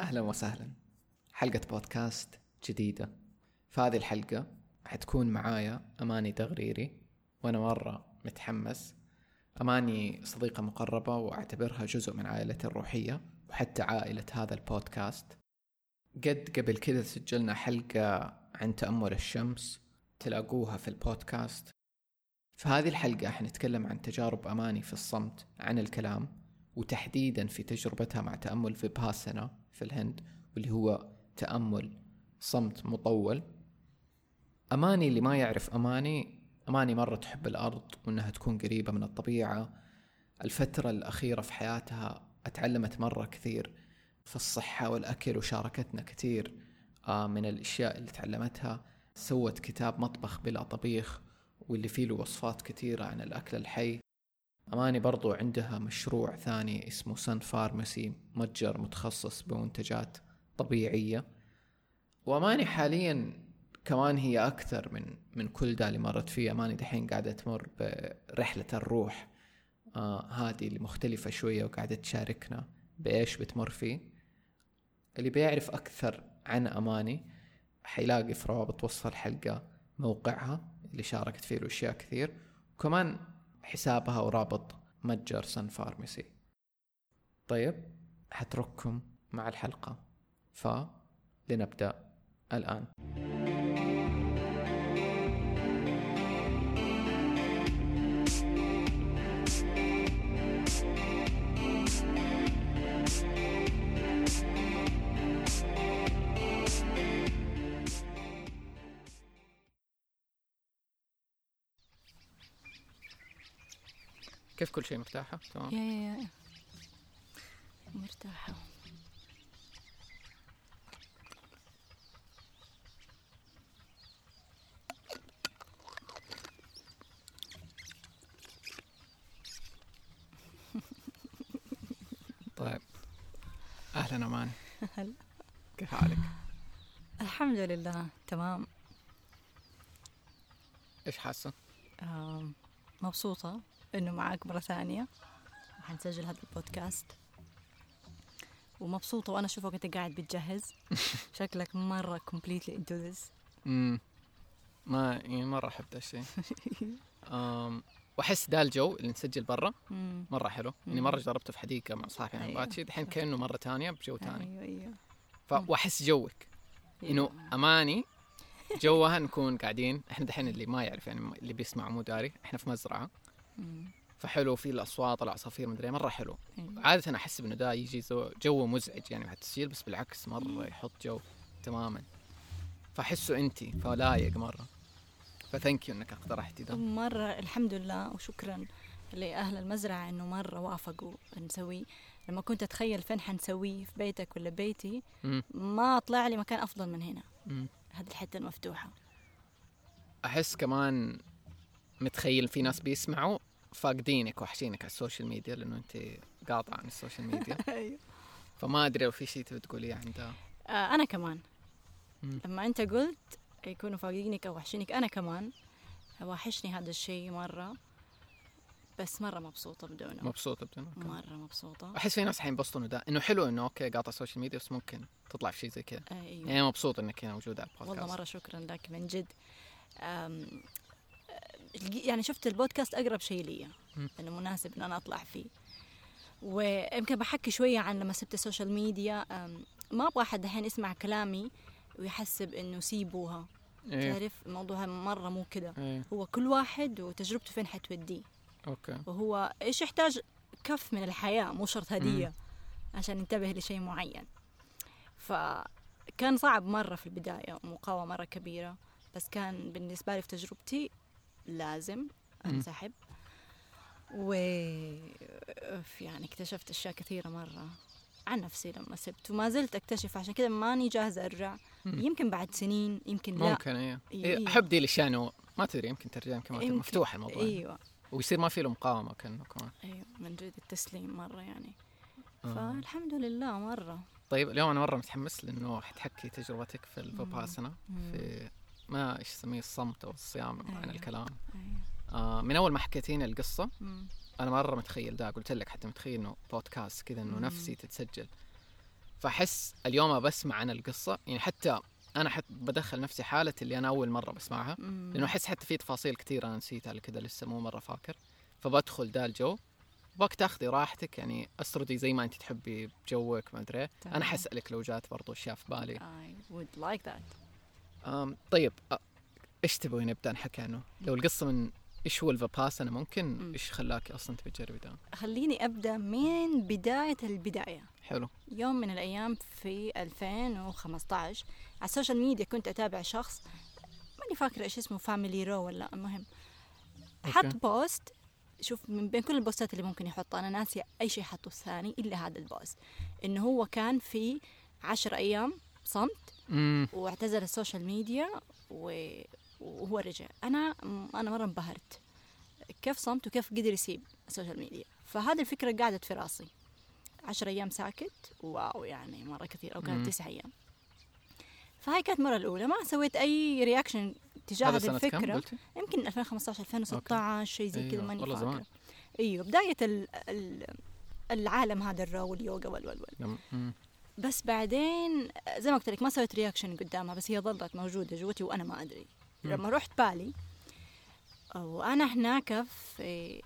أهلا وسهلا. حلقة بودكاست جديدة. في هذه الحلقة حتكون معايا أماني تغريري وأنا مرة متحمس. أماني صديقة مقربة وأعتبرها جزء من عائلتي الروحية وحتى عائلة هذا البودكاست. قد قبل كذا سجلنا حلقة عن تأمل الشمس تلاقوها في البودكاست. في هذه الحلقة حنتكلم عن تجارب أماني في الصمت عن الكلام وتحديدا في تجربتها مع تأمل فيباسنا في الهند واللي هو تأمل صمت مطول. أماني اللي ما يعرف أماني أماني مرة تحب الأرض وإنها تكون قريبة من الطبيعة. الفترة الأخيرة في حياتها أتعلمت مرة كثير في الصحة والأكل وشاركتنا كثير آه، من الأشياء اللي تعلمتها. سوت كتاب مطبخ بلا طبيخ واللي فيه له وصفات كثيرة عن الأكل الحي. أماني برضو عندها مشروع ثاني اسمه سن فارماسي متجر متخصص بمنتجات طبيعية. وأماني حاليا كمان هي أكثر من من كل ده اللي مرت فيه. أماني دحين قاعدة تمر برحلة الروح آه هذه اللي مختلفة شوية وقاعدة تشاركنا بإيش بتمر فيه. اللي بيعرف أكثر عن أماني حيلاقي في روابط وصف الحلقة موقعها اللي شاركت فيه أشياء كثير. وكمان حسابها ورابط متجر سن فارمسي. طيب حترككم مع الحلقة. فلنبدأ الآن. كيف كل شيء مرتاحة؟ تمام. يا يا يا. مرتاحة. طيب. أهلا أمان. هلا. كيف حالك؟ الحمد لله. تمام. إيش حاسة؟ مبسوطة. إنه معاك مرة ثانية. حنسجل هذا البودكاست. ومبسوطة وأنا أشوفك أنت قاعد بتجهز. شكلك مرة completely into this. امم ما يعني مرة أحب ذا الشيء. أم، وأحس ذا الجو اللي نسجل برا. مرة حلو. يعني. مرة جربته في حديقة مع صاحبي أنا أيوة. باتشي. دحين كأنه مرة تانية بجو تاني أيوه أيوه. ف... وأحس جوك إنه أماني جوها نكون قاعدين. إحنا دحين اللي ما يعرف يعني اللي بيسمع مو داري. إحنا في مزرعة. مم. فحلو في الأصوات العصافير مدري إيه، مرة حلو. عادة أنا أحس إنه ده يجي جو مزعج يعني مع التسجيل بس بالعكس مرة يحط جو تماما. فأحسه أنت لايق مرة. ف thank you إنك اقترحتي ده. مرة الحمد لله وشكرا لأهل المزرعة إنه مرة وافقوا نسويه. لما كنت أتخيل فين حنسويه في بيتك ولا بيتي. ما طلع لي مكان أفضل من هنا. هذه الحتة المفتوحة. أحس كمان متخيل في ناس بيسمعوا فاقدينك وحشينك على السوشيال ميديا لأنه أنت قاطعة عن السوشيال ميديا. أيوه. فما أدري لو في شيء تبي تقوليه عن ده آه أنا كمان. مم. لما أنت قلت يكونوا فاقدينك أو وحشينك أنا كمان واحشني هذا الشيء مرة بس مرة مبسوطة بدونه. مبسوطة بدون مرة مبسوطة. أحس في ناس حينبسطوا إنه ده إنه حلو إنه okay قاطع السوشيال ميديا بس ممكن تطلع في شيء زي كذا آه أيوه. يعني مبسوط إنك هنا موجودة على البودكاست. والله مرة شكرا لك من جد. يعني شفت البودكاست أقرب شيء لي مم. إنه مناسب إن أنا أطلع فيه. ويمكن بحكي شوية عن لما سبت السوشيال ميديا ما أبغى أحد الحين يسمع كلامي ويحسب إنه سيبوها. إيه. تعرف؟ الموضوع مرة مو كده. إيه. هو كل واحد وتجربته فين حتوديه. أوكي. وهو إيش يحتاج كف من الحياة مو شرط هدية عشان ينتبه لشيء معين. فكان صعب مرة في البداية مقاومة مرة كبيرة بس كان بالنسبة لي في تجربتي لازم. انسحب و يعني اكتشفت أشياء كثيرة مرة عن نفسي لما سبت وما زلت أكتشف عشان كذا ماني جاهزة أرجع مم. يمكن بعد سنين يمكن لا ممكن إيه إيه. إيه، أحب دي الأشياء إنه ما تدري يمكن ترجع يمكن ما. مفتوح الموضوع أيوه ويصير ما في له مقاومة كأنه كمان أيوه من جد التسليم مرة يعني آه. فالحمد لله مرة طيب اليوم أنا مرة متحمس لأنه حتحكي تجربتك في الفوباسنا. في ما إيش اسميه الصمت أو الصيام عن أيوة. الكلام أيوة. آه من أول ما حكيتيني القصة مم. أنا مرة متخيل ده قلت لك حتى متخيل إنه بودكاست كذا إنه. نفسي تتسجل فأحس اليوم بسمع عن القصة يعني حتى أنا حتى بدخل نفسي حالة اللي أنا أول مرة بسمعها مم. لأنه أحس حتى في تفاصيل كثير أنا نسيتها كذا لسه مو مرة فاكر فبدخل دا الجو وقت تاخذي راحتك يعني أسردي زي ما أنت تحبي بجوك ما أدري. أنا حسألك لو جات برضو أشياء في بالي I would like that طيب إيش تبغي نبدأ نحكي عنه؟ لو القصة من إيش هو الفاباسانا ممكن مم. إيش خلاك أصلا تبي تجربي ده؟ خليني أبدأ من بداية البداية حلو يوم من الأيام في 2015 على السوشيال ميديا كنت أتابع شخص ماني فاكرة إيش اسمه family raw ولا المهم حط. post شوف من بين كل البوستات اللي ممكن يحطها أنا ناسية أي شيء حطه الثاني إلا هذا البوست إنه هو كان في عشر أيام صمت امم واعتزل السوشيال ميديا و- وهو رجع. أنا أنا مرة انبهرت. كيف صمت وكيف قدر يسيب السوشيال ميديا؟ فهذه الفكرة قعدت في راسي. عشر أيام ساكت. wow يعني مرة كثير. أو مم. كانت تسع أيام. فهاي كانت المره الأولى. ما سويت أي reaction تجاه هذه الفكرة؟ يمكن 2015 2016 شيء زي كذا أيوة، ماني فاكرة. أيوه بداية ال ال العالم هذا ال raw واليوغا وال well لم- مم. بس بعدين زي ما قلت لك ما سويت reaction قدامها بس هي ظلت موجودة جوتي وأنا ما أدري. لما رحت بالي وأنا هناك في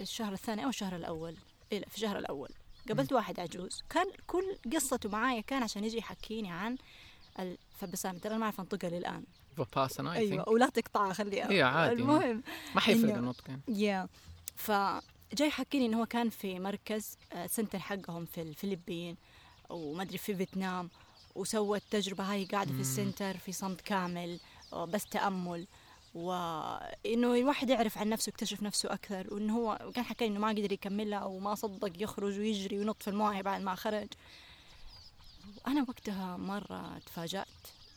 الشهر الثاني أو الشهر الأول. إيه لا في الشهر الأول. قابلت واحد عجوز. كان كل قصته معايا كان عشان يجي يحكيني عن الفبسانة ترى أنا ما أعرف أنطقها للآن. فاباسانا اي أيوه ولا تقطعها خليها. إيه، عادي. المهم ما حيفرق النطق يعني. يا فجاي يحكيني إنه هو كان في مركز آه، سنتر حقهم في الفلبين. وما أدري في فيتنام وسوى التجربه هاي قاعدة في. السنتر في صمت كامل بس تأمل وإنه الواحد يعرف عن نفسه يكتشف نفسه أكثر وإنه هو كان حكى إنه ما قدر يكملها وما صدق يخرج ويجري وينط في الموية بعد ما خرج أنا وقتها مرة تفاجأت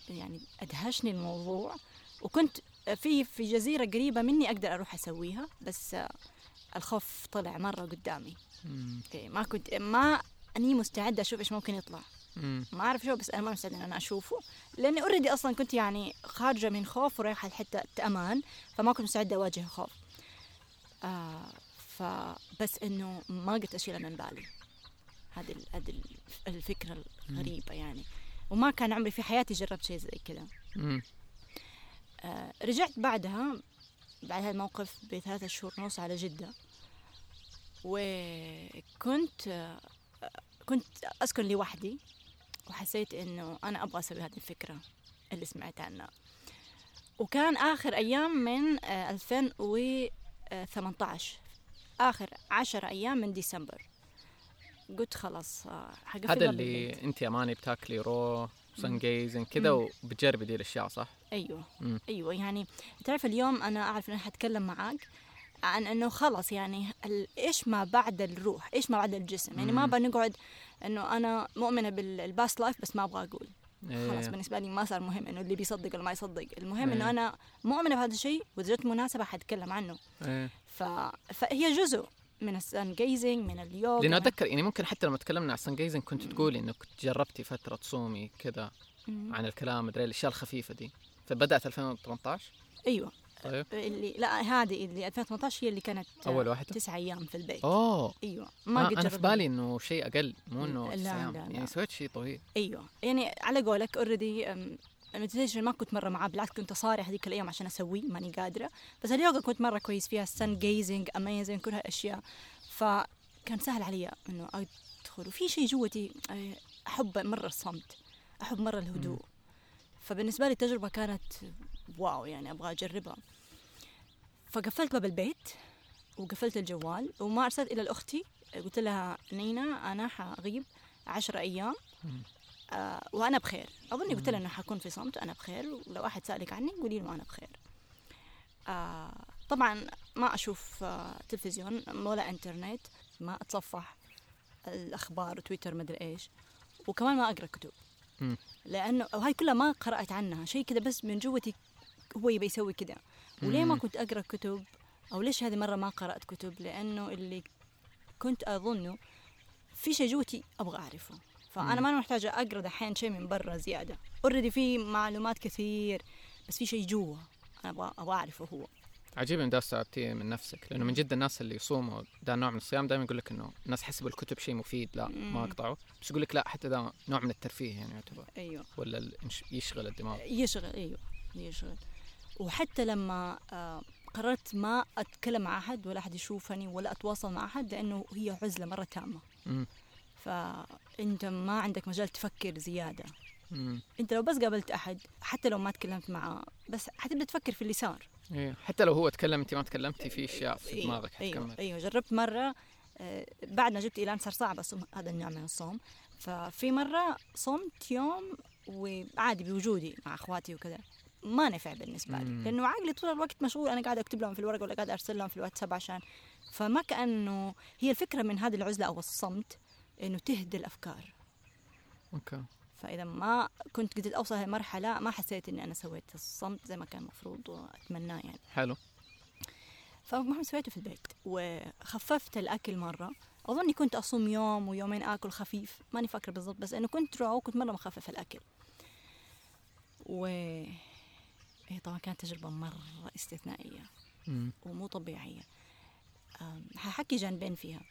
يعني أدهشني الموضوع وكنت في في جزيرة قريبة مني أقدر أروح أسويها بس الخوف طلع مرة قدامي. إيه، ما كنت ما أني مستعدة أشوف إيش ممكن يطلع. مم. ما أعرف شو بس أنا ما مستعدة إن أنا أشوفه. لأني اوريدي أصلا كنت يعني خارجة من خوف ورايحة لحتة أمان فما كنت مستعدة أواجه الخوف. آه فبس إنه ما قدرت اشيلها من بالي. هذه هذه ال- الفكرة الغريبة يعني. وما كان عمري في حياتي جربت شيء زي كذا. آه، رجعت بعدها بعد هذا الموقف بثلاثة شهور ونص على جدة. وكنت كنت أسكن لوحدي وحسيت إنه أنا أبغى أسوي هذه الفكرة اللي سمعت عنها وكان آخر أيام من آه، 2018 آخر عشر أيام من ديسمبر قلت خلاص آه، حقفلها هذا بالبيت. اللي أنت اماني بتاكلي رو سن جيزن كذا. وبتجربي دي الأشياء صح؟ أيوه مم. أيوه يعني تعرف اليوم أنا أعرف إني حتكلم معاك عن إنه خلص يعني إيش ما بعد الروح إيش ما بعد الجسم يعني ما. بنقعد إنه أنا مؤمنة بال past life بس ما أبغى أقول خلاص إيه. بالنسبة لي ما صار مهم إنه اللي بيصدق ولا ما يصدق المهم إيه. انه أنا مؤمنة بهذا الشيء واذا جت مناسبة حتكلم عنه إيه. ف... فهي جزء من ال sun gazing من اليوغا لأنه أتذكر يعني ممكن حتى لما تكلمنا عن sun gazing كنت تقولي إنك جربتي فترة تصومي كذا. عن الكلام مدري الاشياء الخفيفة دي فبدأت 2018 أيوه طيب. اللي لا هذه اللي 2018 هي اللي كانت أول واحدة؟ تسعة أيام في البيت. اوه أيوه. ما آه قد أنا في. بالي إنه شيء أقل مو إنه لا، تسع لا،. لا. يعني سويت شيء طويل. أيوه. يعني على قولك already ال meditation ما كنت مرة معاه. بالعكس كنت اصارع هذيك الأيام عشان أسويه ماني قادرة. بس اليوغا كنت مرة كويس فيها. ال sun gazing amazing كل هالاشياء فكان سهل علي إنه أدخل. وفي شيء جوتي آه، أحب مرة الصمت. أحب مرة الهدوء. فبالنسبة لي التجربة كانت واو يعني أبغى أجربها. فقفلت باب البيت وقفلت الجوال وما أرسلت إلى لاختي قلت لها نينا أنا حغيب عشرة أيام. مم. آه وأنا بخير. أظني قلت لها إنه حكون في صمت أنا بخير. ولو أحد سألك عني قولي له أنا بخير. آه طبعا ما أشوف آه تلفزيون ولا إنترنت ما أتصفح الأخبار وتويتر مدري إيش. وكمان ما أقرأ كتب. مم. لأنه وهي كلها ما قرأت عنها. شيء كذا بس من جوتي هو يبي يسوي كذا. وليه ما. كنت أقرأ كتب؟ أو ليش هذه مرة ما قرأت كتب؟ لأنه اللي كنت أظنه في شيء جوتي أبغى أعرفه. فأنا مم. ما أنا محتاجة أقرأ دحين شيء من برا زيادة. already في معلومات كثير بس في شيء جوا أنا أبغى أبغى أعرفه هو. عجيب إن ده من نفسك لأنه من جد الناس اللي يصوموا ده نوع من الصيام دائما يقول لك إنه الناس حسبوا الكتب شيء مفيد لا ما مم. اقطعوا بس يقول لك لا حتى ده نوع من الترفيه يعني يعتبر. أيوه. ولا يشغل الدماغ. يشغل أيوه يشغل. وحتى لما آه، قررت ما أتكلم مع أحد ولا أحد يشوفني ولا أتواصل مع أحد لأنه هي عزلة مرة تامة. فأنت ما عندك مجال تفكر زيادة مم. أنت لو بس قابلت أحد حتى لو ما تكلمت معاه بس حتبدأ تفكر في اللي صار إيه. حتى لو هو تكلم انت ما تكلمتي في أشياء في أيوة، دماغك أيوه حتكمل أيوه جربت مرة آه، بعد ما جبت ايلان صار صعب اصوم هذا النوع من الصوم ففي مرة صمت يوم وعادي بوجودي مع أخواتي وكذا ما نفع بالنسبة لي. لأنه عقلي طول الوقت مشغول أنا قاعدة أكتب لهم في الورق ولا قاعدة أرسل لهم في الواتساب عشان. فما كأنه هي الفكرة من هذه العزلة أو الصمت إنه تهدى الأفكار. okay. فإذا ما كنت قدرت أوصل لمرحله ما حسيت إني أنا سويت الصمت زي ما كان المفروض وأتمناه يعني. حلو. فالمهم سويته في البيت وخففت الأكل مرة. أظني كنت أصوم يوم ويومين آكل خفيف ماني فاكرة بالضبط بس إنه كنت رو كنت مرة مخفف الأكل. و هي طبعا كانت تجربة مرة استثنائية مم. ومو طبيعية أم، ححكي جانبين فيها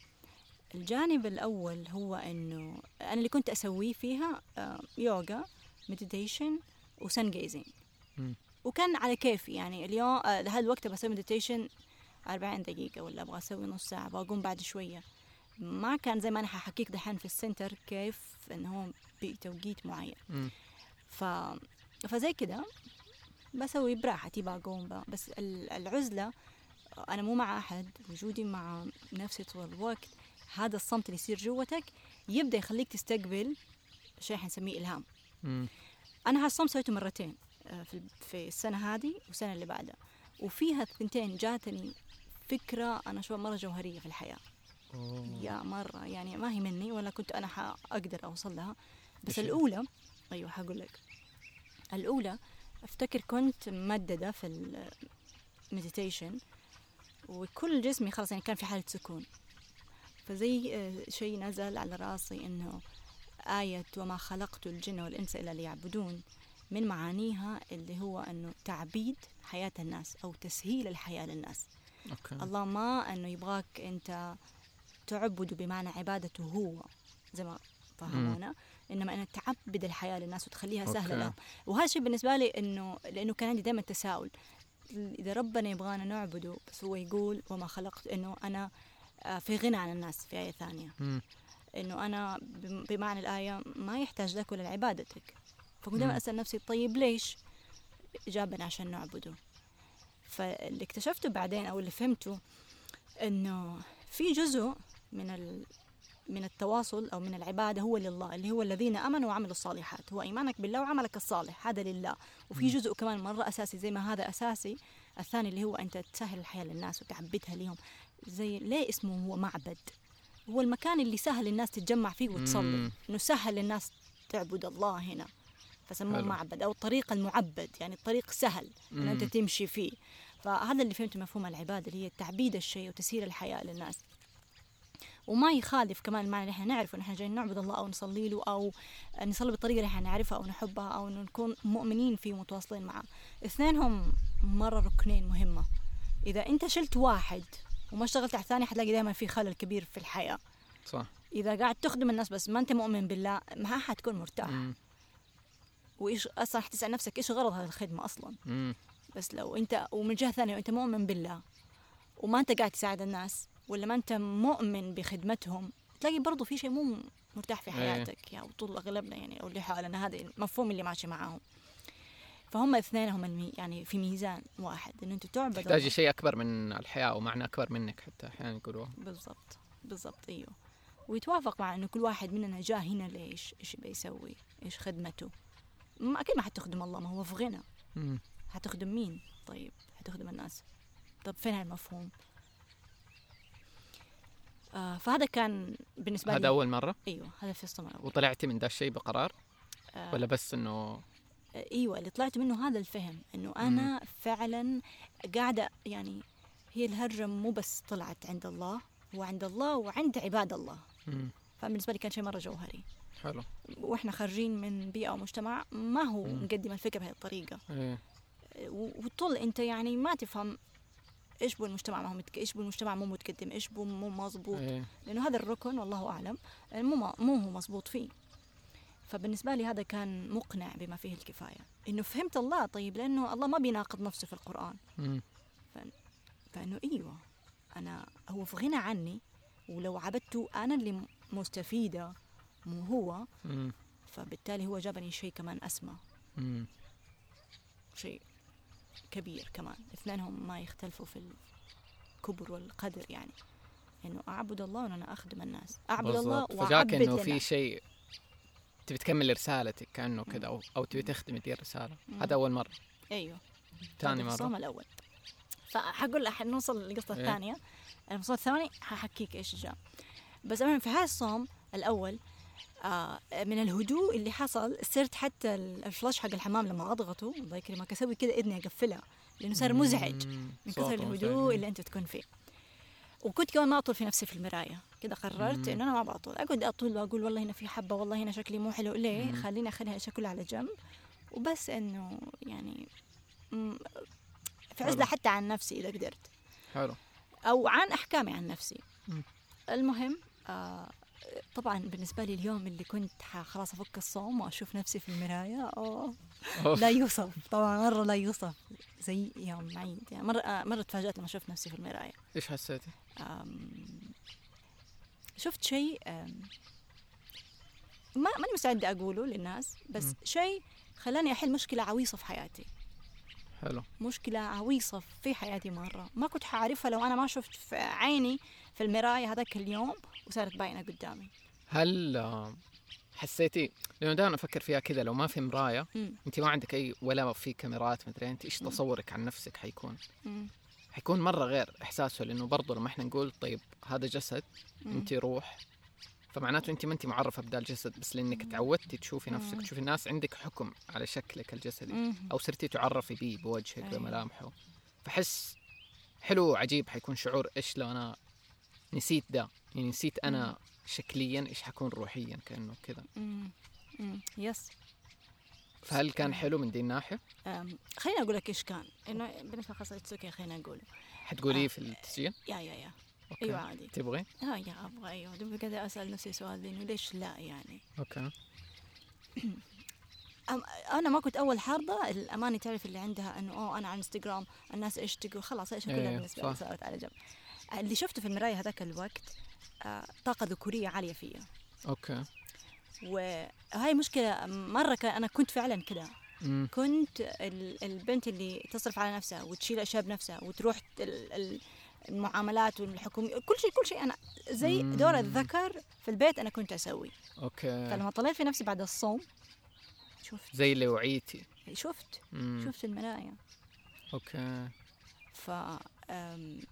الجانب الأول هو إنه أنا اللي كنت أسويه فيها يوغا meditation و sun gazing. وكان على كيفي يعني اليوم لهذا الوقت بسوي meditation 40 دقيقة ولا أبغى أسوي نص ساعة بقوم بعد شوية ما كان زي ما أنا ححكيك دحين في ال center كيف إنه هو بتوقيت معين. ف... فزي كده بسوي براحتي بقوم. بس ال- العزلة أنا مو مع أحد وجودي مع نفسي طول الوقت هذا الصمت اللي يصير جوتك يبدأ يخليك تستقبل شيء حنسميه إلهام مم. أنا هالصوم سويته مرتين آه، في السنة هذه والسنة اللي بعدها وفيها الثنتين جاتني فكرة أنا اشوفها مرة جوهرية في الحياة أوه. يا مرة يعني ما هي مني ولا كنت أنا حاقدر أوصل لها بس؟ الأولى أيوه حقول لك الأولى أفتكر كنت ممددة في ال meditation وكل جسمي خلاص يعني كان في حالة سكون. فزي آه، شيء نزل على راسي إنه آية وما خلقت الجن والإنس إلا ليعبدون من معانيها اللي هو أنه تعبيد حياة الناس أو تسهيل الحياة للناس. okay. الله ما أنه يبغاك أنت تعبده بمعنى عبادته هو زي ما فهمونا. إنما انك تعبد الحياة للناس وتخليها سهلة. لهم وهذا الشيء بالنسبة لي إنه لأنه كان عندي دائما تساؤل إذا ربنا يبغانا نعبده بس هو يقول وما خلقت إنه أنا آه، في غنى عن الناس في آية ثانية. إنه أنا بم- بمعنى الآية ما يحتاج لك ولا لعبادتك فكنت. دائما أسأل نفسي طيب ليش جابنا عشان نعبده فاللي اكتشفته بعدين أو اللي فهمته إنه في جزء من من التواصل أو من العبادة هو لله اللي هو الذين آمنوا وعملوا الصالحات هو إيمانك بالله وعملك الصالح هذا لله وفي. جزء كمان مرة أساسي زي ما هذا أساسي الثاني اللي هو أنت تسهل الحياة للناس وتعبدها لهم زي ليه اسمه هو معبد هو المكان اللي سهل الناس تتجمع فيه وتصلي. إنه سهل للناس تعبد الله هنا فسموه. معبد أو الطريق المعبد يعني الطريق سهل إن أنت. تمشي فيه فهذا اللي فهمته مفهوم العبادة اللي هي تعبيد الشيء وتسهيل الحياة للناس وما يخالف كمان المعنى اللي إحنا نعرفه إن إحنا جايين نعبد الله أو نصلي له أو نصلي بالطريقة اللي إحنا نعرفها أو نحبها أو نكون مؤمنين فيه ومتواصلين معه. اثنينهم مرة ركنين مهمة. إذا أنت شلت واحد وما اشتغلت على الثاني حتلاقي دائما في خلل كبير في الحياة. صح. إذا قاعد تخدم الناس بس ما أنت مؤمن بالله ما حتكون مرتاح. مم. وإيش أصلا حتسال نفسك إيش غرض هذه الخدمة أصلا؟ مم. بس لو أنت ومن جهة ثانية لو أنت مؤمن بالله وما أنت قاعد تساعد الناس ولا ما انت مؤمن بخدمتهم تلاقي برضو في شيء مو مرتاح في إيه. حياتك. يعني طول أغلبنا يعني أو اللي حولنا هذا المفهوم اللي ماشي معاهم. فهم الاثنين هم المي يعني في ميزان واحد انه انت تعبد تحتاجي الله. شيء أكبر من الحياة ومعنى أكبر منك حتى أحيانا يقولوا بالضبط بالضبط إيوه. ويتوافق مع إنه كل واحد مننا جاء هنا ليش إيش بيسوي إيش خدمته. ما أكيد ما حتخدم الله ما هو في غنى. حتخدم مين؟ طيب حتخدم الناس. طب فين هالمفهوم؟ آه فهذا كان بالنسبة هذا لي. أول مرة؟ أيوه هذا في الأول وطلعتي من ذا الشيء بقرار؟ آه. ولا بس إنه أيوه اللي طلعت منه هذا الفهم إنه أنا فعلا قاعدة يعني هي الهرجة مو بس طلعت عند الله هو عند الله وعند عباد الله. مم. فبالنسبة لي كان شيء مرة جوهري. حلو. وإحنا خارجين من بيئة ومجتمع ما هو مم. مقدم الفكرة بهذه الطريقة. إيه. وطول أنت يعني ما تفهم إيش بو المجتمع ما هو متك... إيش بو المجتمع مو متقدم إيش بو مو مظبوط إيه. لأنه هذا الركن والله أعلم مو مو هو مظبوط فيه فبالنسبة لي هذا كان مقنع بما فيه الكفاية إنه فهمت الله طيب لأنه الله ما بيناقض نفسه في القرآن مم. فإنه إيوه أنا هو في غنى عني ولو عبدته أنا اللي مستفيدة مو هو. فبالتالي هو جابني شيء كمان أسمى. شيء كبير كمان. اثنينهم ما يختلفوا في الكبر والقدر يعني. إنه أعبد الله وان أنا أخدم الناس. أعبد الله بالضبط. فجاك واعبد انه في. شيء تبي تكمل رسالتك كأنه كذا أو أو تبي تخدم دي الرساله هذا أول مرة. أيوه. ثاني هذا الصوم مره الأول. فحقول لك حنوصل للقصة إيه. الثانية. الفصل الثاني ححكيك إيش جاء. بس المهم في هذا الصوم الأول من الهدوء اللي حصل صرت حتى ال- الفلاش حق الحمام لما أضغطه الله يكرمك أسوي كذا إذني أقفلها لأنه صار مزعج. من كثر. الهدوء اللي أنت تكون فيه وكنت كمان ما أطول في نفسي في المراية كذا قررت. إنه أنا ما بطول أقعد أطول وأقول والله هنا في حبة والله هنا شكلي مو حلو ليه. خليني اخلي هالاشياء كلها على جنب وبس إنه يعني في عزله. حتى عن نفسي إذا قدرت حلو أو عن أحكامي عن نفسي. المهم آه طبعا بالنسبة لي اليوم اللي كنت خلاص أفك الصوم وأشوف نفسي في المرايه أوه. أوف. لا يوصف. طبعا مرة لا يوصف. زي يوم عيد يعني. مرة آه، مرة تفاجأت لما شفت نفسي في المرايه إيش حسيتي؟ شفت شيء ما ماني مستعدة أقوله للناس بس. شيء خلاني أحل مشكلة عويصة في حياتي. حلو. مشكلة عويصة في حياتي مرة. ما كنت حعرفها لو أنا ما شفت في عيني في المراية هذاك اليوم. وصارت باينة قدامي هل آه، حسيتي لأنه دائما أفكر فيها كذا لو ما في مراية مم. انت ما عندك أي ولا في كاميرات مدري أنت إيش. تصورك عن نفسك حيكون؟ مم. حيكون مرة غير إحساسه لأنه برضه لما إحنا نقول طيب هذا جسد. انت روح فمعناته انت ما انت معرفة بدا الجسد بس لأنك تعودتي تشوفي نفسك. تشوفي الناس عندك حكم على شكلك الجسدي مم. أو صرتي تعرفي بيه بوجهك أيوة. بملامحه فحس حلو وعجيب حيكون شعور إيش لو أنا نسيت ده يعني نسيت أنا شكليا إيش حكون روحيا كأنه كذا. يس فهل كان حلو من دي الناحيه؟ خليني أقول لك إيش كان. إنه بالنسبة خلاص it's okay خليني أقوله حتقوليه آه. في التسجيل؟ yeah yeah yeah. okay. أيوة عادي. تبغي؟ آه yeah أبغى أيوه. دوبي كذا أسأل نفسي سؤال إنه ليش لا يعني؟ okay. أنا ما كنت أول حأرضى الأمانة تعرف اللي عندها إنه أوه أنا على إنستغرام الناس إيش تقول؟ خلاص إيش كلها إيه، بالنسبة لي. صارت على جنب. اللي شفته في المراية هذاك الوقت طاقة ذكورية عالية فيا. okay. وهاي مشكلة مرة كان أنا كنت فعلا كده. كنت ال- البنت اللي تصرف على نفسها وتشيل أشياء بنفسها وتروح ال- ال- المعاملات والحكومية كل شيء كل شيء. أنا زي. دور الذكر في البيت أنا كنت أسوي. أوكي. فلما طلعت في نفسي بعد الصوم شفت. زي اللي وعيتي. شفت. مم. شفت المرايا okay. ف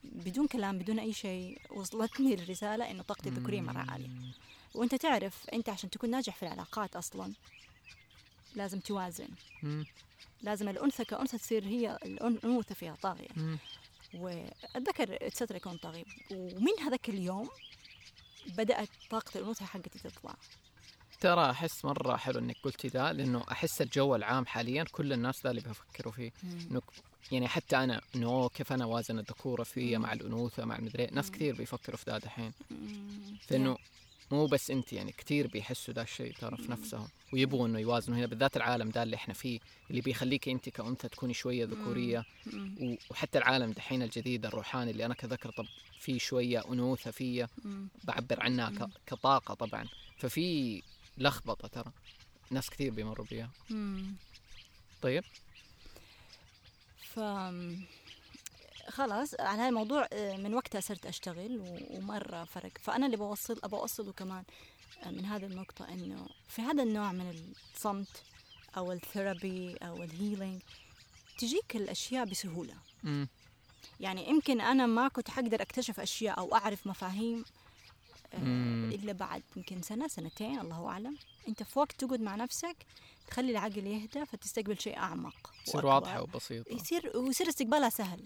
بدون كلام بدون أي شيء وصلتني الرسالة إنه طاقتي الذكوريه مرة عالية. مم. وأنت تعرف أنت عشان تكون ناجح في العلاقات أصلا لازم توازن. مم. لازم الأنثى كأنثى تصير هي الأن- الأنوثة فيها طاغية. مم. والذكر ستر يكون طاغي ومن هذاك اليوم بدأت طاقة الأنوثة حقتي تطلع. ترى أحس مرة حلو إنك قلتي ذا لأنه أحس الجو العام حاليا كل الناس ذا اللي بيفكروا فيه. إنه يعني حتى أنا إنه كيف أنا وازن الذكورة فيا مع الأنوثة مع المدري ناس كثير بيفكروا في ذا دحين. فإنه مو بس أنت يعني كثير بيحسوا ذا الشيء ترى في نفسهم ويبغوا إنه يوازنوا هنا بالذات العالم ده اللي إحنا فيه اللي بيخليك أنت كأنثى تكوني شوية ذكورية. وحتى العالم دحين الجديد الروحاني اللي أنا كذكر طب في شوية أنوثة فيا. بعبر عنها كطاقة طبعا. ففي لخبطة ترى ناس كثير بيمروا بيها. طيب؟ ف خلاص على هذا الموضوع آه، من وقتها صرت أشتغل ومرة فرق. فأنا اللي بوصل ابى أوصله كمان آه، من هذه النقطة إنه في هذا النوع من الصمت أو ال therapy أو ال healing تجيك الأشياء بسهولة. امم يعني يمكن أنا ما كنت حقدر أكتشف أشياء أو أعرف مفاهيم آه،. إلا بعد يمكن سنة سنتين الله أعلم. أنت في وقت تقعد مع نفسك تخلي العقل يهدى فتستقبل شيء أعمق تصير. واضحة وبسيطة. يصير ويصير استقبالها سهل.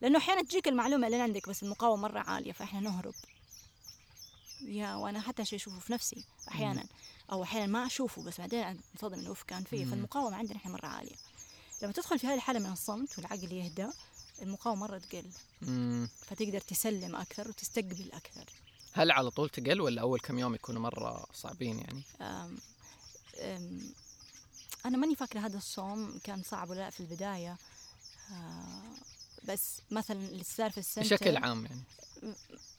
لأنه أحيانا تجيك المعلومة اللي عندك بس المقاومة مرة عالية فإحنا نهرب. يا وأنا حتى شيء أشوفه في نفسي أحيانا. أو أحيانا ما أشوفه بس بعدين انصدم إنه اوف كان فيه. فالمقاومة عندنا إحنا مرة عالية. لما تدخل في هذه الحالة من الصمت والعقل يهدى المقاومة مرة تقل. فتقدر تسلم أكثر وتستقبل أكثر. هل على طول تقل ولا أول كم يوم يكونوا مرة صعبين يعني؟ أم أم أنا ماني فاكرة هذا الصوم كان صعب ولا لأ في البداية آه، بس مثلا اللي صار في ال center بشكل عام يعني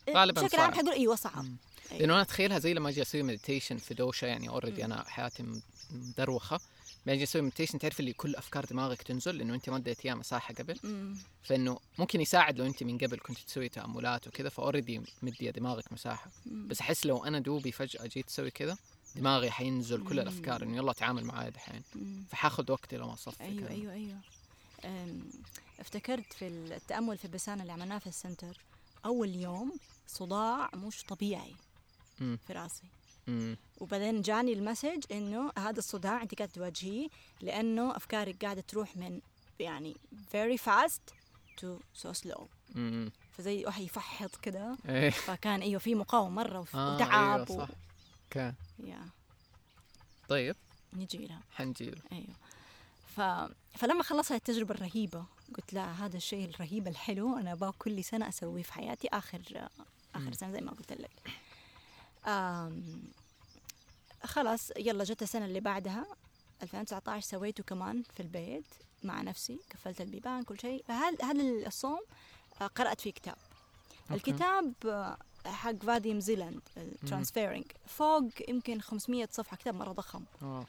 إيه، غالباً بشكل عام. حقول أيوه صعب. أيوة. لأنه أنا أتخيلها زي لما أجي أسوي meditation في دوشة يعني already. أنا حياتي مدروخة بعدين أجي أسوي meditation تعرف اللي كل أفكار دماغك تنزل لأنه أنت ما اديت اياه مساحة قبل مم. فانه ممكن يساعد لو أنت من قبل كنت تسوي تأملات وكذا ف already مدية دماغك مساحة مم. بس أحس لو أنا دوبي فجأة جيت أسوي كذا دماغي حينزل كل. الأفكار إنه يلا تعامل معايا دحين. فحاخذ وقتي لما أصفي أيوه كذا. أيوه أيوه افتكرت في التأمل فيباسانا اللي عملناه في ال center أول يوم صداع مش طبيعي مم. في رأسي مم. وبعدين جاني ال message إنه هذا الصداع أنت قاعدة تواجهيه لأنه أفكارك قاعدة تروح من يعني very fast to so slow مم. فزي واحد يفحط كده إيه فكان إيوه في مقاومة مرة آه، وتعب أيوة صح. أوكي يا. طيب. نجي لها حنجي له. أيوه. ف... فلما خلصت التجربة الرهيبة قلت لا هذا الشيء الرهيب الحلو أنا أبغى كل سنة أسويه في حياتي آخر آخر مم. سنة زي ما قلت لك. آم... خلاص يلا جت السنة اللي بعدها 2019 سويته كمان في البيت مع نفسي قفلت البيبان كل شيء. هل هل الصوم آه، قرأت فيه كتاب. okay. الكتاب حق Vadim Zeland ال transurfing فوق يمكن 500 صفحة كتاب مرة ضخم. آه.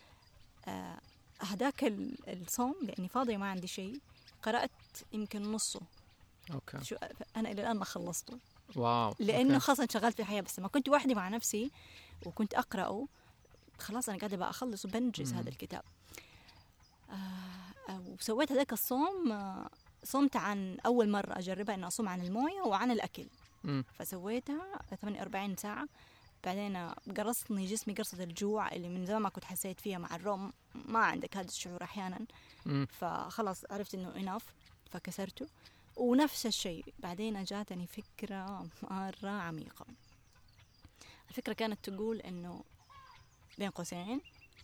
آه، هذاك ال- الصوم لأني فاضية ما عندي شيء قرأت يمكن نصه. okay. so أنا إلى الآن ما خلصته. wow لأنه. خلاص انشغلت في الحياة بس لما كنت وحدي مع نفسي وكنت أقرأه خلاص أنا قاعدة بقى اخلص وبنجز مم. هذا الكتاب. آه آه، وسويت هذاك الصوم آه، صمت عن أول مرة أجربها اني أصوم عن الموية وعن الأكل. فسويتها 48 ساعة. بعدين قرصني جسمي قرصة الجوع اللي من زمان ما كنت حسيت فيها مع الروم ما عندك هذا الشعور أحيانا. فخلاص عرفت إنه إناف فكسرته. ونفس الشيء بعدين جاتني فكرة مرة عميقة. الفكرة كانت تقول إنه بين قوسين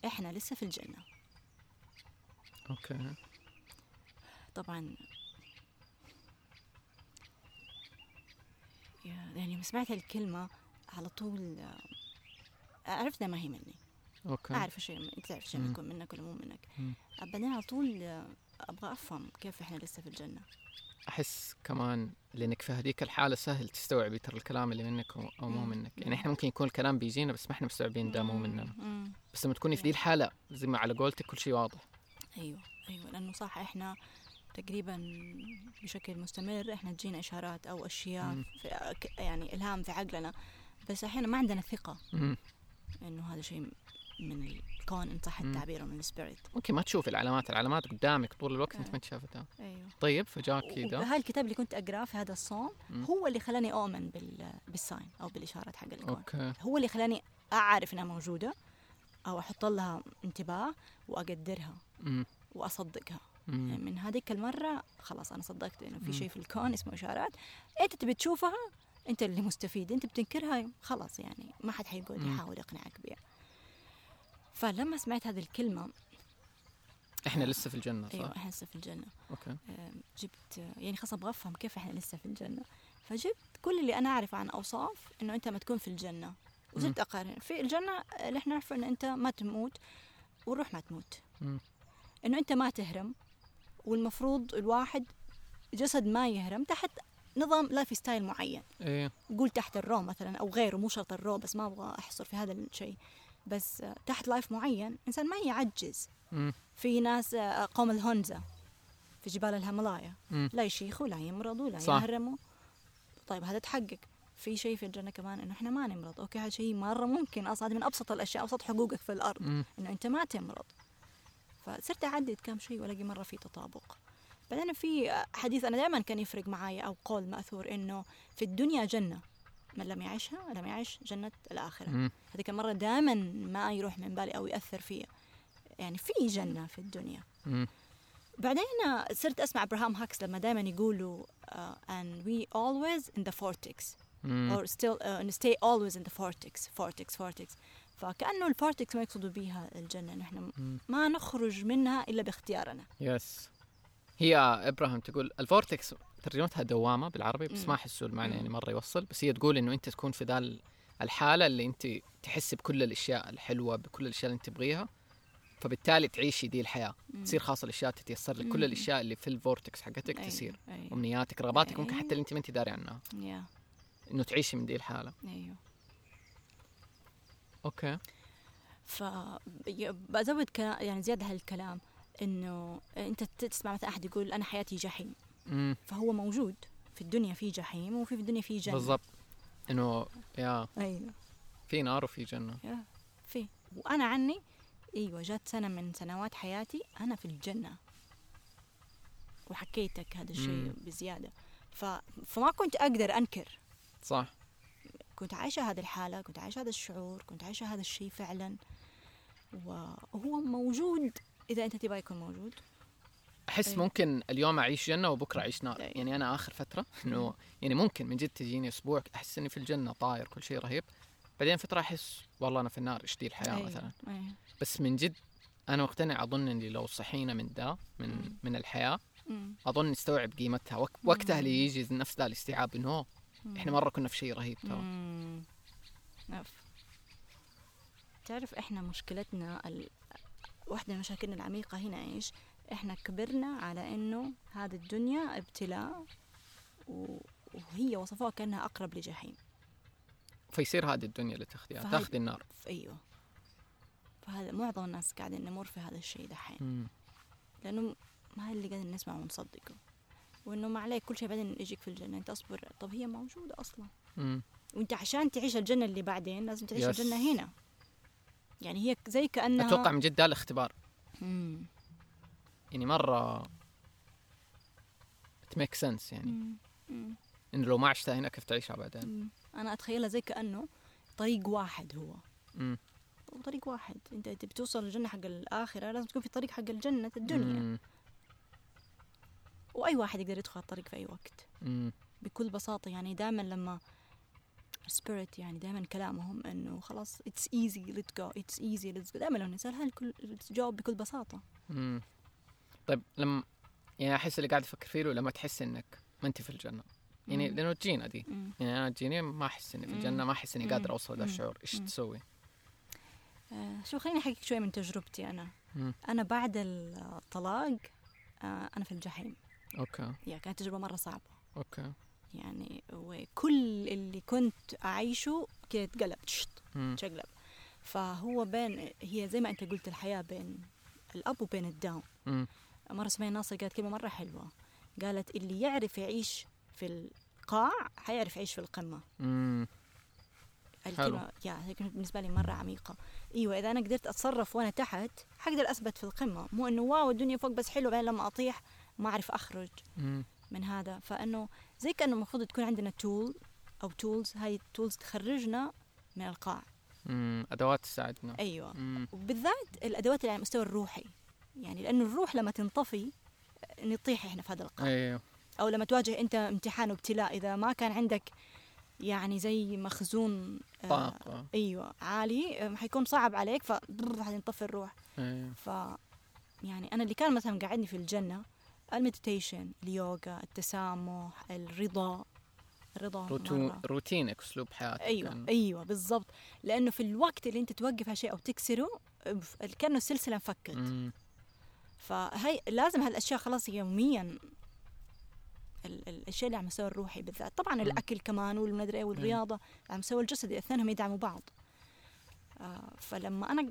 إحنا لسه في الجنة. okay. طبعا يعني لما سمعت الكلمة على طول عرفت ما هي مني okay الشيء أنت تعرف مم. يكون منك ولا مو منك. بعدين على طول أبغى أفهم كيف إحنا لسه في الجنة أحس كمان لأنك في هذيك الحالة سهل تستوعبي ترى الكلام اللي منك أو مو. منك يعني إحنا ممكن يكون الكلام بيجينا بس ما إحنا مستوعبين ده مو. مننا. بس لما تكوني في دي الحالة زي ما على قولتك كل شيء واضح أيوه أيوه لأنه صح إحنا تقريبا بشكل مستمر إحنا تجينا إشارات أو أشياء مم. في يعني إلهام في عقلنا بس أحيانا ما عندنا مم. إنه هذا شيء من الكون إن صح. التعبير من ال spirit ممكن ما تشوف العلامات العلامات قدامك طول الوقت انت آه. ما شافتها أيوه طيب فجاك كذا وهذا الكتاب اللي كنت أقرأه في هذا الصوم مم. هو اللي خلاني أؤمن بال بال sign أو بالإشارات حق الكون أوكي هو اللي خلاني أعرف إنها موجودة أو أحط لها انتباه وأقدرها مم. وأصدقها يعني. من هذيك المرة خلاص أنا صدقت إنه في. شيء في الكون اسمه إشارات. أنت تبي تشوفها أنت اللي مستفيد أنت بتنكرها خلاص يعني ما حد حيقعد. يحاول يقنعك بها فلما سمعت هذه الكلمة إحنا لسه في أيوه صح؟ إحنا لسه في الجنة. أوكي. آم، جبت يعني خلاص أبغى أفهم كيف إحنا لسه في الجنة. فجبت كل اللي أنا اعرفه عن أوصاف إنه أنت ما تكون في الجنة. وزدت أقارن. في الجنة اللي إحنا نعرفه ان أنت ما تموت والروح ما تموت. مم. إنه أنت ما تهرم والمفروض الواحد جسد ما يهرم تحت نظام lifestyle معين. إيه. قول تحت ال raw مثلا أو غيره مو شرط ال raw بس ما أبغى أحصر في هذا الشيء. بس تحت life معين إنسان ما يعجز. مم. في ناس آه، قوم الهونزا في جبال الهيمالايا. مم. لا يشيخوا لا يمرضوا لا صح. يهرموا. طيب هذا تحقق. في شيء في الجنة كمان إنه إحنا ما نمرض. أوكي هذا شيء مرة ممكن. أصلا من أبسط الأشياء أبسط حقوقك في الأرض. إنه أنت ما تمرض. فصرت أعدد كم شيء وألاقي مرة في تطابق. بعدين في حديث أنا دائما كان يفرق معي أو قول مأثور إنه في الدنيا جنة. من لم يعيشها لم يعيش جنة الآخرة. مم. هذيك المرة دائما ما يروح من بالي أو يأثر فيا يعني في جنة في الدنيا. مم. بعدين صرت أسمع إبراهام هيكس لما دائما يقولوا uh, and we always in the vortex. مم. or still uh, and stay always in the vortex. Vortex vortex. فكأنه ال vortex ما يقصدوا انه إحنا مم. ما نخرج منها إلا باختيارنا yes هي إبراهيم تقول ال vortex ترجمتها دوامة بالعربي بس مم. ما احسه المعنى. يعني مرة يوصل بس هي تقول إنه أنت تكون في ذا ال- الحالة اللي أنت تحس بكل الأشياء الحلوة بكل الأشياء اللي أنت تبغيها فبالتالي تعيشي دي الحياة مم. تصير خلاص الأشياء تتيسر لك كل. الأشياء اللي في ال vortex حقتك تصير. أمنياتك رغباتك ممكن. حتى اللي أنت ما أنت داري عنها إنه تعيشي من دي الحالة أيوه okay. ف بزود كلام يعني زيادة هالكلام إنه أنت تسمع مثلا أحد يقول أنا حياتي جحيم. امم فهو موجود في الدنيا في جحيم وفي في الدنيا في جنة. بالضبط. إنه يا. أيوه. في نار وفي جنة. يا في. وأنا عني أيوه جات سنة من سنوات حياتي أنا في الجنة. وحكيتك هذا الشيء مم. بزيادة. ف... فما كنت أقدر أنكر. صح. كنت عايشة هذه الحالة كنت عايشة هذا الشعور كنت عايشة هذا الشيء فعلا وهو موجود إذا أنت تبغى يكون موجود أحس أيوة. ممكن اليوم أعيش جنة وبكرة أعيش نار أيوة. يعني أنا آخر فترة إنه يعني ممكن من جد تجيني أسبوع أحس إني في الجنة طاير كل شيء رهيب بعدين فترة أحس والله أنا في النار إيش دي الحياة أيوة. مثلا أيوة. بس من جد أنا مقتنع أظن إني لو صحينا من دا من مم. من الحياة مم. أظن نستوعب قيمتها. وقتها اللي يجي نفس ذا الاستيعاب إنه إحنا مرة كنا في شيء رهيب ترى. تعرف إحنا مشكلتنا ال... واحدة من مشاكلنا العميقة هنا إيش؟ إحنا كبرنا على إنه هذه الدنيا ابتلاء و... وهي وصفوها كأنها أقرب لجحيم. فيصير هذه الدنيا اللي تاخذيها فهذه- تاخذي النار. أيوه. فهذا معظم الناس قاعدين نمر في هذا الشيء دحين. لأنه ما اللي قاعدين نسمعه ونصدقه. وإنه ما عليك كل شيء بعدين يجيك في الجنة أنت أصبر طب هي موجودة أصلا مم. وأنت عشان تعيش الجنة اللي بعدين لازم تعيش يس. الجنة هنا يعني هي زي كأنها أتوقع من جد ده الاختبار مم. يعني مرة makes sense يعني مم. مم. إنه لو ما عشتها هنا كيف تعيشها بعدين مم. أنا أتخيلها زي كأنه طريق واحد هو مم. طريق واحد أنت تبي توصل للجنه حق الآخرة لازم تكون في طريق حق الجنة الدنيا مم. وأي واحد يقدر يدخل الطريق في أي وقت مم. بكل بساطة يعني دائما لما spirit يعني دائما كلامهم إنه خلاص it's easy let's go it's easy let's go دائما لو نسالها الكل الجواب بكل بساطة مم. طيب لما يعني أحس اللي قاعد أفكر فيه لما تحس إنك ما أنت في الجنة يعني. لأنه تجينا دي مم. يعني أنا تجيني ما أحس إني في. الجنة ما أحس إني. قادر أوصل ذا مم. الشعور إيش. تسوي؟ آه شو خليني أحكيك شوي من تجربتي أنا مم. أنا بعد الطلاق آه أنا في الجحيم okay. يا كانت تجربة مرة صعبة. okay. يعني وكل اللي كنت أعيشه كده اتقلب. تشقلب فهو بين هي زي ما أنت قلت الحياة بين ال up وبين ال down. مرة سمية ناصر قالت كلمة مرة حلوة. قالت اللي يعرف يعيش في القاع حيعرف يعيش في القمة. مم. الكلمة yeah هي كانت بالنسبة لي مرة عميقة. إيوه إذا أنا قدرت أتصرف وأنا تحت حقدر أثبت في القمة. مو إنه wow الدنيا فوق بس حلو بعدين لما أطيح ما أعرف أخرج. من هذا. فإنه زي كأنه المفروض تكون عندنا tool أو tools هاي ال tools تخرجنا من القاع. مم. أدوات تساعدنا. أيوه. مم. وبالذات الأدوات اللي على المستوى الروحي. يعني لأنه الروح لما تنطفي نطيح إحنا في هذا القاع. أيوه. أو لما تواجه أنت امتحان وابتلاء إذا ما كان عندك يعني زي مخزون آه، طاقة. أيوه عالي آه، حيكون صعب عليك ف حتنطفي الروح. أيوه. ف يعني أنا اللي كان مثلا قاعدني في الجنة ال meditation اليوغا التسامح الرضا الرضا. مرة. روتينك أسلوب حياتك أيوه كان. أيوه بالضبط لأنه في الوقت اللي أنت توقف هالشيء أو تكسره كأنه السلسله انفكت. فهي لازم هالأشياء خلاص يوميا ال- ال- الاشياء اللي على المستوى الروحي بالذات طبعا مم. الأكل كمان والمدري إيه والرياضة على المستوى الجسدي اثنينهم يدعموا بعض آه فلما أنا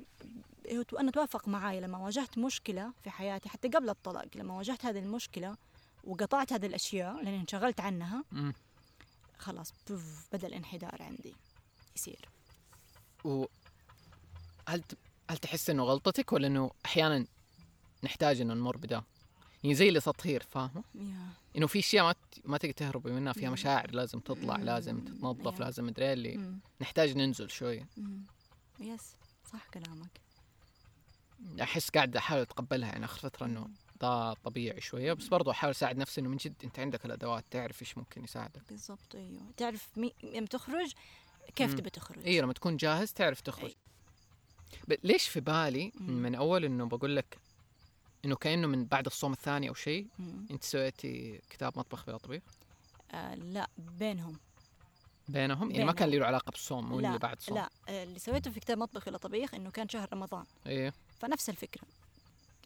أنا توافق معاي لما واجهت مشكلة في حياتي حتى قبل الطلاق لما واجهت هذه المشكلة وقطعت هذه الأشياء لأني انشغلت عنها. خلاص بدأ الانحدار عندي يصير و هل. هل تحس إنه غلطتك ولا إنه أحيانا نحتاج إنه نمر بدا؟ يعني زي اللي تطهير فاهمة؟ يا إنه في أشياء ما ت... ما تقدر تهربي منها فيها. مشاعر لازم تطلع. لازم تتنظف يا. لازم مدري اللي مم. نحتاج ننزل شوي مم. يس صح كلامك أحس قاعد أحاول أتقبلها يعني آخر فترة إنه ده طبيعي شوية بس برضو أحاول أساعد نفسي إنه من جد أنت عندك الأدوات تعرف إيش ممكن يساعدك. بالضبط أيوه. تعرف مي... لما تخرج كيف. تبي تخرج؟ أيوه لما تكون جاهز تعرف تخرج. أي. ب... ليش في بالي مم. من أول إنه بقول لك إنه كأنه من بعد الصوم الثاني أو شيء. أنت سويتي كتاب مطبخ بلا طبيخ؟ آه لا بينهم. بينهم؟ يعني ما كان له علاقة بالصوم مو لا اللي بعد صوم لا آه، اللي سويته في كتاب مطبخ بلا طبيخ إنه كان شهر رمضان. إيه. فنفس الفكرة.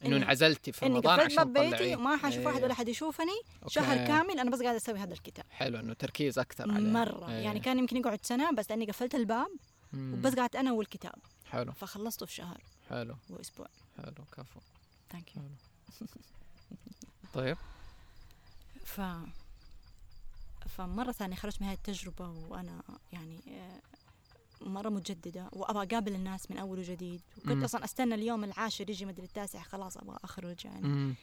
إنه انعزلتي في رمضان عشان بيتي تطلعيه. وما حاشوف إيه. ولا حد يشوفني okay. شهر كامل أنا بس قاعدة أسوي هذا الكتاب. حلو إنه تركيز أكثر عليه. مرة. إيه. يعني كان يمكن يقعد سنة بس لأني قفلت الباب مم. وبس قعدت أنا والكتاب. حلو. فخلصته في شهر حلو. وأسبوع. حلو كفو. ثانك يو طيب. ف فمرة ثانية خرجت من هذه التجربة وأنا يعني مرة متجددة وأبغى أقابل الناس من أول وجديد. وكنت مم. أصلا أستنى اليوم العاشر يجي مدري التاسع خلاص أبغى أخرج يعني. مم.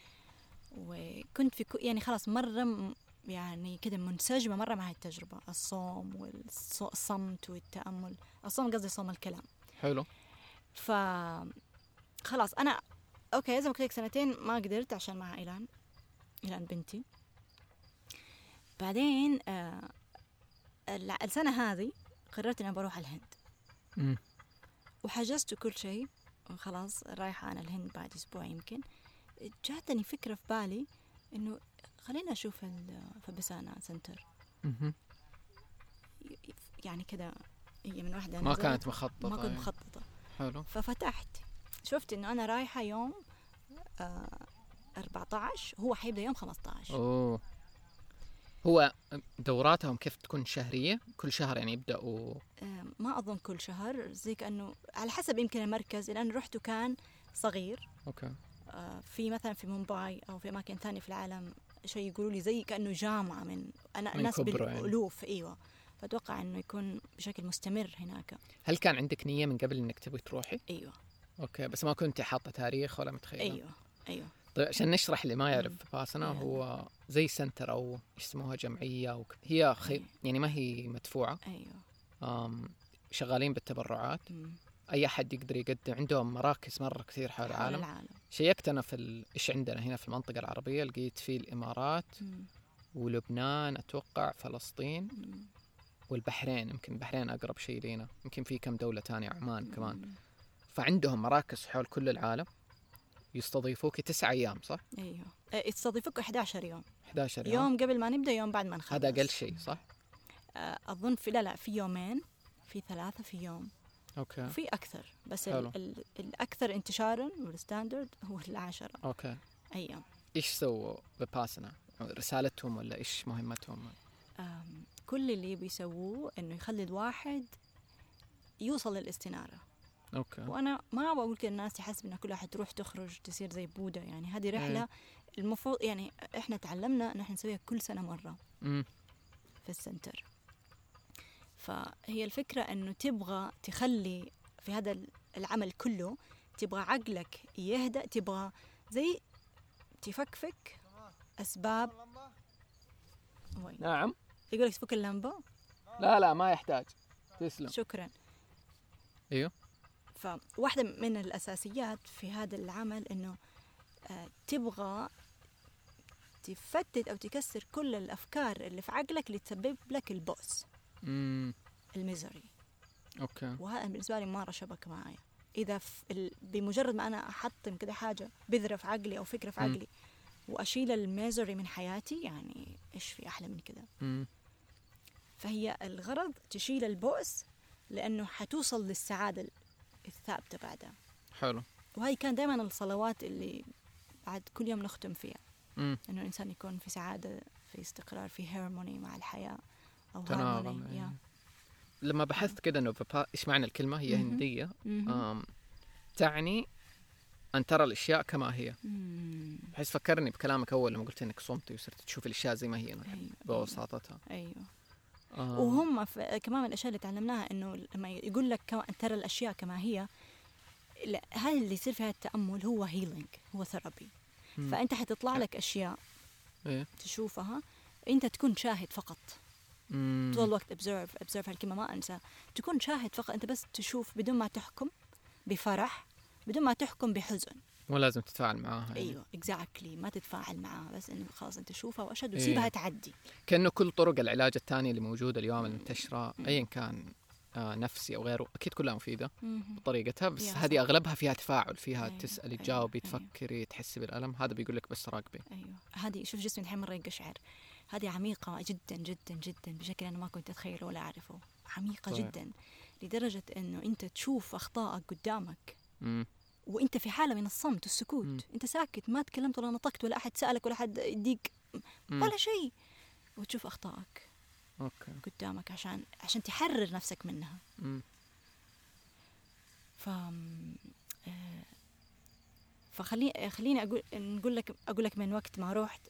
وكنت في يعني خلاص مرة م- يعني كده منسجمة مرة مع هاي التجربة. الصوم والصمت والتأمل. الصوم قصدي صوم الكلام. حلو. ف خلاص أنا okay زي ما قلت لك سنتين ما قدرت عشان مع إيلان. إيلان بنتي. بعدين آه السنة هذه قررت إني بروح الهند. مم. وحجزت كل شيء. وخلاص رايحة أنا الهند بعد أسبوع يمكن. جاتني فكرة في بالي إنه خلينا أشوف ال- فيباسانا center مهم. يعني كده هي من واحدة ما كانت مخططة ما كنت يعني. مخططة. حلو. ففتحت. شفت إنه أنا رايحة يوم آه 14 هو حيبدأ يوم 15 أوه. هو دوراتهم كيف تكون شهرية؟ كل شهر يعني يبدأوا. آه ما أظن كل شهر زي كأنه على حسب يمكن المركز لأن رحته كان صغير. okay. آه في مثلا في مومباي أو في أماكن ثانية في العالم شيء يقولوا لي زي كأنه جامعة من أنا من الناس كبرة يعني. إيوه. فأتوقع إنه يكون بشكل مستمر هناك. هل كان عندك نية من قبل إنك تبي تروحي؟ إيوه. okay بس ما كنت حاطة تاريخ ولا متخيلة. إيوه إيوه. طيب عشان نشرح اللي ما يعرف فيباسانا يلا. هو زي center أو إيش يسموها جمعية وك... هي خي... يعني ما هي مدفوعة. أيوه. شغالين بالتبرعات. مم. أي أحد يقدر يقدم. عندهم مراكز مرة كثير حول العالم. العالم. check ت أنا في ال... إيش عندنا هنا في المنطقة العربية؟ لقيت في الإمارات مم. ولبنان أتوقع فلسطين مم. والبحرين. يمكن البحرين أقرب شيء لينا. يمكن في كم دولة تانية عمان كمان. فعندهم مراكز حول كل العالم. يستضيفوك تسعة أيام صح؟ أيوه. آه، يستضيفوك 11 يوم. 11 يوم, يوم قبل ما نبدأ يوم بعد ما نخلص. هذا أقل شيء صح؟ آه، أظن في لا لا في يومين في ثلاثة في يوم. okay. وفي أكثر بس حلو. ال ال الأكثر انتشارا وال standard هو العشرة okay. أيام إيش سووا فيباسانا؟ رسالتهم ولا إيش مهمتهم؟ كل اللي بيسووه إنه يخلي الواحد يوصل للاستنارة. okay. وأنا ما بقول كده الناس يحسب إن كل واحد تروح تخرج تصير زي بودا يعني. هذه رحلة المفروض يعني إحنا تعلمنا إن إحنا نسويها كل سنة مرة امم في ال center. فهي الفكرة أنه تبغى تخلي في هذا العمل كله تبغى عقلك يهدأ تبغى زي تفكفك أسباب. وين؟ نعم. يقول لك تفك اللمبة؟ لا لا ما يحتاج. تسلم. شكرا. إيوه. فواحدة من الأساسيات في هذا العمل أنه آه، تبغى تفتت أو تكسر كل الأفكار اللي في عقلك اللي تسبب لك البؤس. ال misery okay. وهذا بالنسبة لي مرة شبكت معايا. إذا في. بمجرد ما أنا أحطم كده حاجة بذرة في عقلي أو فكرة في. عقلي وأشيل ال misery من حياتي يعني إيش في أحلى من كده؟ فهي الغرض تشيل البؤس لأنه حتوصل للسعادة الثابتة بعدها حلو وهي كان دائما الصلوات اللي بعد كل يوم نختم فيها امم إنه الإنسان يكون في سعادة في استقرار في هارموني مع الحياة أو تناغم. لما بحثت كذا إنه ببا... إيش معنى الكلمة هي مهم. هندية. أم... تعني أن ترى الأشياء كما هي مم. بحيث فكرني بكلامك أول لما قلت إنك صمتي وصرت تشوف الأشياء زي ما هي أيوة. ببساطتها أيوه آم. وهم كمان من الأشياء اللي تعلمناها إنه لما يقول لك ترى الأشياء كما هي لا هذا اللي يصير فيها التأمل هو healing هو therapy. فأنت حتطلع لك أشياء إيه تشوفها أنت تكون شاهد فقط مم. طول الوقت observe observe هالكلمة ما أنسى تكون شاهد فقط أنت بس تشوف بدون ما تحكم بفرح بدون ما تحكم بحزن مو لازم تتفاعل معاها يعني. أيوه exactly ما تتفاعل معها بس إنه خلاص أنت تشوفها وأشهد إيه. وسيبها تعدي كأنه كل طرق العلاج الثانية اللي موجودة اليوم المنتشره ايا كان آه نفسي أو غيره أكيد كلها مفيدة. بطريقتها بس هذه. أغلبها فيها تفاعل فيها أيوة، تسألي أيوة، تجاوبي أيوة. تفكري تحسي بالألم هذا بيقول لك بس راقبي أيوه هذه شوف جسمي الحين مرة يقشعر هذه عميقة جدا جدا جدا بشكل أنا ما كنت أتخيله ولا أعرفه عميقة طيب. جدا لدرجة إنه أنت تشوف أخطائك قدامك مم. وانت في حالة من الصمت والسكوت مم. انت ساكت ما تكلمت ولا نطقت ولا أحد سألك ولا أحد يديك. ولا شيء وتشوف أخطائك أوكي قدامك عشان عشان تحرر نفسك منها. ف آه، فخليني خليني أقول نقول لك أقول لك من وقت ما رحت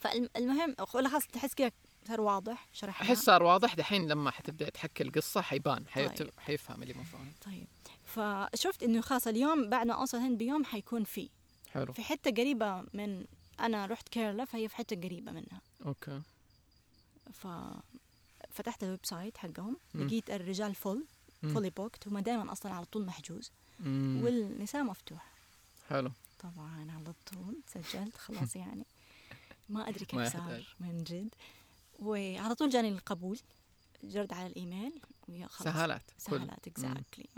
فالمهم خلاص تحس كذا صار واضح شرحنا أحس صار واضح دحين لما حتبدأ تحكي القصة حيبان حيت... طيب. حيفهم اللي مو فاهم طيب فشفت إنه خلاص اليوم بعد ما أوصل هند بيوم حيكون في حلو. في حتة قريبة من أنا رحت كيرلا فهي في حتة قريبة منها. okay. ففتحت ال website حقهم. لقيت الرجال مم. fully booked هم دائما أصلا على طول محجوز. مم. والنساء مفتوح حلو. طبعا على طول سجلت خلاص يعني. ما أدري كيف. صار من جد. وعلى طول جاني القبول. جرد على الإيميل. كل. سهلت exactly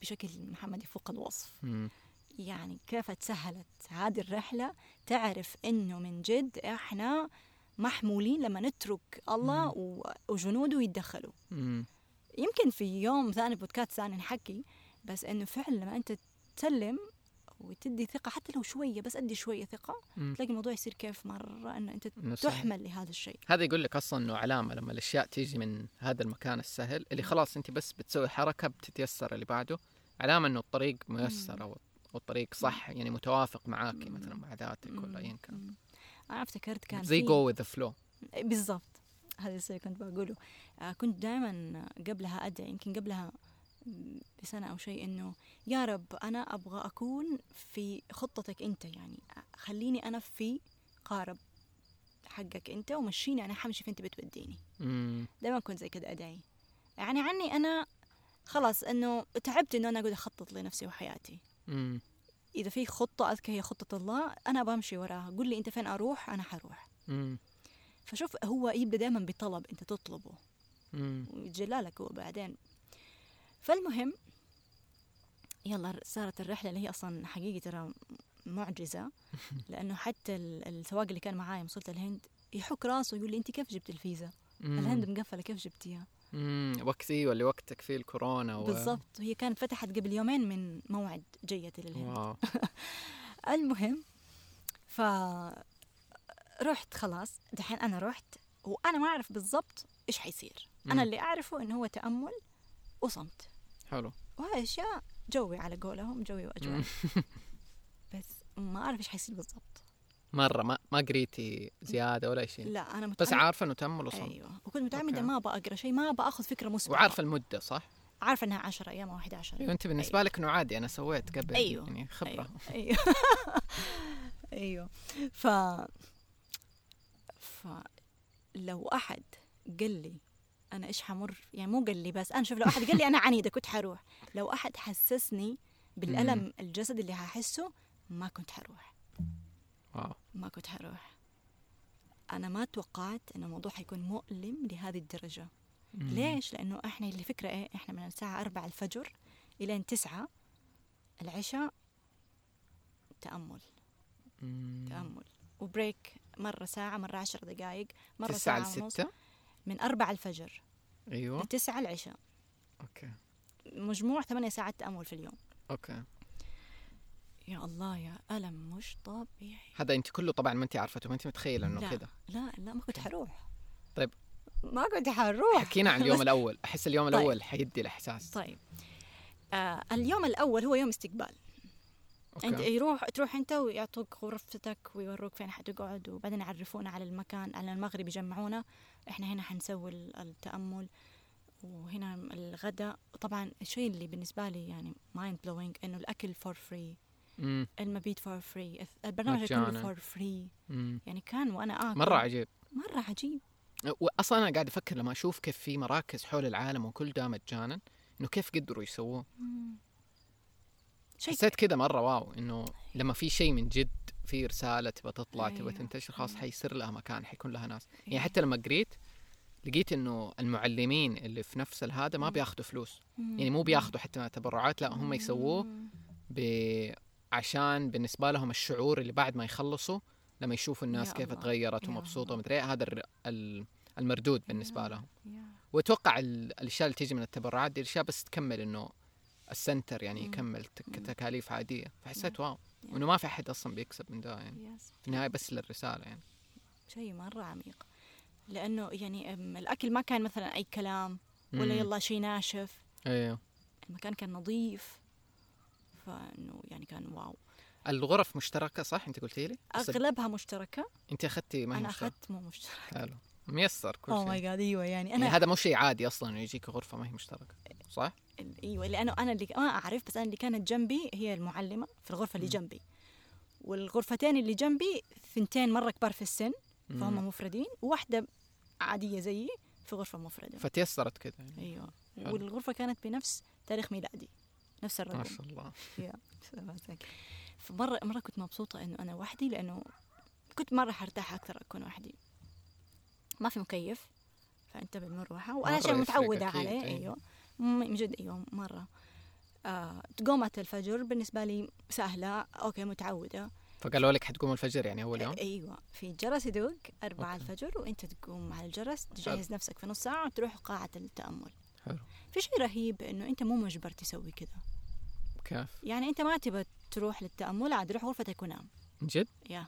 بشكل محمد يفوق الوصف. مم. يعني كيف تسهلت هذه الرحلة؟ تعرف إنه من جد إحنا محمولين لما نترك الله و- وجنوده يتدخلوا مم. يمكن في يوم ثاني بودكاست ثاني نحكي بس إنه فعلا لما أنت تسلم وتدي ثقة حتى لو شوية بس أدي شوية ثقة مم. تلاقي الموضوع يصير كيف أنت إنه سهل. تحمل لهذا الشيء. هذا يقول لك أصلا إنه علامة لما الأشياء تيجي من هذا المكان السهل اللي خلاص أنت بس بتسوي حركة بتتيسر اللي بعده علامة إنه الطريق ميسر أو أو الطريق صح يعني متوافق معاك مثلا مع عاداتك ولا ايا كان. أنا افتكرت كان زي جو وذ فلو بالضبط. هذا الشيء كنت بقوله. آه كنت دائما قبلها أدعي يمكن قبلها بسنه أو شيء إنه يا رب أنا أبغى أكون في خطتك أنت يعني خليني أنا في قارب حقك أنت ومشيني أنا حمشي فين أنت بتوديني. دائما كنت زي كذا أدعي. يعني عني أنا خلاص إنه تعبت إنه أنا أقعد أخطط لنفسي وحياتي. إذا في خطة أذكى هي خطة الله أنا بمشي وراها. قول لي أنت فين أروح؟ أنا حروح. فشوف هو يبدأ دائما بطلب أنت تطلبه. ويتجلالك هو بعدين فالمهم يلا صارت الرحلة اللي هي أصلا حقيقي ترى معجزة لأنه حتى ال- السواق اللي كان معاي وصلت الهند يحك راسه يقول لي أنت كيف جبت الفيزا؟ الهند مقفلة كيف جبتيها؟ وقت أيوه اللي وقتك فيه الكورونا و... بالضبط. هي كانت فتحت قبل يومين من موعد جيتي للهند. المهم ف رحت خلاص. دحين أنا رحت وأنا ما أعرف بالضبط إيش حيصير. أنا اللي أعرفه إنه هو تأمل وصمت. حلو. وهاي أشياء جوي على قولهم جوي وأجواء. بس ما أعرف إيش حيصير بالضبط. مرة ما ما قريتي زيادة ولا شيء لا أنا متعمد بس عارفة إنه تم وصل. أيوه. وكنت متعمدة. ما أبغى أقرأ شيء ما أبغى أخذ فكرة مسبقة. وعارفة المدة صح؟ عارفة إنها 10 أيام أو 11 أيوه أنت بالنسبة لك إنه عادي أنا سويت قبل أيوه. يعني خبرة. أيوه. أيوه. ف ف لو أحد قال لي أنا إيش حمر يعني مو قال لي بس أنا شوف لو أحد قال لي أنا عنيده كنت حروح. لو أحد حسسني بالألم الجسد اللي هحسه ما كنت حروح. واو. ما كنت حروح. أنا ما توقعت إن الموضوع حيكون مؤلم لهذه الدرجة. مم. ليش؟ لأنه إحنا الفكرة إيه إحنا من الساعة 4 الفجر إلى 9 العشاء تأمل. مم. تأمل. و break مرة ساعة مرة 10 دقائق مرة ساعة ونص. من 4 الفجر. أيوه. لتسعة العشاء أوكي. مجموع ثمانية ساعات تأمل في اليوم. okay. يا الله يا ألم مش طبيعي. هذا أنت كله طبعا ما أنت عارفته ما أنت متخيلة إنه لا كذا لا لا ما كنت حروح. طيب. ما كنت حروح. حكينا عن اليوم الأول. أحس اليوم طيب. الأول حيدي الإحساس. طيب. آه اليوم الأول هو يوم استقبال. أنت okay يروح تروح أنت ويعطوك غرفتك ويوروك فين حتقعد وبعدين يعرفونا على المكان على المغرب يجمعونا. إحنا هنا حنسوي ال- التأمل وهنا الغداء. طبعا الشيء اللي بالنسبة لي يعني mind blowing إنه الأكل for free مم. المبيت for free البرنامج كله. for free. يعني كان وأنا آكل. مرة عجيب. مرة عجيب. واصلا أنا قاعد أفكر لما أشوف كيف في مراكز حول العالم وكل ده مجانا إنه كيف قدروا يسووه. شيء حسيت كذا مرة wow إنه لما في شيء من جد في رسالة تبغى تطلع أيوه. تبغى تنتشر خلاص أيوه. حيصير لها مكان حيكون لها ناس يعني أيوه. حتى لما قريت لقيت إنه المعلمين اللي في نفس الهذا ما مم. بياخذوا فلوس مم. يعني مو بياخذوا حتى تبرعات لا هم يسووه. ب... عشان بالنسبة لهم الشعور اللي بعد ما يخلصوا لما يشوفوا الناس كيف الله. تغيرت ومبسوطة. ومدري إيه، هذا ال- المردود بالنسبة لهم. وأتوقع ال- الأشياء اللي تيجي من التبرعات دي الأشياء بس تكمل إنه ال center يعني مم. يكمل. تكاليف عادية. فحسيت wow يا. وانه ما في أحد أصلا بيكسب من ده يعني. في النهاية بس للرسالة يعني. شيء مرة عميق. لأنه يعني أم، الأكل ما كان مثلا أي كلام ولا مم. يلا شيء ناشف. أيوه المكان كان نظيف. فإنه يعني كان wow. الغرف مشتركة صح؟ أنت قلتي لي؟ بس أغلبها مشتركة. أنت أخذتي ما هي مشتركة. أخذت مو مشترك حلو. ميسر كل oh شيء. my God أيوه يعني يعني أنا هذا مو شيء عادي أصلا إنه يجيك غرفة ما هي مشتركة. صح؟ إيوه لأنه أنا اللي ما أعرف بس أنا اللي كانت جنبي هي المعلمة في الغرفة اللي. جنبي والغرفتين اللي جنبي ثنتين مرة كبار في السن. فهم مفردين وواحدة عادية زيي في غرفة مفردة فتيسرت كذا يعني. أيوه حلو. والغرفة كانت بنفس تاريخ ميلادي نفس ما الرقم شاء الله. فمرة مرة كنت مبسوطة إنه أنا وحدي لأنه كنت مرة حرتاح أكثر أكون وحدي ما في مكيف فأنت بالمروحة وأنا شيء متعودة عليه أيوة. أيوه من جد أيوه مرة آه تقومة الفجر بالنسبة لي سهلة أوكي متعودة فقالوا لك حتقوم الفجر يعني أول يوم؟ إيوه في جرس يدق أربعة أوكي. الفجر وأنت تقوم على الجرس تجهز نفسك في نص ساعة وتروح قاعة التأمل حلو في شيء رهيب إنه أنت مو مجبر تسوي كذا كيف؟ يعني أنت ما تبى تروح للتأمل عاد روح غرفتك ونام جد؟ يا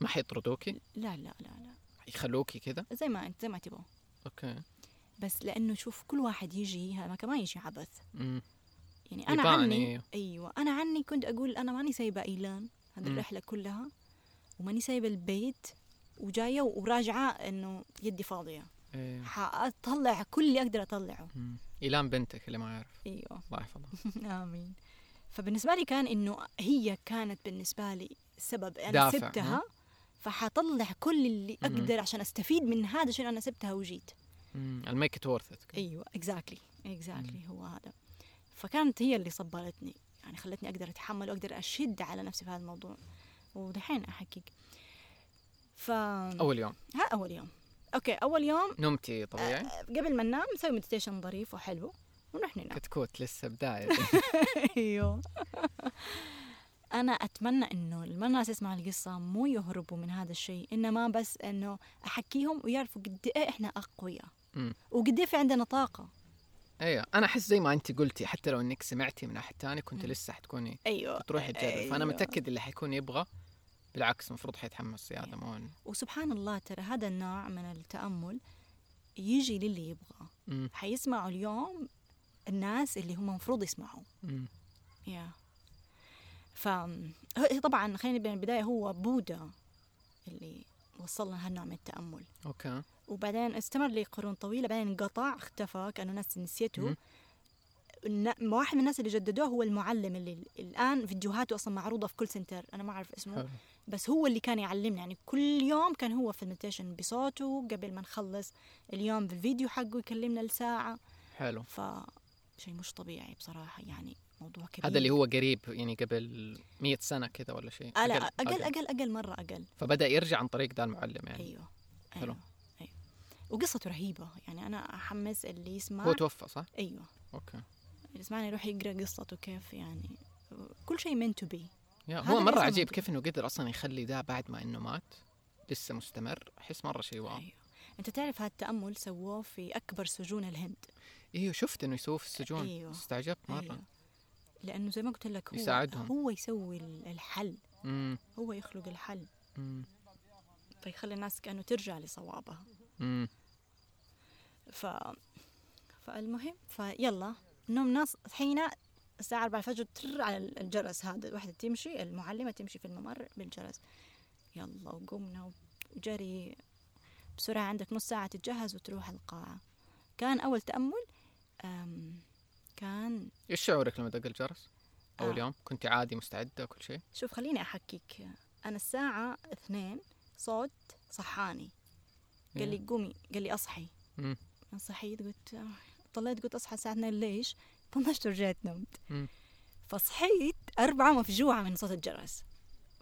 ما حيطردوكي؟ لا لا لا لا يخلوكي كذا؟ زي ما انت زي ما تبغى أوكي بس لأنه شوف كل واحد يجي هذا كمان يجي عبث. يعني أنا عني أيوه. أيوه. أنا عني كنت أقول أنا ماني سايبة إيلان هذه مم. الرحلة كلها وماني سايبة البيت وجاية وراجعة إنه يدي فاضية. إيه. حأطلع كل اللي أقدر أطلعه. مم. إيلان بنتك اللي ما يعرف. أيوه. الله يحفظها. آمين. فبالنسبة لي كان إنه هي كانت بالنسبة لي سبب أنا دافع، سبتها فحطلع كل اللي مم. أقدر عشان أستفيد من هذا الشيء أنا سبتها وجيت. ال make it it أيوه exactly exactly هو هذا. فكانت هي اللي صبرتني يعني خلتني أقدر أتحمل وأقدر أشد على نفسي في هذا الموضوع ودحين أحقق. ف أول يوم. ها أول يوم. أوكي أول يوم نمتي طبيعي؟ آه، قبل ما ننام نسوي meditation ظريف وحلو ونروح ننام. كتكوت لسه بداية. أيوه. أنا أتمنى إنه لما الناس يسمعوا القصة مو يهربوا من هذا الشيء انما بس إنه أحكيهم ويعرفوا قد إيه إحنا أقوياء. وقد إيه في عندنا طاقة. أيوه. أنا أحس زي ما أنت قلتي حتى لو إنك سمعتي من أحد ثاني كنت. لسه حتكوني أيوه. تروحي تجرب فأنا أيوة. متأكد اللي حيكون يبغى بالعكس المفروض حيتحمس زيادة مو إن- وسبحان الله ترى هذا النوع من التأمل يجي للي يبغى. مم. حيسمعوا اليوم الناس اللي هم المفروض يسمعوا. يا. ف طبعا خلينا نبدأ من البداية هو بودا اللي وصلنا هالنوع من التأمل. أوكي. وبعدين استمر لقرون طويلة بعدين انقطع اختفى كانوا ناس نسيته. واحد من الناس اللي جددوه هو المعلم اللي الآن فيديوهاته أصلا معروضة في كل center أنا ما أعرف اسمه. حلو. بس هو اللي كان يعلمنا. يعني كل يوم كان هو في ال meditation بصوته قبل ما نخلص اليوم بالفيديو حقه يكلمنا لساعة. حلو. ف شيء مش طبيعي بصراحة. يعني موضوع كبير. هذا اللي هو قريب يعني قبل مئة سنة كذا ولا شيء. آه لا أقل, أقل أقل. مرة أقل. فبدأ يرجع عن طريق ذا المعلم يعني. أيوه حلو. أيوه أيوه. وقصته رهيبة. يعني أنا أحمس اللي يسمع. هو توفى صح؟ أيوه. أوكي. اللي يسمعني يروح يقرأ قصته كيف يعني. كل شيء be. يا هذا هو اسمه عجيب. كيف إنه قدر أصلا يخلي ذا بعد ما إنه مات لسه مستمر. أحس مرة شيء wow. أيوه. أنت تعرف هذا التأمل سووه في أكبر سجون الهند. أيوه شفت إنه يسووه في السجون. أيوه. استعجبت مرة. أيوه. لأنه زي ما قلت لك هو يساعدهم. هو يسوي الحل. امم هو يخلق الحل. امم فيخلي الناس كأنه ترجع لصوابها. امم ف فالمهم فيلا نوم ناس حين الساعة 4 الفجر تر على الجرس هذا الوحدة تمشي المعلمة تمشي في الممر بالجرس يلا وقمنا وجري بسرعة عندك نص ساعة تتجهز وتروح القاعة كان أول تأمل أم، كان إيش شعورك لما دق الجرس؟ أول آه. يوم كنت عادي مستعدة وكل شيء؟ شوف خليني أحكيك أنا الساعة اثنين صوت صحاني قال لي قومي قال لي أصحي مم. صحيت قلت طلعت قلت أصحى الساعة 2 ليش؟ طنشت ورجعت نمت. فصحيت أربعة مفجوعة من صوت الجرس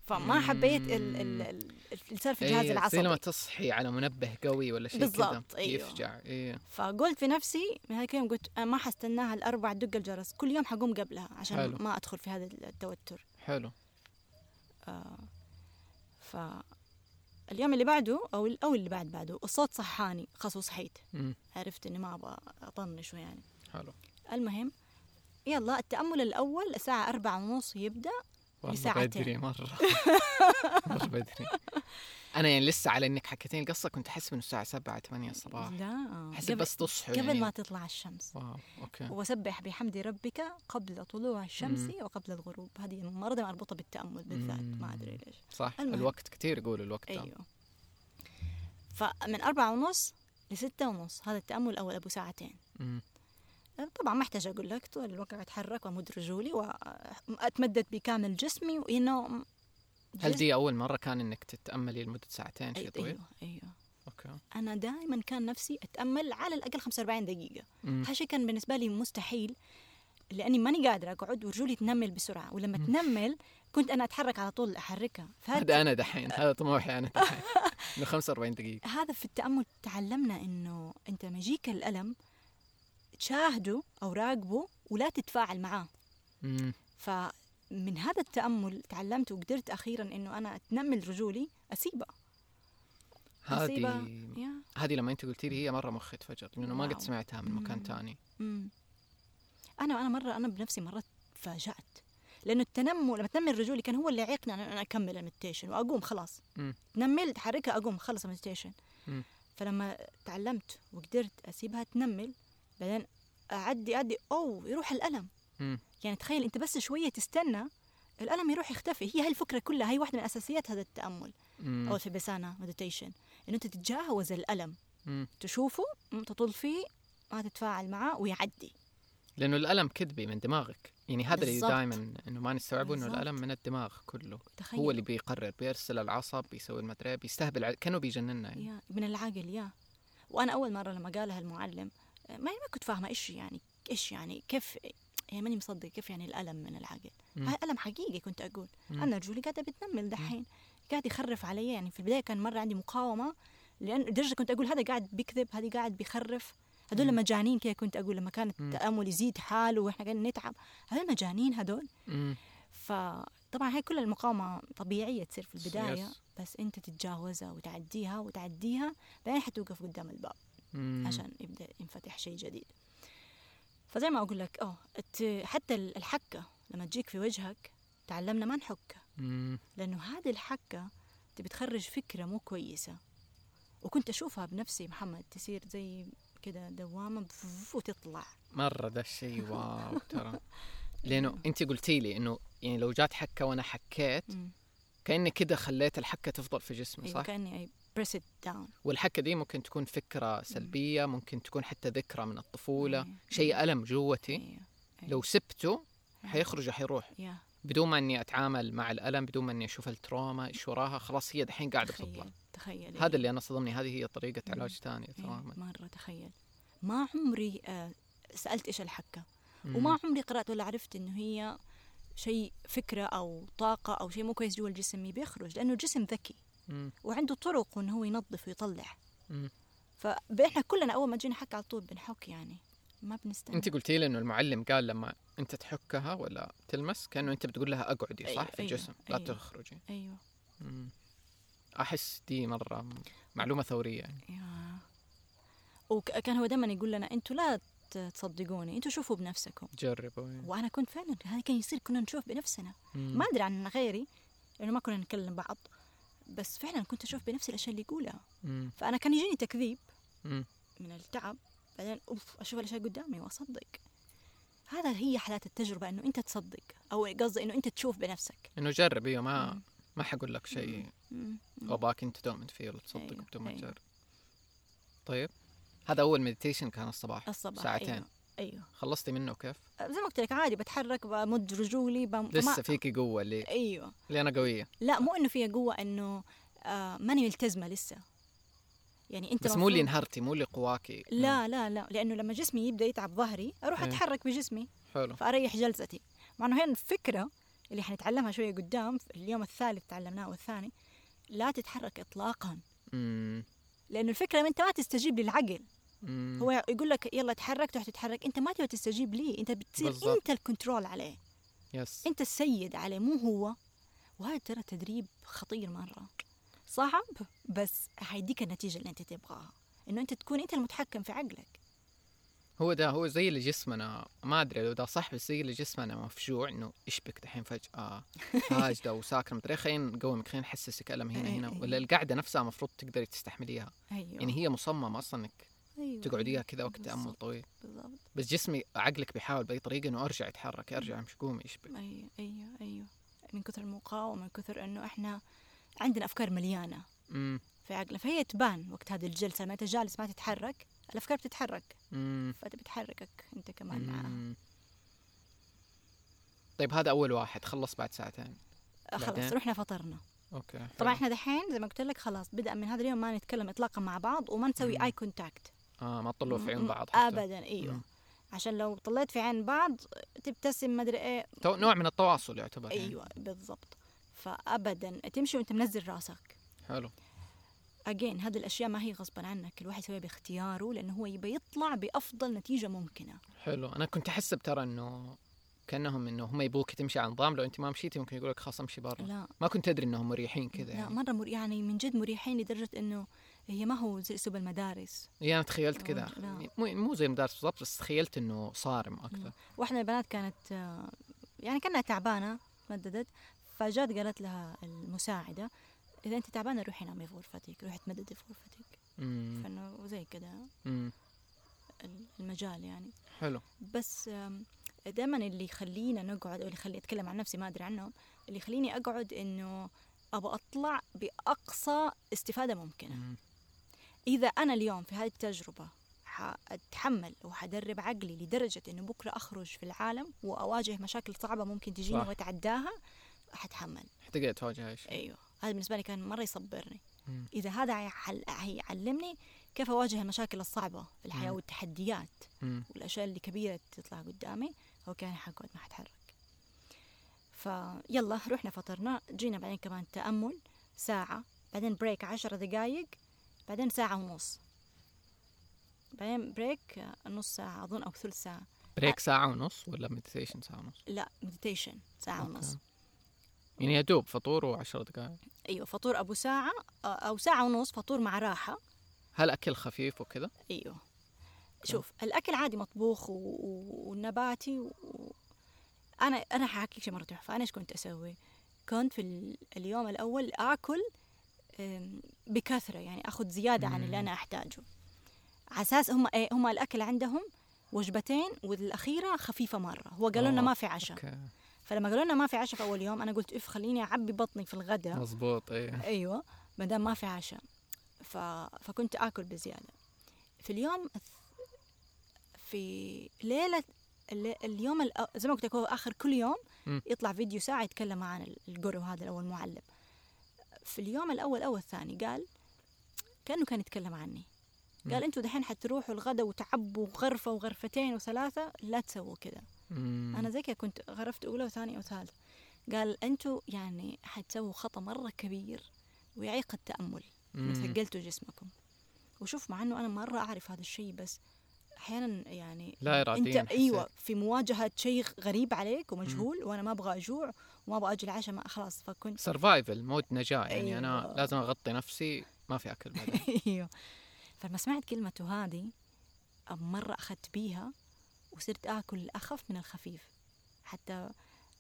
فما حبيت ال ال مم. ال اللي صار في الجهاز إيه العصبي زي لما تصحي على منبه قوي ولا شيء كذا بالضبط، أيوه. يفجع إيه فقلت في نفسي من هيك يوم قلت ما حستناها الأربع دق الجرس كل يوم حقوم قبلها عشان حلو. ما أدخل في هذا التوتر حلو آه ف اليوم اللي بعده أو أو اللي بعد بعده. الصوت صحاني. خلاص وصحيت مم. عرفت إني ما أبغى أطنش يعني. حلو. المهم يلا التأمل الأول الساعة أربعة ونص يبدأ. والله لساعتين. بدري مرة مرة بدري أنا يعني لسه على إنك حكيتين القصة كنت أحس إنه الساعة 7 8 الصباح لا قبل, بس تصحوا قبل يعني ما تطلع الشمس wow أوكي وسبح بحمد ربك قبل طلوع الشمس مم. وقبل الغروب هذه مرة مربوطة بالتأمل بالذات ما مم. أدري ليش صح المهم. الوقت كثير يقول الوقت ده. أيوه فمن أربعة ونص لستة ونص هذا التأمل الأول أبو ساعتين مم. طبعا ما أحتاج أقول لك طول الوقت أتحرك وأمد رجولي واتمدد بكامل جسمي وإنه هل دي أول مرة كان إنك تتأملي لمدة ساعتين شيء طويل؟ أيوه أيوه. أوكي. أنا دائما كان نفسي أتأمل على الأقل 45 دقيقة. مم. هالشيء كان بالنسبة لي مستحيل لأني ماني قادرة أقعد ورجولي تنمل بسرعة. ولما تنمل كنت أنا أتحرك على طول أحركها. هذا أنا دحين هذا طموحي أنا دحين. إنه 45 دقيقة. هذا في التأمل تعلمنا إنه أنت لما يجيك الألم تشاهده أو راقبه ولا تتفاعل معاه مم. فمن هذا التأمل تعلمت وقدرت أخيرا إنه أنا أتنمل رجولي اسيبها أسيبها. هذه هذه لما أنت قلتي لي هي مرة مخي تفجر لأنه ما قد. سمعتها من مكان مم. أنا أنا مره أنا بنفسي مرة تفاجأت لأنه التنمل لما تنمل رجولي كان هو اللي يعيقني ان أنا أكمل ال meditation وأقوم خلاص مم. نملت حركها أقوم خلص ال meditation. فلما تعلمت وقدرت أسيبها تنمل بعدين اعدي أعدي. أوه يروح الألم. مم. يعني تخيل أنت بس شوية تستنى الألم يروح يختفي. هي هاي الفكرة كلها هي واحدة من أساسيات هذا التأمل مم. أو ال Vipassana meditation إنه أنت تتجاوز الألم. مم. تشوفه تطول فيه ما تتفاعل معاه ويعدي. لأنه الألم كذبي من دماغك. يعني هذا اللي. دائما إنه ما نستوعبه إنه. الألم من الدماغ كله. تخيل. هو اللي بيقرر بيرسل العصب بيسوي المدري بيستهبل كأنه بيجننا يعني. يا من العقل يا. وأنا أول مرة لما قالها المعلم ما ما كنت فاهمة إيش يعني إيش يعني كيف يعني ماني مصدق كيف يعني الألم من العقل. هاي ألم حقيقي كنت أقول مم. أنا رجولي قاعدة بتنمل دحين قاعد يخرف علي يعني في البداية كان مرة عندي مقاومة لأن لدرجة كنت أقول هذا قاعد بيكذب هذه قاعد بيخرف هذول. مجانين كذا كنت أقول لما كان. التامل يزيد حاله وإحنا قاعدين نتعب هذول مجانين هذول. فطبعا هاي كل المقاومة طبيعية تصير في البداية يس. بس أنت تتجاوزها وتعديها وتعديها بعدين حتوقف قدام الباب مم. عشان يبدأ ينفتح شيء جديد فزي ما أقول لك الت- حتى الحكة لما تجيك في وجهك تعلمنا ما نحكها مم. لأنه هذه الحكة تبي بتخرج فكرة مو كويسة وكنت أشوفها بنفسي محمد تصير زي كده دوامة بفف وتطلع مرة ده الشيء wow ترى لأنه أنت قلتي لي إنه يعني لو جات حكة وأنا حكيت. كأني كده خليت الحكة تفضل في جسمي أيوة صح؟ كأني press it down والحكه دي ممكن تكون فكرة سلبية ممكن تكون حتى ذكرى من الطفولة أيوة. شيء ألم جوتي. أيوة. لو سبته حيخرج حيروح يا بدون ما إني أتعامل مع الألم بدون ما إني أشوف التروما إيش وراها خلاص هي دحين قاعدة بتطلع تخيل هذا اللي أنا صدمني هذه هي طريقة. علاج ثانية إيه، تماما مرة تخيل ما عمري آه، سألت إيش الحكة مم. وما عمري قرأت ولا عرفت إنه هي شيء فكرة أو طاقة أو شيء مو كويس جوا الجسم بيخرج لأنه الجسم ذكي مم. وعنده طرق إنه هو ينظف ويطلع مم. فإحنا كلنا أول ما تجينا حكة على طول بنحك يعني ما بنستنى أنت قلتي لي إنه المعلم قال لما أنت تحكها ولا تلمس كأنه أنت بتقول لها أقعدي صح أيوة، في أيوة، الجسم لا أيوة. تخرجي أيوه مم. أحس دي مرة معلومة ثورية يعني يا وكان هو دائما يقول لنا أنتوا لا تصدقوني أنتوا شوفوا بنفسكم جربوا يعني. وأنا كنت فعلا هذا كان يصير كنا نشوف بنفسنا مم. ما أدري عن غيري لأنه ما كنا نكلم بعض بس فعلا كنت أشوف بنفسي الأشياء اللي يقولها مم. فأنا كان يجيني تكذيب مم. من التعب بعدين أوف أشوف الأشياء قدامي وأصدق هذا هي حالات التجربة إنه أنت تصدق أو قصدي إنه أنت تشوف بنفسك إنه جرب أيوه ما مم. ما حقول لك شيء. واباك أنت تؤمن فيه ولا تصدق أيوة، بدون ما أيوة. تجرب طيب هذا أول مديتيشن كان الصباح الصباح ساعتين أيوه أيوه. خلصتي منه كيف؟ زي ما قلت لك عادي بتحرك بمد رجولي بم... لسه ما... فيكي قوة اللي أيوه. اللي أنا قوية. لا مو إنه فيها قوة إنه آه ماني ملتزمة لسه. يعني أنت بس مو اللي انهرتي مو اللي قواكي. لا لا لا. لأنه لما جسمي يبدأ يتعب ظهري أروح إيه. أتحرك بجسمي حلو. فأريح جلستي. مع إنه هنا الفكرة اللي حنتعلمها شوية قدام في اليوم الثالث تعلمناه والثاني لا تتحرك اطلاقا. مم. لأنه الفكرة أنت ما تستجيب للعقل. مم. هو يقول لك يلا تحرك تروح تتحرك. انت ما تبغى تستجيب ليه؟ انت بتصير بالضبط. انت الكنترول عليه. يس. انت السيد عليه مو هو. وهذا ترى تدريب خطير مرة. صعب بس حيديك النتيجة اللي انت تبغاها. انه انت تكون انت المتحكم في عقلك. هو ده هو زي اللي جسمنا. ما أدري لو ده صح بس زي اللي جسمنا مفجوع إنه إيش بك دحين فجأة؟ هاجده وساكنه مدري خلينا نقومك خلينا نحسسك ألم هنا هنا. ولا القعده نفسها المفروض تقدري تستحمليها. أيوه. يعني هي مصممة أصلا إنك أيوة. تقعديها كذا وقت تأمل طويل. بالضبط. بس جسمي عقلك بيحاول باي طريقه إنه أرجع اتحرك ارجع امشي قومي إيش أيوه أيوه أيوه. من كثر المقاومة من كثر إنه إحنا عندنا أفكار مليانة امم في عقلنا. فهي تبان وقت هذه الجلسة. لما أنت جالس ما تتحرك الأفكار بتتحرك. امم فأنت بتحركك أنت كمان معاها مم. طيب هذا أول واحد. خلص بعد ساعتين. خلاص بعدين؟ رحنا فطرنا. أوكي طبعا. إحنا دحين زي ما قلت لك خلاص بدا من هذا اليوم ما نتكلم اطلاقا مع بعض وما نسوي مم. اي contact آه ما تطلعوا في عيون بعض حتى. ابدا أيوه. مم. عشان لو طليت في عين بعض تبتسم ما أدري إيه. تو- نوع من التواصل يعتبر يعني. أيوه بالضبط. فابدا تمشي وأنت منزل رأسك. حلو. اجين هذه الأشياء ما هي غصبا عنك. الواحد يسويها باختياره لأنه هو يبي يطلع بأفضل نتيجة ممكنة. حلو. أنا كنت احسب ترى إنه كأنهم إنه هم يبغوك تمشي على نظام لو أنت ما مشيتي ممكن يقول لك خلاص أمشي برا. لا. ما كنت ادري إنهم مريحين كذا لا يعني. مرة مر يعني من جد مريحين لدرجة إنه هي ما هو زي أسلوب المدارس. يعني أنا تخيلت كذا. مو مو زي المدارس بالضبط بس تخيلت إنه صارم أكثر. واحدة من البنات كانت يعني كأنها تعبانة مددت. فجات قالت لها المساعدة إذا أنت تعبانة روحي نامي في غرفتك. روحي تمددي في غرفتك. فإنه زي كذا. المجال يعني. حلو. بس دائما اللي يخلينا نقعد أو اللي يخليني أتكلم عن نفسي ما أدري عنهم اللي يخليني أقعد إنه أبغى أطلع بأقصى استفادة ممكنة. مم. إذا أنا اليوم في هذه التجربة حأتحمل وحدرب عقلي لدرجة إنه بكرة أخرج في العالم وأواجه مشاكل صعبة ممكن تجيني صح. وأتعداها حتحمل حتقدر تواجه هاي الشيء أيوه هذا بالنسبة لي كان مرة يصبرني مم. إذا هذا حيعلمني كيف أواجه المشاكل الصعبة في الحياة مم. والتحديات مم. والأشياء اللي كبيرة تطلع قدامي هو كان حقعد ما حتحرك فيلا رحنا فطرنا جينا بعدين كمان تأمل ساعة بعدين break عشرة دقائق بعدين ساعة ونص. بعدين break نص ساعة أظن أو ثلث ساعة. break ساعة ونص ولا meditation ساعة ونص؟ لا meditation ساعة أوكي. ونص. يعني يا دوب فطور وعشر دقائق. أيوه فطور أبو ساعة أو ساعة ونص فطور مع راحة. هل أكل خفيف وكذا؟ أيوه. شوف الأكل عادي مطبوخ و... و... ونباتي و... أنا أنا حاحكيك شيء مرة تحفة. أنا إيش كنت أسوي؟ كنت في ال... اليوم الأول آكل أم، بكثرة يعني أخذ زيادة عن اللي مم. أنا أحتاجه. على أساس هم إيه هم الأكل عندهم وجبتين والأخيرة خفيفة مرة. هو قالوا لنا آه، ما في عشاء. فلما قالوا لنا ما في عشاء في أول يوم أنا قلت إف خليني أعبي بطني في الغداء. مزبوط إيه. أيوه ما دام ما في عشاء. ف... فكنت آكل بزيادة. في اليوم في ليلة اللي- اليوم الأ... زي ما قلت لك هو آخر كل يوم. يطلع فيديو ساعة يتكلم عن ال- الجورو هذا أو المعلم في اليوم الأول أو الثاني قال كأنه كان يتكلم عني مم. قال أنتوا دحين حتروحوا الغداء وتعبوا غرفه وغرفتين وثلاثة لا تسووا كذا مم. أنا زي كذا كنت غرفت أولى وثانية وثالثة قال أنتوا يعني حتسووا خطأ مرة كبير ويعيق التأمل مم. ثقلتوا جسمكم وشوف مع إنه أنا مرة أعرف هذا الشيء بس أحيانا يعني لا أنت إيوه. في مواجهة شيء غريب عليك ومجهول وأنا ما أبغى أجوع وما أبغى أجي العشاء ما خلاص فكنت survival mode نجاة يعني أنا أيوة. لازم أغذي نفسي ما في بعدين. أيوه. فلما سمعت كلمته هذه مرة أخذت بيها وصرت آكل أخف من الخفيف. حتى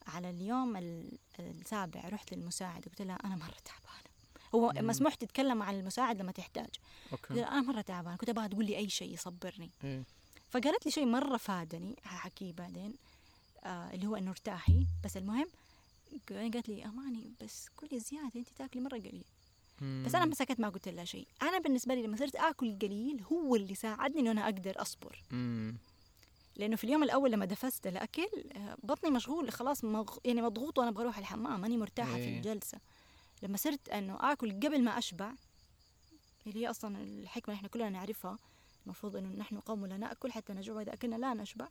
على اليوم ال- السابع رحت للمساعد قلت لها أنا مرة تعبانة. هو مم. مسموح تتكلم مع المساعد لما تحتاج. قلت أوكي لها أنا مرة تعبانة كنت أبغى تقول لي أي شيء يصبرني. إيه. فقالت لي شيء مرة فادني ححكيه بعدين آه اللي هو إنه ارتاحي. بس المهم قالت لي أماني بس كلي زيادة أنت تاكلي مرة قليل بس أنا. ما سكت ما قلت لها شيء أنا بالنسبة لي لما صرت آكل قليل هو اللي ساعدني إنه أنا أقدر أصبر. لأنه في اليوم الأول لما دفست الأكل آه، بطني مشغول خلاص مغ... يعني مضغوط وأنا بروح الحمام ماني مرتاحة في إيه. الجلسة لما صرت إنه آكل قبل ما أشبع اللي هي أصلا الحكمة إحنا كلنا نعرفها المفروض إنه نحن قوم لا نأكل حتى نجوع وإذا أكلنا لا نشبع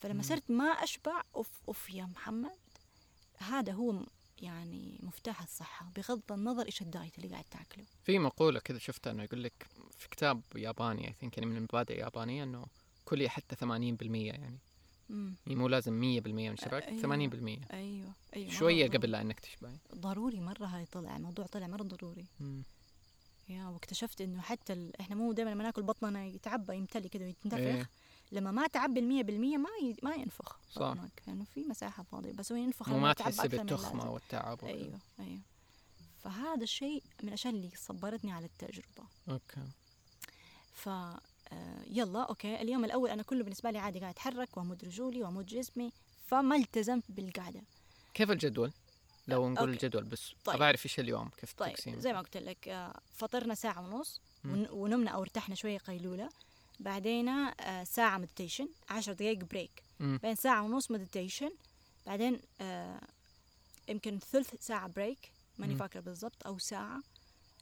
فلما. صرت ما أشبع أوف أوف يا محمد هذا هو يعني مفتاح الصحة بغض النظر إيش الدايت اللي قاعد تاكله في مقولة كذا شفتها إنه يقول لك في كتاب ياباني اي ثينك يعني من المبادئ اليابانية إنه كلي حتى 80% يعني مم. يعني مو لازم 100% من شبعك أيوة. 80% أيوه أيوه شوية مرة قبل لا إنك تشبعي ضروري مرة هاي طلع الموضوع طلع مرة ضروري مم. يا واكتشفت إنه حتى ال... إحنا مو دائما لما ناكل بطننا يتعبى يمتلي كده ويتنفخ إيه. لما ما تعبي المية بالمية ما ي... ما ينفخ صح. بطنك لأنه في مساحة فاضية بس هو ينفخ وما من بالتخمة. والتعب وكذا. أيوه أيوه فهذا الشيء من الأشياء اللي صبرتني على التجربة أوكي ف آه، يلا أوكي اليوم الأول أنا كله بالنسبة لي عادي قاعد أتحرك وأمد رجولي وأمد جسمي فما التزمت بالقعدة كيف الجدول؟ لو نقول أوكي. الجدول بس طيب. ابى أعرف إيش اليوم كيف طيب التقسيم زي ما قلت لك آه، فطرنا ساعة ونص ونمنا أو ارتحنا شوية قيلولة بعدين آه، ساعة meditation 10 دقائق break مم. بعدين ساعة ونص meditation بعدين آه، يمكن ثلث ساعة break ماني مم. فاكرة بالضبط أو ساعة.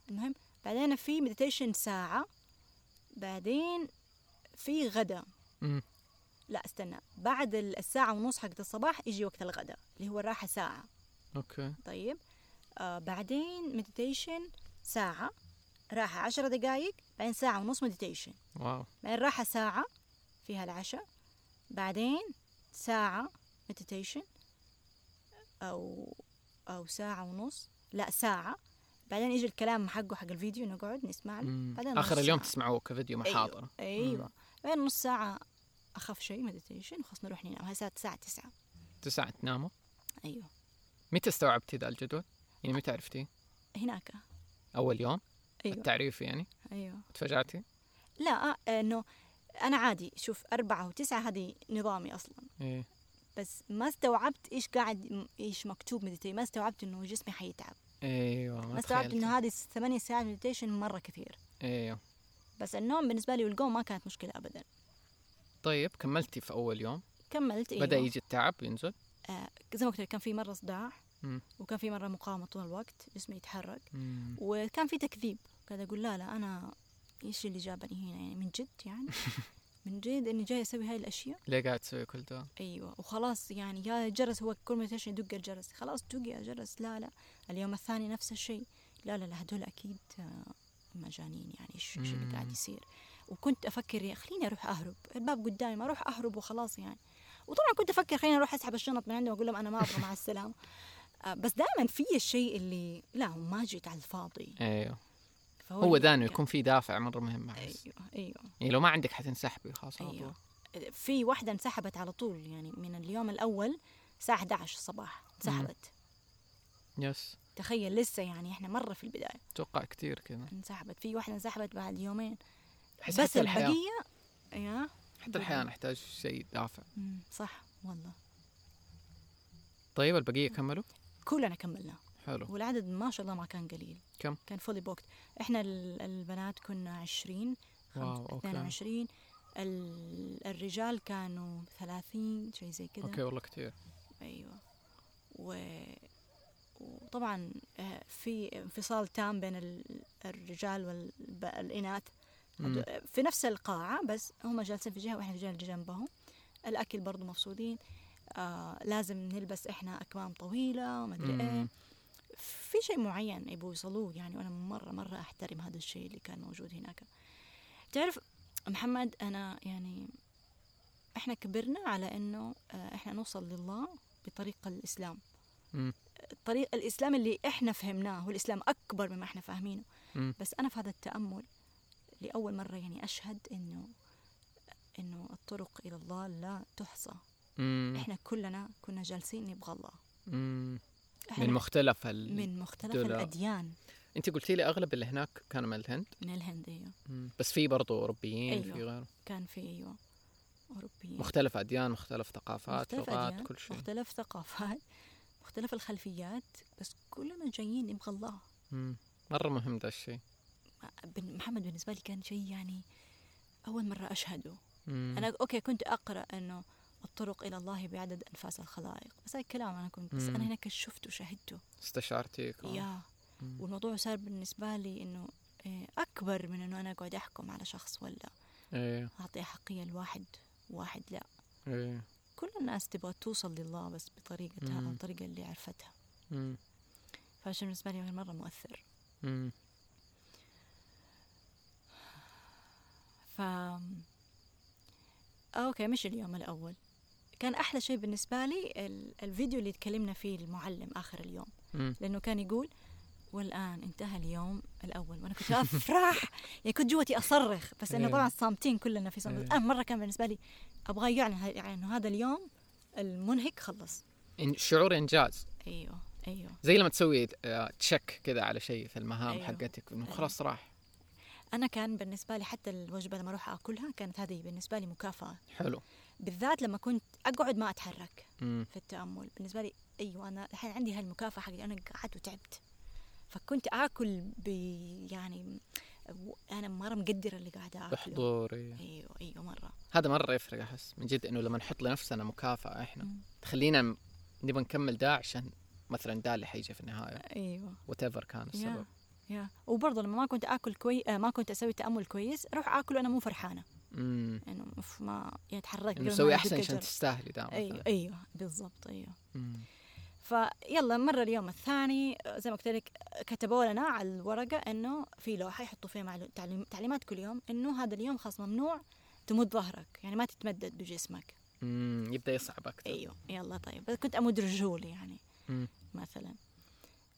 المهم بعدين في meditation ساعة. بعدين في غدا. لا استنى. بعد ال- الساعة ونص حقت الصباح يجي وقت الغداء اللي هو الراحة ساعة. okay. طيب آه بعدين meditation ساعة. راحة عشرة دقايق. بعدين ساعة ونص meditation wow. بعدين راحة ساعة فيها العشاء. بعدين ساعة meditation أو أو ساعة ونص. لا ساعة. بعدين يجي الكلام حقه حق الفيديو نقعد نسمع له. بعدين نص اليوم. تسمعوه كفيديو محاضرة أيوه بعدين نص ساعة أخف شيء meditation وخلاص نروح ننام هاي الساعة الساعة تسعة. تسعة تناموا. أيوه. متى استوعبتي ذا الجدول؟ يعني متى عرفتي؟ هناك. أول يوم؟ أيوه. التعريف يعني؟ أيوه. تفاجأتي؟ لا آه، إنه أنا عادي شوف أربعة وتسعة هذه نظامي أصلا. إيه. بس ما استوعبت إيش قاعد إيش مكتوب مديتي ما استوعبت إنه جسمي حيتعب. أيوه ما ما استوعبت إنه هذه ثمانية ساعات مديتيشن مرة كثير. أيوه. بس النوم بالنسبة لي والقوم ما كانت مشكلة ابدا. طيب كملتي في أول يوم؟ كملت أيوه. بدأ يجي التعب ينزل؟ آه زي ما قلت لك كان في مرة صداع. مم. وكان في مرة مقاومة طول الوقت جسمي يتحرك. مم. وكان في تكذيب قاعد أقول لا لا أنا إيش اللي جابني هنا؟ يعني من جد يعني؟ من جد إني جاي أسوي هاي الأشياء؟ ليه قاعد تسوي كل ده؟ أيوه. وخلاص يعني يا الجرس هو كل مديتيشن يدق الجرس. خلاص دق يا جرس. لا لا. اليوم الثاني نفس الشيء. لا لا لا هدول أكيد آه، مجانين يعني. إيش اللي قاعد. يصير؟ وكنت أفكر يا خليني أروح أهرب. الباب قدامي ما أروح أهرب وخلاص يعني. وطبعا كنت أفكر خليني أروح أسحب الشنط من عندهم واقول لهم أنا ما أبغى مع السلامة. بس دائما في الشيء اللي لا ما جيت على الفاضي. أيوه. هو اللي ده انه كان- يكون في دافع مرة مهم احس أيوه أيوه. يعني لو ما عندك حتنسحبي خلاص أيوه. في واحدة انسحبت على طول يعني من اليوم الأول الساعة 11 الصباح انسحبت. يس. تخيل لسه يعني إحنا مرة في البداية. أتوقع كثير كذا. انسحبت. في واحدة انسحبت بعد يومين. بس حتى البقية يا. حتى الحياة نحتاج شيء دافع. صح والله. طيب البقية كملوا. كلنا كملنا. حلو. والعدد ما شاء الله ما كان قليل. كم؟ كان fully booked إحنا ال- البنات كنا 20 wow، okay. 22 ال- الرجال كانوا 30 شيء زي كذا. okay والله كثير أيوه. و... وطبعا آه، في انفصال تام بين ال- الرجال والاناث. في نفس القاعة بس هم جالسين في جهة وإحنا في جهة جنبهم. الأكل برضو مفصولين آه لازم نلبس إحنا أكمام طويلة وما أدري إيه مم. في شيء معين يبغوا يوصلوه يعني وأنا مرة مرة أحترم هذا الشيء اللي كان موجود هناك تعرف محمد أنا يعني إحنا كبرنا على إنه آه إحنا نوصل لله بطريق الإسلام مم. الطريق الإسلام اللي إحنا فهمناه هو الإسلام أكبر مما إحنا فاهمينه. بس أنا في هذا التأمل لأول مرة يعني أشهد إنه إنه الطرق إلى الله لا تحصى مم. إحنا كلنا كنا جالسين نبغى الله مم. من مختلف ال... من مختلف دول- الأديان أنت قلتي لي أغلب اللي هناك كانوا من الهند من الهند أيوه مم. بس في برضو أوروبيين أيوة. في غير كان في أيوه أوروبيين مختلف أديان مختلف ثقافات مختلف لغات أديان كل شيء مختلف ثقافات مختلف الخلفيات بس كلنا جايين نبغى الله مم. مرة مهم ده الشيء بن- محمد بالنسبة لي كان شيء يعني أول مرة أشهده مم. أنا okay كنت أقرأ إنه الطرق إلى الله بعدد أنفاس الخلائق بس هاي الكلام أنا كنت بس. أنا هناك شفته وشاهدته استشعرتي كمان. يا مم. والموضوع صار بالنسبة لي إنه إيه، أكبر من إنه أنا أقعد أحكم على شخص ولا إيه أعطي أحقية لواحد واحد لا إيه كل الناس تبغى توصل لله بس بطريقتها أو مم. الطريقة اللي عرفتها مم. فعشان بالنسبة لي مرة مؤثر مم. ف okay مش اليوم الأول كان أحلى شيء بالنسبة لي ال- الفيديو اللي تكلمنا فيه المعلم آخر اليوم. مم. لأنه كان يقول والآن انتهى اليوم الأول. وأنا كنت أفرح. يعني كنت جوتي أصرخ. بس إنه إيه. طبعا صامتين كلنا في صمت. إيه. الآن مرة كان بالنسبة لي أبغى يعلن يعني إنه هذا اليوم المنهك خلص. شعور إنجاز. أيوه أيوه. زي لما تسوي آه، تشك كذا على شيء في المهام أيوه. حقتك إنه أيوه. خلاص راح. أنا كان بالنسبة لي حتى الوجبة لما أروح أكلها كانت هذه بالنسبة لي مكافأة. حلو. بالذات لما كنت أقعد ما أتحرك مم. في التأمل. بالنسبة لي أيوه أنا الحين عندي هالمكافأة حقي أنا قعدت وتعبت. فكنت آكل ب يعني أنا مرة مقدرة اللي قاعدة آكله. بحضور إيه. أيوه أيوه مرة. هذا مرة يفرق أحس من جد إنه لما نحط لنفسنا مكافأة إحنا مم. تخلينا نبغى نكمل ده عشان مثلا ده اللي حيجي في النهاية. أيوه. وات كان السبب. يا يا وبرضه لما ما كنت آكل كوي آه ما كنت أسوي تأمل كويس أروح اكل وأنا مو فرحانة. انه أوف ما يعني تحركت إنه قبل سوي ما أحسن عشان. تستاهلي ده أيوه. أيوه بالضبط أيوه مم. فيلا مر اليوم الثاني زي ما قلت لك كتبوا لنا على الورقة إنه في لوحة يحطوا فيها معلو... تعليم... تعليمات كل يوم إنه هذا اليوم خلاص ممنوع تمد ظهرك يعني ما تتمدد بجسمك مم. يبدأ يصعب أكثر أيوه يلا طيب كنت امد رجولي يعني مم. مثلا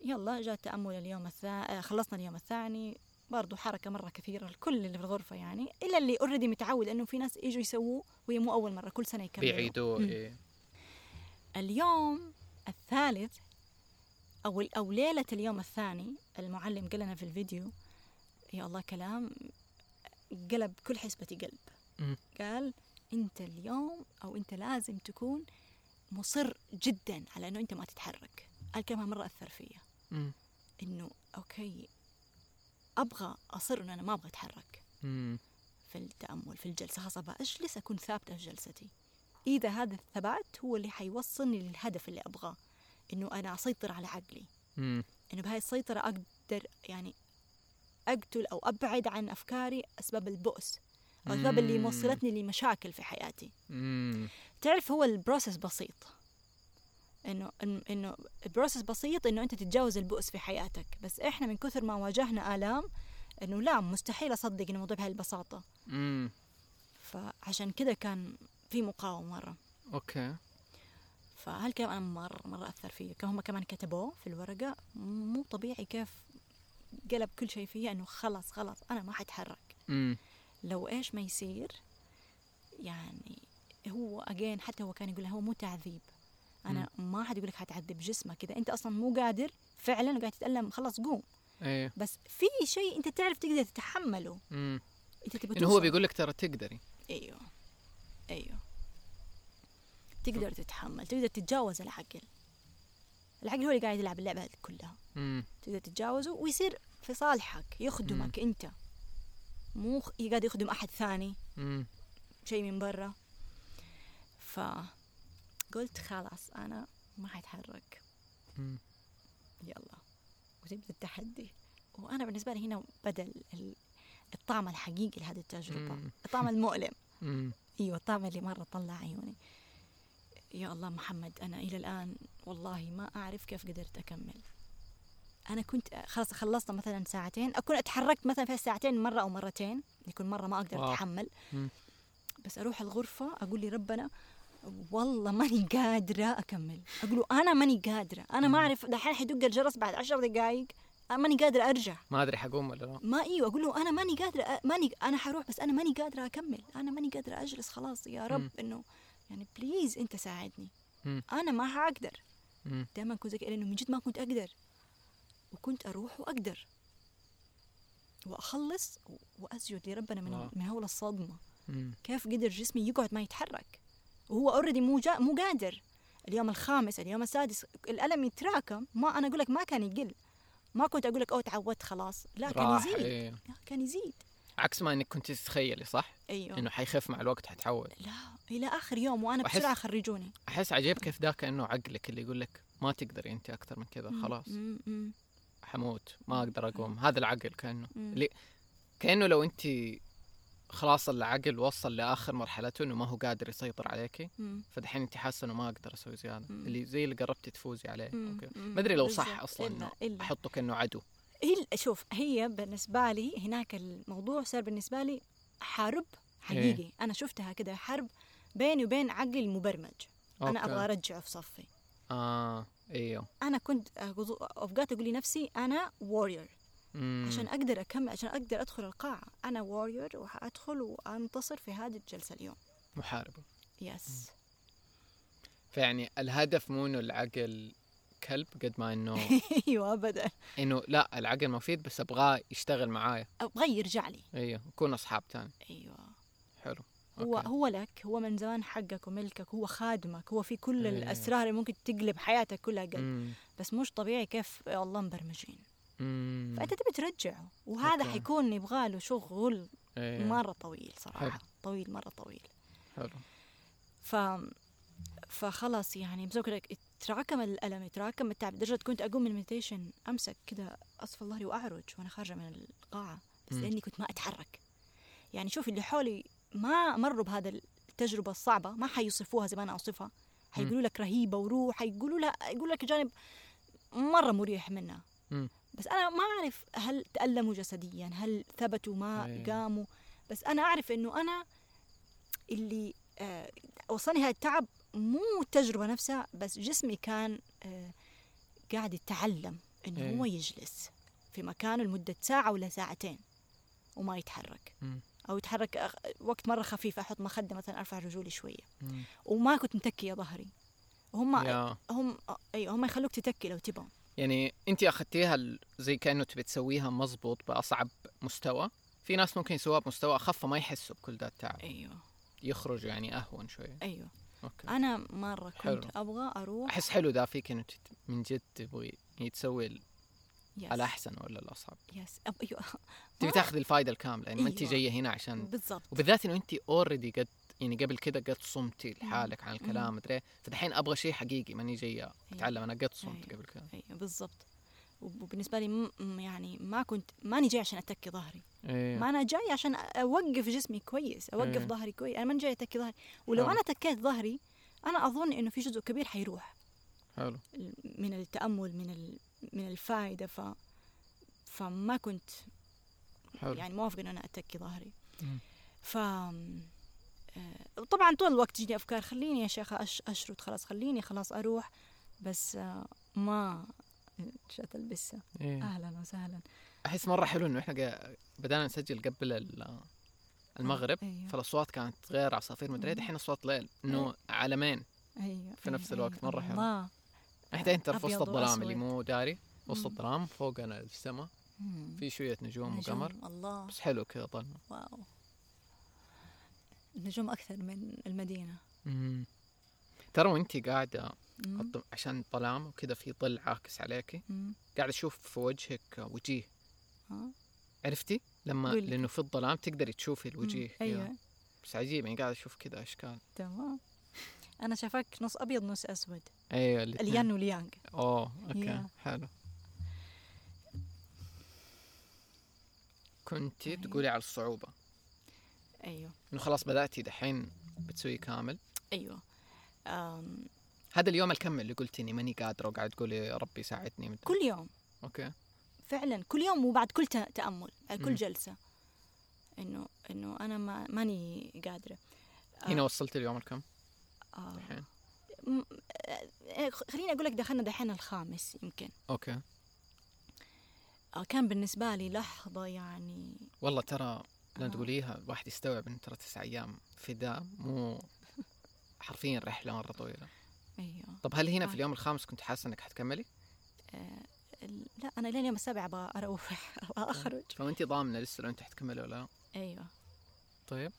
يلا جاء التامل اليوم الثاني خلصنا اليوم الثاني برضو حركة مرة كثيرة الكل اللي في الغرفة يعني إلا اللي اوريدي متعود إنه في ناس يجوا يسووه وهي مو أول مرة كل سنة يكملوا بيعيدوه مم. إيه. اليوم الثالث أو أو ليلة اليوم الثاني المعلم قال لنا في الفيديو يا الله كلام قلب كل حسبتي قلب. قال أنت اليوم أو أنت لازم تكون مصر جدا على أنه أنت ما تتحرك الكلمة مرة أثر فيا. أنه أوكي أبغى أصر أنه أنا ما أبغى أتحرك مم. في التأمل في الجلسة خلاص أبغى أجلس أكون ثابتة في جلستي إذا هذا الثبات هو اللي حيوصلني للهدف اللي أبغاه إنه أنا أسيطر على عقلي مم. إنه بهاي السيطرة أقدر يعني أقتل أو أبعد عن أفكاري أسباب البؤس أسباب اللي مم. موصلتني لمشاكل في حياتي مم. تعرف هو ال process بسيط إنه إنه ال process بسيط إنه أنت تتجاوز البؤس في حياتك. بس إحنا من كثر ما واجهنا آلام إنه لا مستحيل أصدق إنه الموضوع بهالبساطه مم. فعشان كذا كان في مقاومة مرة. أوكي. فهالكلام أنا مره مرة أثر فيه كان هم كمان كتبوه في الورقة. مو طبيعي كيف قلب كل شيء فيا إنه خلاص خلاص أنا ما حتحرك. مم. لو إيش ما يصير يعني هو اجين حتى هو كان يقول هو مو تعذيب. أنا ما حد يقول لك حتعذب جسمك كذا. أنت أصلا مو قادر فعلا وقاعد تتألم خلاص قوم. إيه. بس في شيء أنت تعرف تقدر تتحمله. مم. أنت تبغى إنه هو. بيقول لك ترى تقدري. أيوه. أيوه. تقدر تتحمل تقدر تتجاوز العقل. العقل هو اللي قاعد يلعب اللعبة هذه كلها. مم. تقدر تتجاوزه ويصير في صالحك يخدمك أنت. مو قاعد يخدم أحد ثاني. مم. شيء من برا. فقلت خلاص أنا ما حيتحرك مم. يلا وتبدأ التحدي وأنا بالنسبة لي هنا ال- الطعم الحقيقي لهذه التجربة مم. الطعم المؤلم. أيوه الطعم اللي مرة طلع عيوني يا الله محمد أنا إلى الآن والله ما أعرف كيف قدرت أكمل أنا كنت خلاص خلصنا مثلا ساعتين أكون اتحركت مثلا في الساعتين مرة أو مرتين يكون مرة ما. أتحمل مم. بس أروح الغرفة أقول لي ربنا والله ماني قادرة أكمل. أقول له أنا ماني قادرة. أنا ما أعرف دحين حيدق الجرس بعد عشر دقائق أنا ماني قادرة أرجع. ما أدري حقوم ولا لا. ما إيوه أقول له أنا ماني قادرة أ- ماني أنا حروح بس أنا ماني قادرة أكمل. أنا ماني قادرة أجلس خلاص يا رب مم. إنه يعني please أنت ساعدني. مم. أنا ما حأقدر. مم. دائما كنت زي لأنه من جد ما كنت أقدر. وكنت أروح وأقدر. وأخلص و- وأسجد لربنا من. من هول الصدمة. مم. كيف قدر جسمي يقعد ما يتحرك؟ وهو اوريدي مو جا مو قادر. اليوم الخامس اليوم السادس الألم يتراكم. ما أنا أقول لك ما كان يقل. ما كنت أقول لك أوه تعودت خلاص. لا كان يزيد. إيه. لا كان يزيد. عكس ما إنك كنت تتخيلي صح؟ أيوه. إنه حيخف مع الوقت حتعود. لا إلى آخر يوم وأنا بسرعة خرجوني. أحس عجيب كيف ده كانه عقلك اللي يقول لك ما تقدري انت أكثر من كذا خلاص. حموت ما أقدر أقوم. هذا العقل كأنه. اللي كأنه لو انت خلاص العقل وصل لآخر مرحلته إنه ما هو قادر يسيطر عليكي. فدحين انت حاسة إنه ما أقدر أسوي زيادة مم. اللي زي اللي قربتي تفوزي عليه. ما أدري لو صح. أصلا إلا إلا احطه كانه عدو هي شوف هي بالنسبة لي هناك الموضوع صار بالنسبة لي حرب حقيقي إيه. أنا شفتها كده حرب بيني وبين عقلي المبرمج أوكي. أبغى أرجعه في صفي آه إيوه أنا كنت أوقات أقول لنفسي أنا وورير مم. عشان أقدر أكمل عشان أقدر أدخل القاعة. أنا وورير وحأدخل وأنتصر في هذه الجلسة اليوم. محاربه يس فيعني الهدف مو إنه العقل كلب قد ما إنه أيوة أبدا. إنه لا العقل مفيد بس أبغاه يشتغل معايا. أبغى يرجع لي. أيوه نكون أصحاب تاني. أيوة. حلو. هو okay. هو لك هو من زمان حقك وملكك هو خادمك هو في كل أيوة. الأسرار اللي ممكن تقلب حياتك كلها قلب. بس مش طبيعي كيف الله مبرمجين. مم. فأنت تبي ترجعه وهذا okay. حيكون يبغى له شغل إيه. مرة طويل صراحة حلو. طويل مرة طويل حلو ف فخلاص يعني لك تراكم الألم يتراكم التعب لدرجة كنت أقوم من ال meditation أمسك كده أصفى ظهري وأعرج وأنا خارجة من القاعة بس مم. لأني كنت ما أتحرك يعني شوف اللي حولي ما مروا بهذا التجربة الصعبة ما حيوصفوها زي ما أنا أوصفها حيقولوا لك رهيبة وروح حيقولوا لا يقولوا لك جانب مرة مريح منها مم. بس أنا ما أعرف هل تألموا جسديا هل ثبتوا ما أي. قاموا بس أنا أعرف إنه أنا اللي آه وصلني هذا التعب مو التجربه نفسها بس جسمي كان آه قاعد يتعلم إنه أي. هو يجلس في مكانه لمدة ساعة ولا ساعتين وما يتحرك مم. أو يتحرك أخ- وقت مرة خفيف أحط مخدة مثلا أرفع رجولي شوية مم. وما كنت متكية ظهري وهم يا هم أيوه هم يخلوك تتكي لو تبغى يعني انت أخذتيها زي كأنه تبي تسويها مزبوط بأصعب مستوى. في ناس ممكن يسووها بمستوى أخف ما يحسوا بكل ذا التعب. أيوه. يخرجوا يعني أهون شوية. أيوه. okay. أنا مرة كنت حلو. أبغى أروح أحس حلو ذا فيك إنه من جد تبغي يعني تسوي yes. الأحسن ولا الأصعب. yes أب... أيوه. تبي تاخذ الفائده الكاملة يعني ما انت أيوة. جاية هنا عشان بالضبط. وبالذات إنه انت already قد يعني قبل كذا قد صمتي لحالك عن الكلام مدري فدحين أبغى شيء حقيقي ماني جاية أتعلم أنا قد صمت أيوة. قبل كذا أيوه بالضبط. وب- وبالنسبة لي م... يعني ما كنت ماني جاي عشان أتكي ظهري. إيه. ما أنا جاي عشان أوقف جسمي كويس أوقف إيه. ظهري كويس. أنا ماني جاي أتكي ظهري. ولو حلو. أنا تكيت ظهري أنا أظن إنه في جزء كبير حيروح. حلو. من التأمل من ال... من الفائده ف فما كنت حلو. يعني موافقة إنه أنا أتكي ظهري. ف طبعا طول الوقت تجيني أفكار خليني يا شيخة أش... أشرد خلاص خليني خلاص أروح بس ما جات البسه إيه. أهلا وسهلا أحس مرة حلو إنه إحنا بدأنا نسجل قبل ال- المغرب أيوه فالأصوات كانت غير عصافير مدري مم. دحين اصوات ليل إنه عالمين أيوه في نفس أيوة، الوقت، مرة حلو. الله إحنا ترى في وسط الظلام اللي. مو داري وسط. الظلام فوقنا السماء. في شوية نجوم نجوم، وقمر الله بس حلو كذا ظلمه واو النجوم أكثر من المدينة مم. ترى وانت قاعدة مم. الض- عشان الظلام وكذا في ظل عاكس عليكي. قاعدة أشوف في وجهك وجيه آه. عرفتي لما قولي. لأنه في الظلام تقدري تشوفي الوجيه. أيوه بس عجيب يعني قاعد أشوف كذا أشكال تمام أنا شافك نص أبيض نص أسود أيوه الاتنين. اليان واليانج أوه أوكي يا. حلو كنتي أيوة. تقولي على الصعوبة أيوه. إنه خلاص بدأتي دحين بتسوي كامل؟ أيوه. أم. هذا اليوم الكم اللي قلتي اني ماني قادرة وقاعد تقولي يا ربي ساعدني مدري. كل يوم. okay. فعلا كل يوم وبعد كل تأمل كل مم. جلسة. إنه إنه أنا ما ماني قادرة. آه، هنا وصلت اليوم الكم؟ آه. الحين م- آه، خليني أقول لك دخلنا دحين الخامس يمكن. okay. آه، كان بالنسبة لي لحظة يعني والله ترى لما آه. تقوليها الواحد يستوعب إن ترى تسع أيام فداء مو حرفيا رحلة مرة طويلة أيوه طب هل هنا آه. في اليوم الخامس كنت حاسة إنك حتكملي؟ آه، لا أنا لين يوم السابع أبغى أروح أبغى أخرج فانت ضامنة لسه لو أنت حتكملي ولا لا؟ أيوه طيب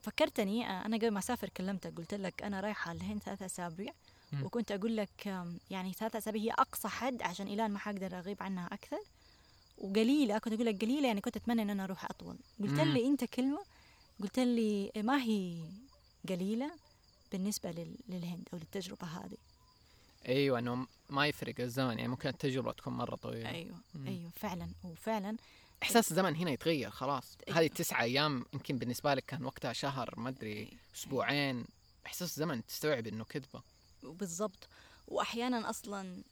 فكرتني آه، أنا قبل ما أسافر كلمتك قلت لك أنا رايحة الهند ثلاثة أسابيع. وكنت أقول لك يعني ثلاثة أسابيع هي أقصى حد عشان الان ما حقدر أغيب عنها أكثر وقليلة كنت أقول لك قليلة يعني كنت أتمنى إن أنا أروح أطول. قلت. لي أنت كلمة قلت لي ما هي قليلة بالنسبة لل- للهند أو للتجربة هذه. أيوه إنه ما يفرق الزمن يعني ممكن التجربة تكون مرة طويلة. أيوه مم. أيوه فعلا. وفعلا إحساس الزمن هنا يتغير خلاص. أيوة. هذه التسعة أيام يمكن بالنسبة لك كان وقتها شهر ما أدري أسبوعين. إحساس الزمن تستوعب إنه كذبة. بالضبط. واحيانا أصلا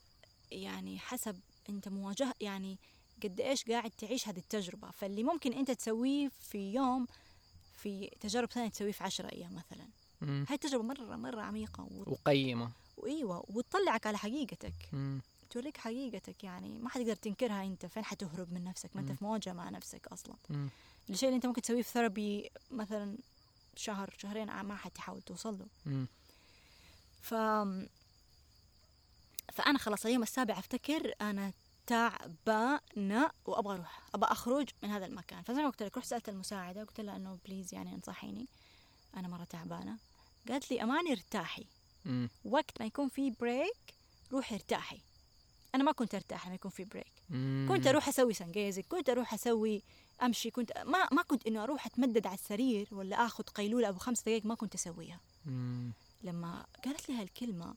يعني حسب أنت مواجهه يعني قد إيش قاعد تعيش هذه التجربة فاللي ممكن أنت تسويه في يوم في تجارب ثانية تسويه في عشرة أيام مثلا مم. هاي التجربة مرة مرة عميقة و... وقيمة وايوه وتطلعك على حقيقتك مم. توريك حقيقتك يعني ما حتقدر تنكرها أنت فين حتهرب من نفسك ما أنت مم. في مواجهه مع نفسك أصلا مم. الشيء اللي أنت ممكن تسويه في ثيرابي مثلا شهر شهرين ما حتحاول توصل له مم. ف فأنا خلاص اليوم السابع أفتكر أنا تعبانة وأبغى أروح. أبغى أخرج من هذا المكان. فزي ما قلت لك رحت سألت المساعدة قلت لها إنه please يعني أنصحيني. أنا مرة تعبانة. قالت لي أماني ارتاحي. مم. وقت ما يكون في break روحي ارتاحي. أنا ما كنت ارتاح لما يكون في break مم. كنت أروح أسوي stretching كنت أروح أسوي أمشي كنت ما ما كنت إنه أروح أتمدد على السرير ولا آخذ قيلولة أبو خمس دقائق ما كنت أسويها. مم. لما قالت لي هالكلمة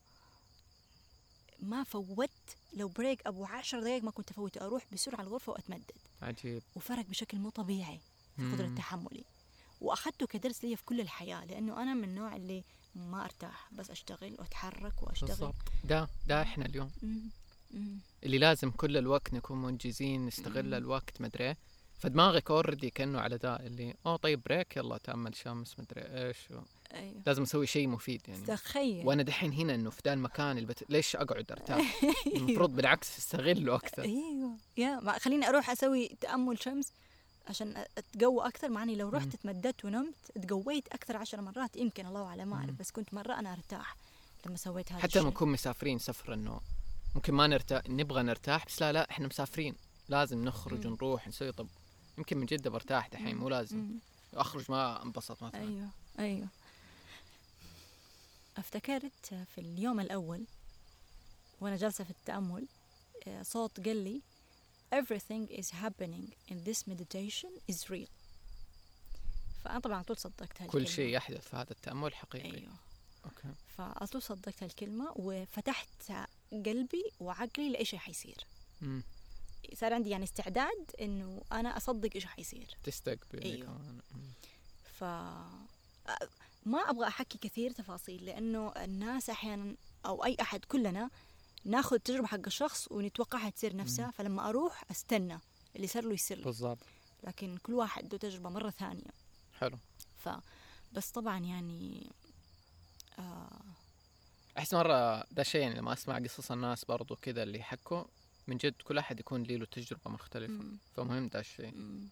ما فوت لو break أبو عشر دقايق ما كنت أفوته أروح بسرعة الغرفة وأتمدد عجيب وفرق بشكل مو طبيعي في قدرة مم. تحملي وأخذته كدرس لي في كل الحياة لأنه أنا من النوع اللي ما أرتاح بس أشتغل وأتحرك وأشتغل بالضبط ده ده إحنا اليوم مم. مم. اللي لازم كل الوقت نكون منجزين نستغل مم. الوقت مدري إيه. فدماغك already كأنه على ده اللي أوه طيب break يلا تأمل شمس مدري إيش و... أيوه. لازم أسوي شيء مفيد يعني. تخيل. وأنا دحين هنا إنه في ذا المكان اللي بت... ليش أقعد أرتاح؟ المفروض بالعكس أستغله أكثر. أيوه. يا ما خليني أروح أسوي تأمل شمس عشان أتقوى أكثر. مع إني لو رحت. تمددت ونمت تقويت أكثر عشر مرات يمكن الله أعلم ما اعرف. بس كنت مرة أنا أرتاح لما سويت هذا حتى لما نكون مسافرين سفر إنه ممكن ما نرتاح نبغى نرتاح بس لا لا إحنا مسافرين. لازم نخرج مم. ونروح نسوي. طب يمكن من جدة برتاح دحين مو لازم. مم. أخرج ما أنبسط مثلا. أيوه أيوه. أفتكرت في اليوم الأول وأنا جالسة في التأمل آه، صوت قال لي everything is happening in this meditation is real. فأنا طبعا على طول صدقت هالكلمة. كل شيء يحدث في هذا التأمل حقيقي. أيوه. أوكي. فعلى طول صدقت هالكلمة وفتحت قلبي وعقلي لاي شيء حيصير مم. صار عندي يعني استعداد إنه أنا أصدق إيش حيصير تستقبل أيوه. ف ما أبغى أحكي كثير تفاصيل لأنه الناس أحيانا أو أي أحد كلنا ناخذ التجربه حق الشخص ونتوقعها تصير نفسها مم. فلما أروح أستنى اللي صار له يصير له. بالضبط. لكن كل واحد له تجربة مرة ثانية. حلو. ف بس طبعا يعني آه. أحس مرة ده شيء يعني لما أسمع قصص الناس برضو كذا اللي يحكوا من جد كل أحد يكون له تجربة مختلفة. مم. فمهم ده الشيء. مم.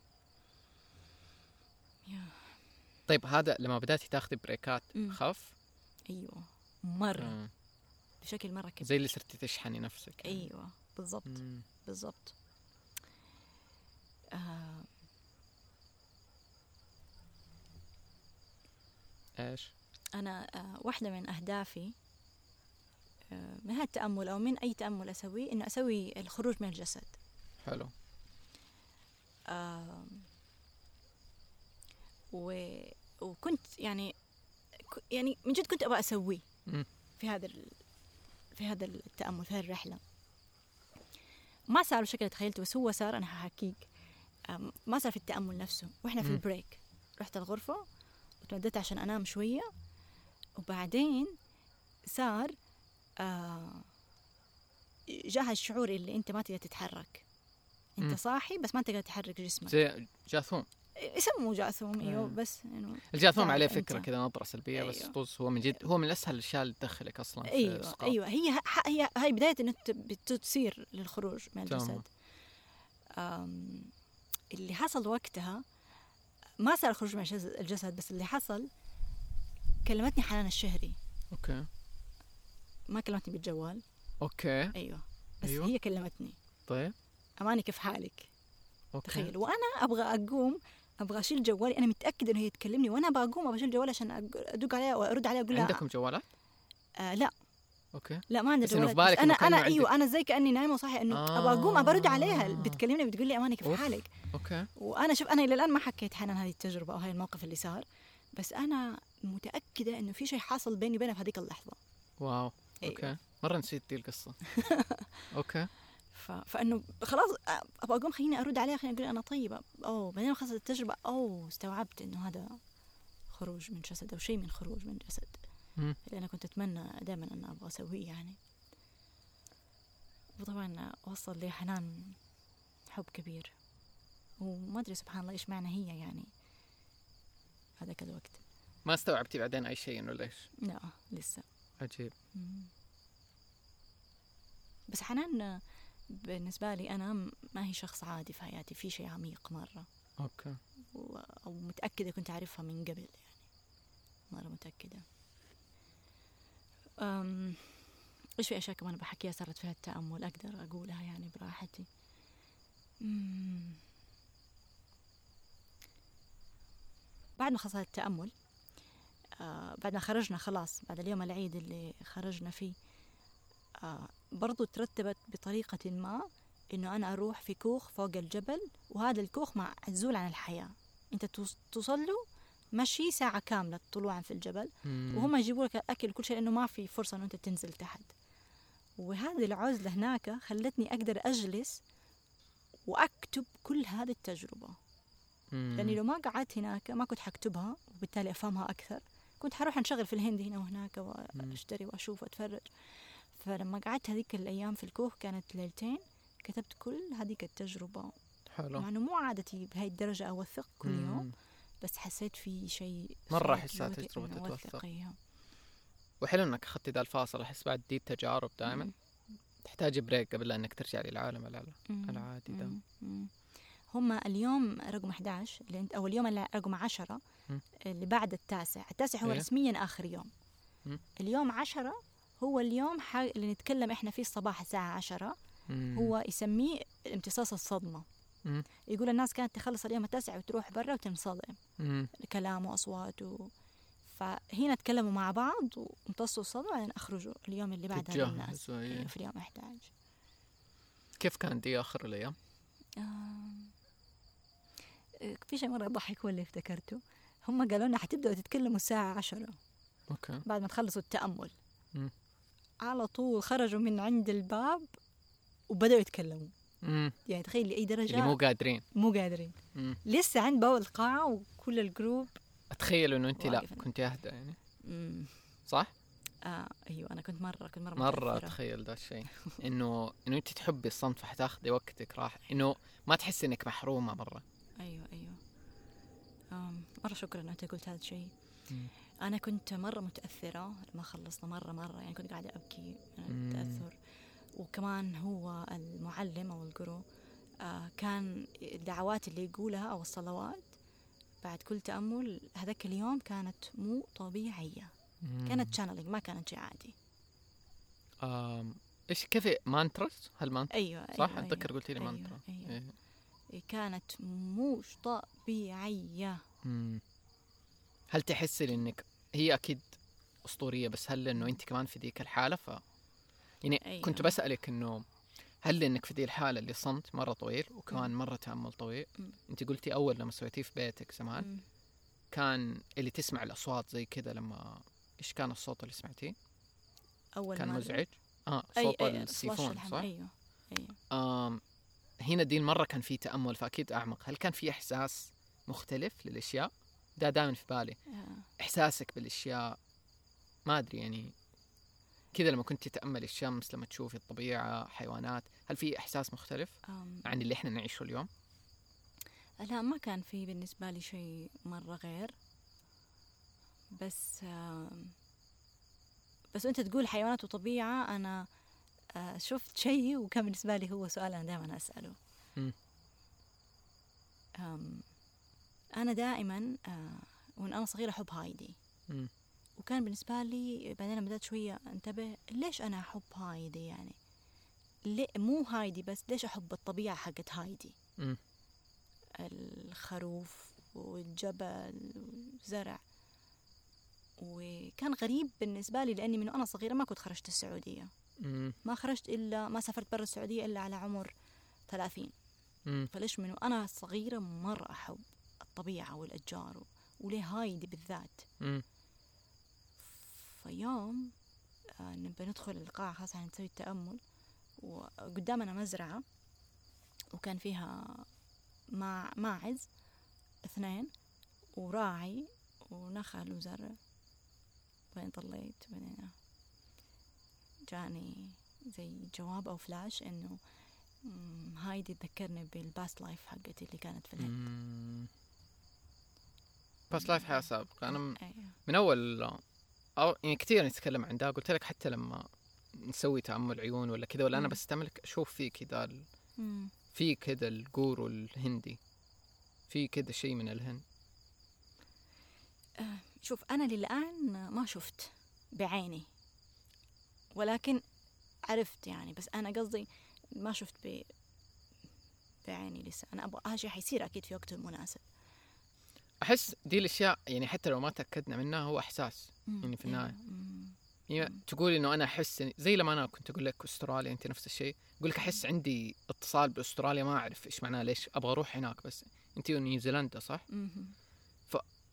طيب هذا لما بداتي تاخذي بريكات. خف؟ أيوه مرة. مم. بشكل مرة كبير. زي اللي صرتي تشحني نفسك يعني. أيوه بالضبط. بالضبط. آه. إيش؟ أنا آه، واحدة من أهدافي آه، من هالتأمل أو من أي تأمل أسويه؟ إنه أسوي الخروج من الجسد. حلو. آه، و... وكنت يعني يعني من جد كنت أبغى أسويه مم. في هذا ال... في هذا التأمل في هذه الرحلة. ما صار بالشكل اللي تخيلته بس هو صار أنا هحكيك ما صار في التأمل نفسه. وإحنا في. البريك. رحت الغرفة وتمددت عشان أنام شوية. وبعدين صار آه جاء الشعور اللي أنت ما تقدر تتحرك. أنت. صاحي بس ما تقدر تحرك جسمك. زي جاثوم. يسموه جاثوم إيوه. بس إنه الجاثوم عليه. فكرة كذا نظره سلبية بس أيوة. طز هو من جد هو من اسهل الأشياء اللي تدخلك أصلا في أيوه الإسقاط. أيوه هي ه- هي هاي بداية إنه انت بتصير للخروج من تمام. الجسد آم، اللي حصل وقتها ما صار الخروج من الجسد- بس اللي حصل كلمتني حنان الشهري أوكي ما كلمتني بالجوال أوكي أيوه بس أيوة. هي كلمتني طيب أماني كيف حالك أوكي تخيل وأنا أبغى أقوم أبغى أشيل جوالي أنا متأكدة إنه هي تكلمني وأنا بقوم أبغى أشيل جوالي عشان أدق عليها وأرد عليها أقول لها عندكم جوالات؟ آه لا. أوكي. لا ما عندي جوالات. بس أنا أنا. أيوه أنا زي كأني نايمة وصاحية إنه أبغى أقوم أبغى أرد عليها. آه. بتكلمني بتقول لي اماني كيف. حالك. أوكي. وأنا شوف أنا إلى الآن ما حكيت حنان هذه التجربة أو هذا الموقف اللي صار. بس أنا متأكدة إنه في شيء حاصل بيني وبينها في هذيك اللحظة. واو. أيوة. أوكي. مرة نسيت دي القصة. أوكي. ف... فإنه خلاص أبغى اقوم خليني أرد عليها خليني أقول أنا طيبة. أوه بعدين خلصت التجربة أوه استوعبت إنه هذا خروج من جسد أو شيء من خروج من جسد. اللي أنا كنت أتمنى دائما أن أبغى أسويه يعني. وطبعا وصل لي حنان حب كبير. وما أدري سبحان الله إيش معنى هي يعني. هذاك الوقت. ما استوعبتي بعدين أي شيء إنه ليش؟ لا لسه. عجيب. مم. بس حنان بالنسبة لي أنا ما هي شخص عادي في حياتي في شيء عميق مرة. أوكي. و- أو متأكدة كنت أعرفها من قبل يعني. مرة متأكدة. أم إيش في أشياء كمان بحكيها صارت فيها التأمل؟ أقدر أقولها يعني براحتي. مم. بعد ما خلصت التأمل آه بعد ما خرجنا خلاص بعد اليوم العيد اللي خرجنا فيه آه برضو ترتبت بطريقة ما إنه أنا أروح في كوخ فوق الجبل وهذا الكوخ معزول عن الحياة. أنت توص- توصل له مشي ساعة كاملة طلوعا في الجبل مم. وهم يجيبوا لك الأكل وكل شيء لأنه ما في فرصة إنه أنت تنزل تحت. وهذه العزلة هناك خلتني أقدر أجلس وأكتب كل هذه التجربة. مم. لأني لو ما قعدت هناك ما كنت حكتبها وبالتالي أفهمها أكثر كنت حروح أنشغل في الهندي هنا وهناك وأشتري وأشوف وأتفرج. فلما قعدت هذيك الأيام في الكوخ كانت ليلتين كتبت كل هذيك التجربة حلو مع انه مو عادتي بهاي الدرجة أوثق كل يوم مم. بس حسيت في شيء مرة جوتي تجربة إنه تتوثق. أوثق،. وحلو إنك أخذتي ذا الفاصل أحس بعد دي التجارب دائما مم. تحتاجي بريك قبل إنك ترجعي للعالم. العادي ده. هم اليوم رقم 11 اللي انت أو اليوم اللي رقم 10 مم. اللي بعد التاسع التاسع هو إيه. رسميا آخر يوم. اليوم 10 هو اليوم ح- اللي نتكلم إحنا فيه الصباح الساعة 10 مم. هو يسميه امتصاص الصدمة مم. يقول الناس كانت تخلص اليوم التاسع وتروح برا وتنصدم مم. كلام وأصوات و... فهنا تكلموا مع بعض وامتصوا الصدمة بعدين أخرجوا اليوم اللي بعد هذا الناس تتجهزوا، إيه. إيه، في اليوم 11 كيف كان دي آخر الأيام؟ آم، آه، في شيء مرة يضحك هو اللي افتكرته هم قالوا لنا حتبدأوا تتكلموا الساعة عشرة أوكي بعد ما تخلصوا التأمل مم. على طول خرجوا من عند الباب وبدأوا يتكلموا مم. يعني تخيل لأي درجة اللي مو قادرين مو قادرين مم. لسه عند باب القاعة وكل ال group أتخيل إنه أنت لا. كنت أهدى يعني مم. صح؟ آه أيوة أنا كنت مرة كنت مرة مرة متأثرة. أتخيل ذا الشيء إنه إنه أنت تحبي الصمت فحتاخذي وقتك راح إنه ما تحسي إنك محرومة مرة أيوة أيوة آم، مرة شكرا أنت قلت هذا الشيء. أنا كنت مرة متأثرة لما خلصنا مرة مرة يعني كنت قاعدة أبكي من مم. التأثر وكمان هو المعلم أو الجورو آه كان الدعوات اللي يقولها أو الصلوات بعد كل تأمل هذاك اليوم كانت مو طبيعية. كانت channeling ما كانت شيء عادي. إيش كيف mantras؟ هل مانترا؟ أيوة صح؟ أيوة أتذكر قلتي لي أيوة مانترا أيوة. إيه. كانت مش طبيعية مم. هل تحسي انك هي أكيد أسطورية بس هل إنه أنت كمان في ذيك الحالة؟ ف يعني أيوة. كنت بسألك إنه هل إنك في ذي الحالة اللي صمت مرة طويل وكمان مرة تأمل طويل؟ مم. أنت قلتي أول لما سويتيه في بيتك زمان مم. كان اللي تسمع الأصوات زي كذا لما إيش كان الصوت اللي سمعتيه؟ أول كان مرة. مزعج؟ آه أي صوت أي السيفون الحم- صح؟ أيوة أيوة. آم هنا دي المرة كان في تأمل فأكيد أعمق. هل كان في إحساس مختلف للأشياء؟ ده دائما في بالي. آه. إحساسك بالأشياء ما أدري يعني كذا لما كنت تتأمل الشمس لما تشوفي الطبيعة حيوانات هل في إحساس مختلف عن اللي إحنا نعيشه اليوم؟ لا ما كان في بالنسبة لي شيء مرة غير. بس بس أنت تقول حيوانات وطبيعة أنا آه، شفت شيء وكان بالنسبة لي هو سؤال أنا دائما. آم، أنا دائما آه، وأنا صغيرة أحب هايدي. وكان بالنسبة لي بعدين بدأت شوية أنتبه ليش أنا أحب هايدي يعني ليه مو هايدي بس ليش أحب الطبيعة حقت هايدي. الخروف والجبل والزرع وكان غريب بالنسبة لي لأني من وأنا صغيرة ما كنت خرجت السعودية. ما خرجت إلا ما سافرت برا السعودية إلا على عمر ثلاثين. فليش من وأنا صغيرة مرة أحب الطبيعة والأشجار وليه هايدي بالذات. فيوم آه، نبى ندخل القاعة خلاص يعني نسوي التأمل. وقدامنا مزرعة وكان فيها ماع ماعز اثنين وراعي ونخل وزرع. بعدين طليت بعدين جاني زي جواب أو فلاش إنه هايدي تذكرني بال past life حقتي اللي كانت في الهند. past life حياة سابقة. أنا م- أيوه. من أول أو يعني كثير نتكلم عن ده قلت لك حتى لما نسوي تامل عيون ولا كذا ولا أنا مم. بستعملك أشوف في كذا ال-. في كذا الجورو الهندي. في كذا شيء من الهند. شوف أنا للآن ما شفت بعيني ولكن عرفت يعني. بس أنا قصدي ما شفت ب... بعيني لسه. أنا أبغى هذا حيصير أكيد في وقته المناسب أحس دي الأشياء يعني حتى لو ما تأكدنا منها هو إحساس يعني في النهاية. مم. يعني تقول إنه أنا أحس زي لما أنا كنت أقول لك أستراليا أنت نفس الشيء أقول لك أحس عندي اتصال بأستراليا ما أعرف إيش معناه ليش أبغى أروح هناك بس أنت نيوزيلندا صح مم.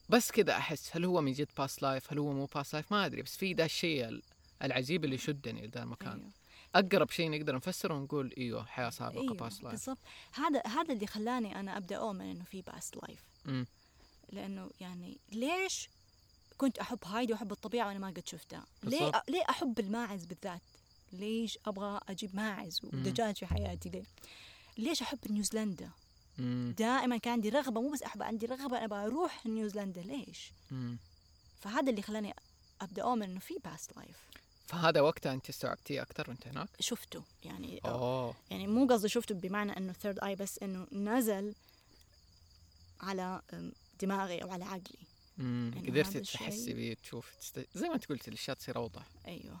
بس كذا أحس هل هو من جد past life هل هو مو past life ما أدري بس في ده الشيء ال- العجيب اللي يشدني لذا المكان أيوه. أقرب شيء نقدر نفسره ونقول أيوه حياة سابقة أيوه. past life بالضبط هذا هذا اللي خلاني أنا أبدأ أؤمن إنه في past life. لأنه يعني ليش كنت أحب هايدي وأحب الطبيعة وأنا ما قد شفتها؟ ليه بالضبط. ليه أحب الماعز بالذات؟ ليش أبغى أجيب ماعز ودجاج في حياتي؟ ليه؟ ليش أحب نيوزيلندا. دائما كان عندي رغبة مو بس أحب عندي رغبة أنا أبغى أروح نيوزيلندا ليش؟ مم. فهذا اللي خلاني أبدأ أؤمن إنه في past life فهذا وقتها أنت استوعبتيه أكثر وأنت هناك؟ شفته يعني أوه. يعني مو قصدي شفته بمعنى إنه third eye بس إنه نزل على دماغي أو على عقلي مم. إنه قدرت هذا الشيء- تحسي فيه تشوف تست... زي ما انت قلت الأشياء تصير أوضح أيوه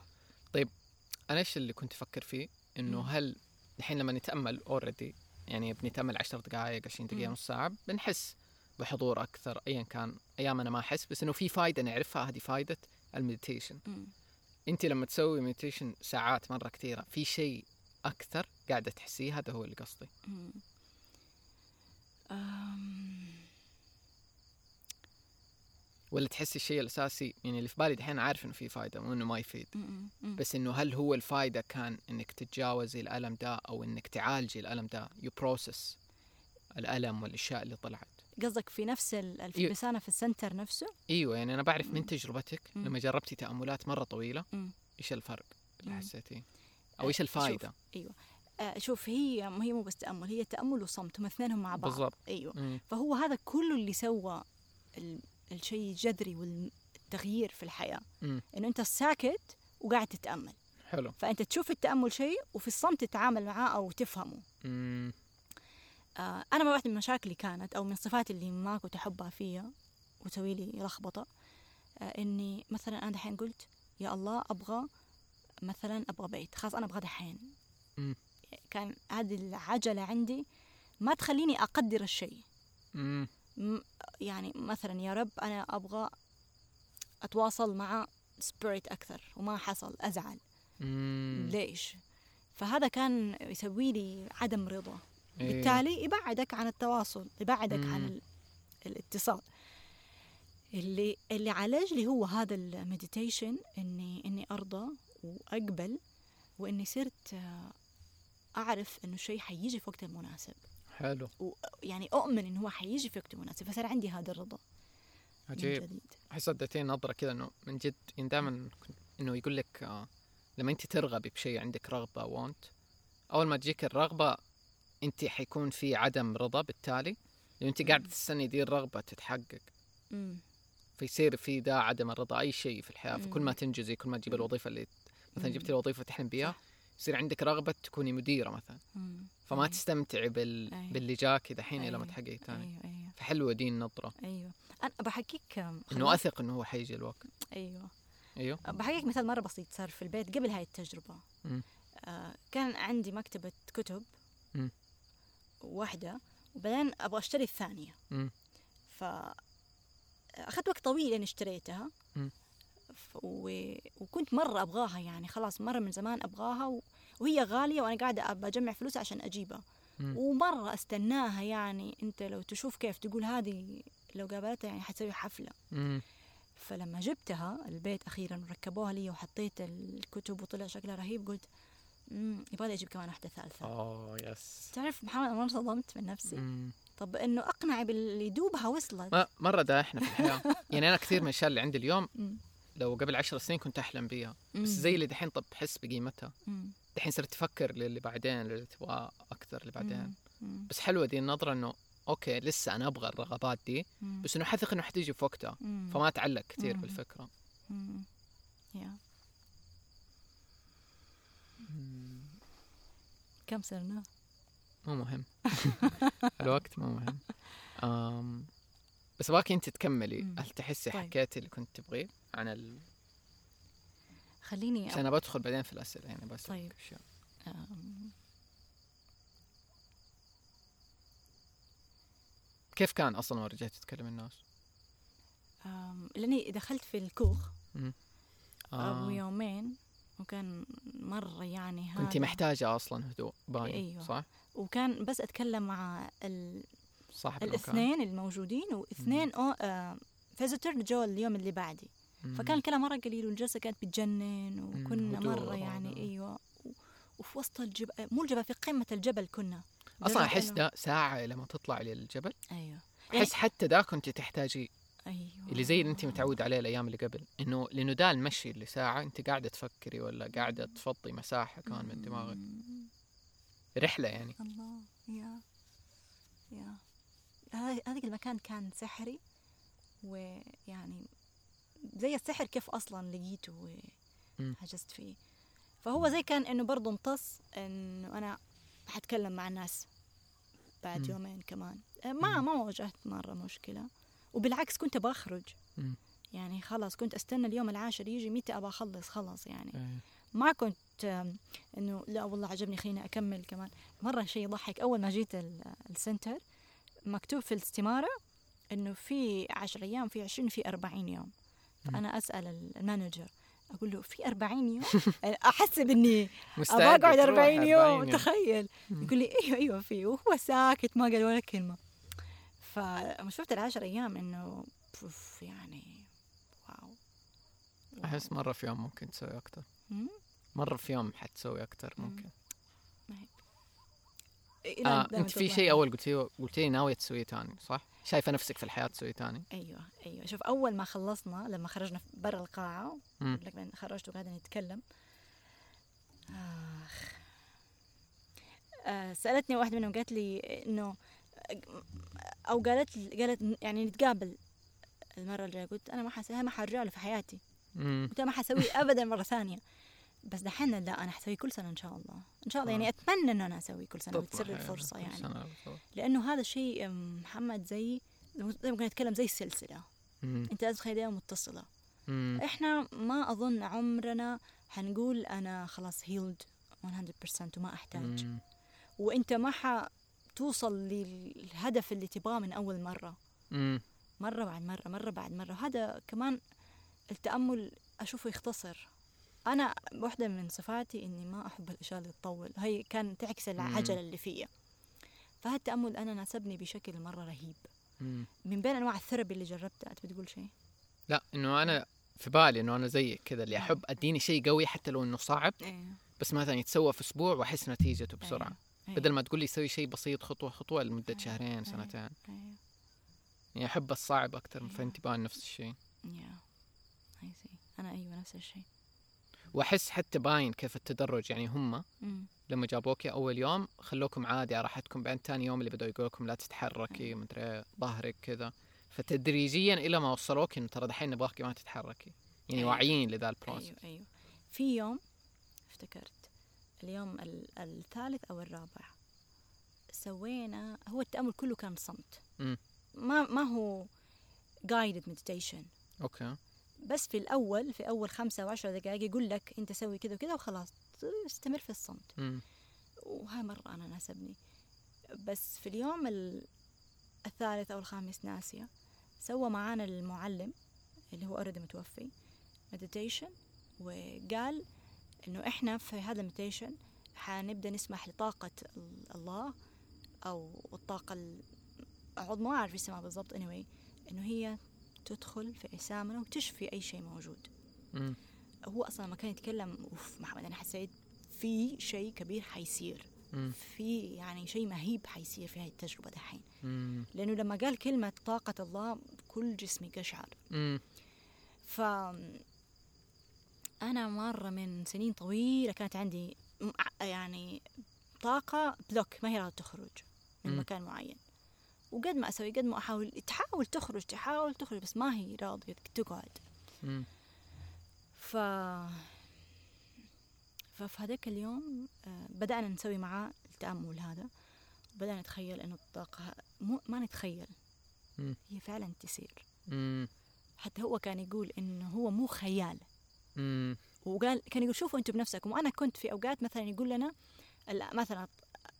أنا إيش اللي كنت أفكر فيه إنه مم. هل الحين لما نتأمل already يعني بنتأمل 10 دقائق 20 دقيقة مم. نص ساعة بنحس بحضور أكثر ايا كان أيام أنا ما أحس بس إنه في فائده نعرفها هذه فائده ال meditation أمم. أنت لما تسوي meditation ساعات مرة كثيرة في شيء أكثر قاعدة تحسيه هذا هو اللي قصدي. أم، ولا تحسي الشيء الأساسي يعني اللي في بالي دحين عارف إنه في فائده مو إنه ما يفيد. بس إنه هل هو الفائده كان إنك تتجاوزي الألم ده أو إنك تعالجي الألم ده you process الألم والأشياء اللي طلعت قصدك في نفس ال- إيوه. الفلسانة في ال center نفسه إيوه يعني أنا بعرف من. تجربتك. لما جربتي تأملات مرة طويلة. إيش الفرق اللي. حسيتيه أو آه، إيش الفائده آه شوف هي هي مو بس تأمل هي تأمل وصمت هم اثنينهم مع بعض بالضبط. إيوه مم. فهو هذا كله اللي سوى الشيء الجذري والتغيير في الحياة مم. إنه أنت ساكت وقاعد تتأمل حلو فأنت تشوف التأمل شيء وفي الصمت تتعامل معاه أو تفهمه مم. آه أنا ما واحدة من مشاكلي كانت أو من الصفات اللي ما كنت احبها فيها وتسوي لي لخبطة آه إني مثلا أنا دحين قلت يا الله أبغى مثلا أبغى بيت خلاص أنا أبغى دحين. كان هذه العجلة عندي ما تخليني أقدر الشيء. م- يعني مثلا يا رب أنا أبغى أتواصل مع spirit أكثر وما حصل أزعل مم. ليش فهذا كان يسوي لي عدم رضا إيه. بالتالي يبعدك عن التواصل يبعدك مم. عن ال- الاتصال اللي اللي عالج لي هو هذا ال meditation إني إني أرضى وأقبل وإني صرت أعرف إنه الشيء حيجي في وقت المناسب حلو يعني أؤمن إنه هو حيجي في وقت المناسب فصار عندي هذا الرضا من عجيب أحس اديتين نظرة كذا إنه من جد يعني دائما إنه يقول لك آه لما أنت ترغبي بشيء عندك رغبة وونت أول ما تجيك الرغبة أنت حيكون في عدم رضا بالتالي لأن أنت قاعدة تستني دي الرغبة تتحقق مم. فيصير في ذا عدم الرضا أي شيء في الحياة فكل ما. تنجزي كل ما تجيب. الوظيفة اللي مثلا. جبتي الوظيفة تحلم بيها. يصير عندك رغبة تكوني مديرة مثلا مم. فما أيوة. تستمتعي بال... أيوة. باللي جاك دحين إلى ما أيوة. تحققي ثاني أيوه أيوه فحلوة دي النظرة أيوه أنا بحكيك إنه. أثق إنه هو حيجي الوقت أيوه أيوه بحكيك مثال مرة بسيط صار في البيت قبل هاي التجربة مم. آه كان عندي مكتبة كتب مم. واحدة وبعدين أبغى أشتري الثانية مم. ف أخذت وقت طويل إني اشتريتها مم. و... وكنت مرة أبغاها يعني خلاص مرة من زمان أبغاها و... وهي غالية وأنا قاعدة أبى أجمع فلوس عشان أجيبها مم. ومرة أستناها يعني أنت لو تشوف كيف تقول هذه لو قابلتها يعني حتسوي حفلة مم. فلما جبتها البيت أخيرا وركبوها لي وحطيت الكتب وطلع شكلها رهيب قلت امم يبغى لي أجيب كمان واحدة ثالثة اوه يس تعرف محمد مره صدمت من نفسي مم. طب إنه اقنعي باللي دوبها وصلت مرة ده إحنا في الحياة يعني أنا كثير من الاشياء اللي عندي اليوم. لو قبل عشر سنين كنت أحلم بيها. بس زي اللي دحين طب بحس بقيمتها. دحين صرت أفكر للي بعدين للي تبغاه أكثر اللي بعدين. بس حلوة دي النظرة إنه أوكي لسه أنا أبغى الرغبات دي. بس إنه حثق انه حتيجي في وقتها. فما أتعلق كثير مم. يا كم صرنا؟ مو مهم الوقت مو مهم أم بس أبغاك أنت تكملي. هل تحسي طيب. حكيتي اللي كنت تبغيه عن ال... خليني عشان أنا بدخل بعدين في الأسئلة يعني بس طيب. اشياء أم، كيف كان أصلا لما رجعت تتكلم الناس؟ لأني دخلت في الكوخ آه. يومين وكان مرة يعني هذا كنت محتاجة أصلا هدوء Pai أيوة. صح؟ وكان بس أتكلم مع ال... صاحب الاثنين الموجودين واثنين أو آه visitor جو اليوم اللي بعدي. فكان الكلام مرة قليل والجلسه كانت بتجنن وكنا مرة يعني. أيوه. وفي وسط الجبل مو الجبل في قمة الجبل كنا. أصلا أحس ده ساعة لما تطلع للجبل أيوه. أحس حتى ده كنت تحتاجي أيوه. اللي زي اللي أنت متعود عليه الأيام اللي قبل إنه لأنه ده المشي اللي ساعة أنت قاعدة تفكري ولا قاعدة تفضي مساحة كمان من دماغك. رحلة يعني. الله يا يا. هذا- هذاك المكان كان سحري ويعني زي السحر كيف أصلا لقيته. وحجزت فيه فهو زي كان إنه برضه امتص إنه أنا حتكلم مع الناس بعد مم. يومين كمان ما مم. ما واجهت مرة مشكلة وبالعكس كنت بخرج. يعني خلاص كنت أستنى اليوم العاشر يجي متى ابى أخلص خلاص يعني. ما كنت إنه لا والله عجبني خليني أكمل كمان مرة شيء يضحك أول ما جيت ال- center مكتوب في الاستمارة إنه في 10 أيام في 20 في 40 يوم فانا أسأل ال- manager أقول له في 40 يوم؟ أحسب إني أبغى أقعد تروح 40 يوم 40 تخيل. يقول لي أيوه أيوه في وهو ساكت ما قال ولا كلمة. فلما شفت العشر أيام إنه بوف يعني واو. أحس مرة في يوم ممكن تسوي أكثر؟ مرة في يوم حتسوي أكثر مم. ممكن. آه أنت في. شيء أول قلتي قلت لي ناوية تسويه ثاني صح؟ شايفة نفسك في الحياة تسويه ثاني؟ أيوه أيوه شوف أول ما خلصنا لما خرجنا برا القاعة. لما خرجت وقاعدين نتكلم آخ آه سألتني واحدة منهم قالت لي إنه أو قالت لي قالت يعني نتقابل المرة الجاية قلت أنا ما حسويها ما حرجع له في حياتي. قلت ما حسوي ابدا مرة ثانية بس دحين لا أنا حسوي كل سنة إن شاء الله إن شاء الله يعني آه. أتمنى انه أنا أسوي كل سنة وتصير يعني الفرصه يعني بالضبط. لأنه هذا شيء أم، محمد زي زي ما نتكلم زي السلسلة مم. أنت لازم تخليها متصلة مم. إحنا ما أظن عمرنا حنقول أنا خلاص هيلد 100% وما أحتاج مم. وأنت ما حتوصل للهدف اللي تبغاه من أول مرة مم. مرة بعد مرة مرة بعد مرة وهذا كمان التأمل أشوفه يختصر أنا واحدة من صفاتي إني ما أحب الأشياء اللي تطول هي كان تعكس العجلة اللي فيا. فهالتامل أنا ناسبني بشكل مرة رهيب. مم. من بين أنواع therapy اللي جربتها انت بتقول شيء؟ لا إنه أنا في بالي إنه أنا زيك كذا اللي أحب أديني شيء قوي حتى لو إنه صعب إيه. بس مثلا يتسوى في أسبوع وأحس نتيجته بسرعة. أيه. بدل ما تقول لي سوي شيء بسيط خطوة خطوة لمدة أيه. شهرين أيه. سنتين. إيه. يعني أحب الصعب أكثر أيه. فانتباه نفس الشيء. same أنا أيوه نفس الشيء. وأحس حتى باين كيف التدرج يعني هم. لما جابوكي أول يوم خلوكم عادي على راحتكم بعدين ثاني يوم اللي بدأوا يقول لكم لا تتحركي مدري إيه، ظهرك كذا. فتدريجيا إلى ما وصلوك انه ترى دحين نبغاك ما تتحركي. يعني أيوة. واعيين لذا ال process أيوه أيوه. في يوم افتكرت اليوم ال- الثالث أو الرابع سوينا هو التأمل كله كان صمت. مم. ما ما هو guided meditation. أوكي. بس في الأول في أول خمسة وعشرة دقائق يقول لك أنت سوي كذا وكذا وخلاص استمر في الصمت. مم. وهاي مرة أنا ناسبني. بس في اليوم ال- الثالث أو الخامس ناسية. سوى معانا المعلم اللي هو already متوفي meditation وقال إنه إحنا في هذا ال meditation حنبدأ نسمح لطاقة ال- الله أو الطاقة ال- أعود ما أعرف اسمها بالضبط anyway إنه هي تدخل في أجسامنا وتشفي أي شيء موجود مم. هو أصلا لما كان يتكلم أوف محمد أنا حسيت في شيء كبير حيصير مم. في يعني شيء مهيب حيصير في هذه التجربة دحين. لأنه لما قال كلمة طاقة الله كل جسمي قشعر. ف أنا مرة من سنين طويلة كانت عندي يعني طاقة بلوك ما هي راضية تخرج من مم. مكان معين وقد ما أسوي قد ما أحاول تحاول تخرج تحاول تخرج بس ما هي راضية تقعد مم. ف ففي هذاك اليوم آه، بدأنا نسوي معاه التأمل هذا بدأنا نتخيل إنه الطاقة مو ما نتخيل مم. هي فعلا تصير مم. حتى هو كان يقول إنه هو مو خيال مم. وقال كان يقول شوفوا أنتم بنفسكم وأنا كنت في أوقات مثلا يقول لنا لا، مثلا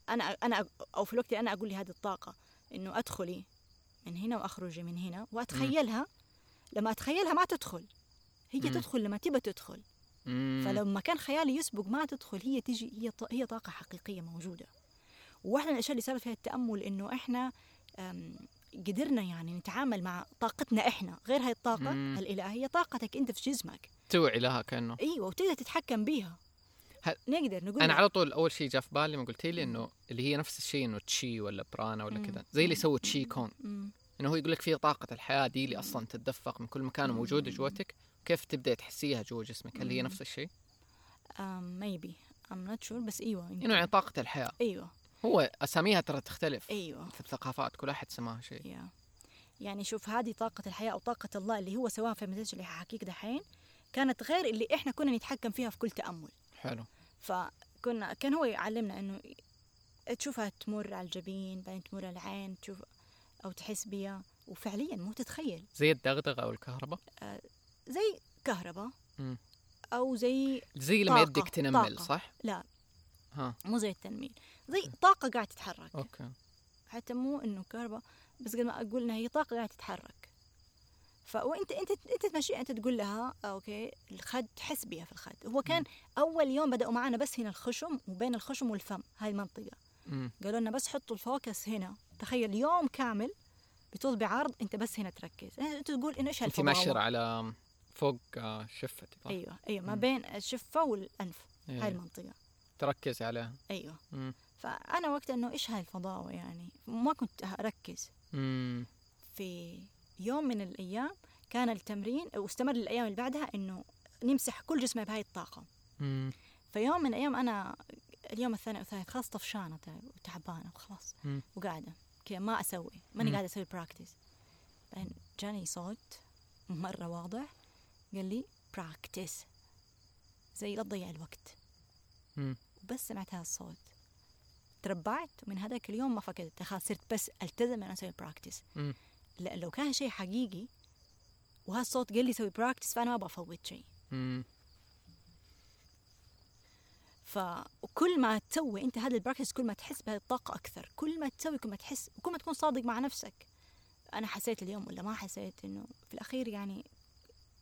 أنا أنا أو في الوقت اللي أنا أقول لي هذه الطاقة إنه أدخلي من هنا وأخرجي من هنا وأتخيلها. لما أتخيلها ما تدخل. هي مم. تدخل لما تبى تدخل. مم. فلما كان خيالي يسبق ما تدخل هي تجي هي هي طاقة حقيقية موجودة. وواحده من الأشياء اللي صارت فيها التأمل إنه إحنا قدرنا يعني نتعامل مع طاقتنا إحنا. غير هاي الطاقة مم. الإلهية طاقتك أنت في جسمك. توعي لها كأنه. إيوه وتقدر تتحكم بيها. هل- نقدر نقول أنا على طول أول شيء جاء في بالي ما قلت لي إنه اللي هي نفس الشيء إنه تشي ولا برانا ولا. كذا زي اللي سووا تشي كون. إنه هو يقول لك في طاقة الحياة دي اللي أصلا تتدفق من كل مكان وموجودة جوتك كيف تبدأ تحسيها جوا جسمك هل هي. نفس الشيء؟ maybe. I'm not sure بس إيوه. إنه يعني طاقة الحياة. إيوه. هو أساميها ترى تختلف إيوه. في الثقافات كل واحد سماها شيء يا يعني شوف هذه طاقة الحياة أو طاقة الله اللي هو سواها في المثال اللي ححكيك دحين كانت غير اللي إحنا كنا نتحكم فيها في كل تأمل. حلو. فكنا كان هو يعلمنا إنه تشوفها تمر على الجبين بعدين تمر على العين تشوف أو تحس بيها. وفعليا مو تتخيل. زي الدغدغة أو الكهرباء؟ زي كهرباء. أو زي زي لما يدك تنمل طاقة. صح؟ لا. ها. مو زي التنميل. زي طاقة قاعدة تتحرك. أوكي. حتى مو إنه كهرباء بس قد ما أقول إنها هي طاقة قاعدة تتحرك. فانت انت أنت تمشي أنت تقول لها أوكي الخد تحس بها في الخد هو كان أول يوم بدأوا معنا بس هنا الخشم وبين الخشم والفم هاي المنطقة مم. قالوا لنا بس حطوا الفوكس هنا تخيل يوم كامل بطول بعرض أنت بس هنا تركز أنت تقول إنه إيش أنت؟ مشر على فوق آه، شفتي صح؟ أيوه أيوه ما. بين الشفة والأنف إيه. هاي المنطقة تركز عليها أيوه مم. فأنا وقتها إنه إيش هاي الفضاوة يعني ما كنت أركز مم. في يوم من الأيام كان التمرين واستمر الأيام اللي بعدها إنه نمسح كل جسمي بهاي الطاقة. مم. فيوم من الأيام أنا اليوم الثاني أو الثالث خلاص طفشانة وتعبانة وخلاص. مم. وقاعدة. كذا ما أسوي. ماني مم. قاعدة أسوي practice بعدين جاني صوت مرة واضح. قال لي practice زي لا تضيع الوقت. مم. وبس سمعت هذا الصوت. تربعت. ومن هذاك اليوم ما فكرت خلاص صرت بس ألتزم إني أسوي practice لا لو كان شيء حقيقي وهذا الصوت قال لي سوي practice فأنا ما بفوت شيء. فكل ما تسوي أنت هذا ال practice كل ما تحس بهذه الطاقه أكثر. كل ما تسوي كل ما تحس وكل ما تكون صادق مع نفسك. أنا حسيت اليوم ولا ما حسيت؟ إنه في الأخير يعني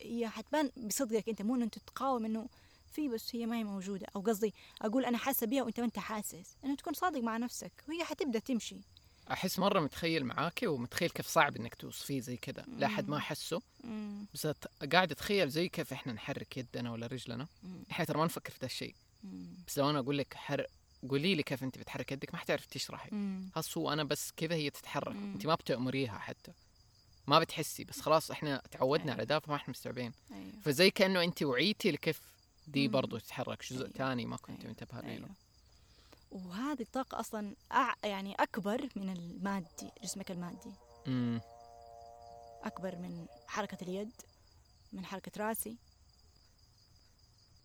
هي حتبان بصدقك أنت مو إنه أنت تقاوم إنه في بس هي ما هي موجودة. أو قصدي أقول أنا حاسة بيها وأنت ما أنت حاسس. إنه تكون صادق مع نفسك وهي حتبدأ تمشي. أحس مرة متخيل معاكي ومتخيل كيف صعب إنك توصفيه زي كذا لا أحد ما احسه مم. بس قاعد أتخيل زي كيف إحنا نحرك يدنا ولا رجلنا. إحنا ترى ما نفكر في ذا الشيء. بس لو أنا أقول لك حر... قولي لي كيف أنت بتحرك يدك ما حتعرف تشرحي. خلاص هو أنا بس كذا هي تتحرك. أنت ما بتأمريها حتى ما بتحسي بس خلاص إحنا تعودنا أيوة. على ده فما إحنا مستوعبين أيوه فزي كأنه أنت وعيتي لكيف دي مم. برضو تتحرك جزء. ثاني ما كنت أيوة. منتبهة له أيوة. وهذه الطاقة أصلا أع... يعني أكبر من المادي جسمك المادي. امم أكبر من حركة اليد من حركة رأسي.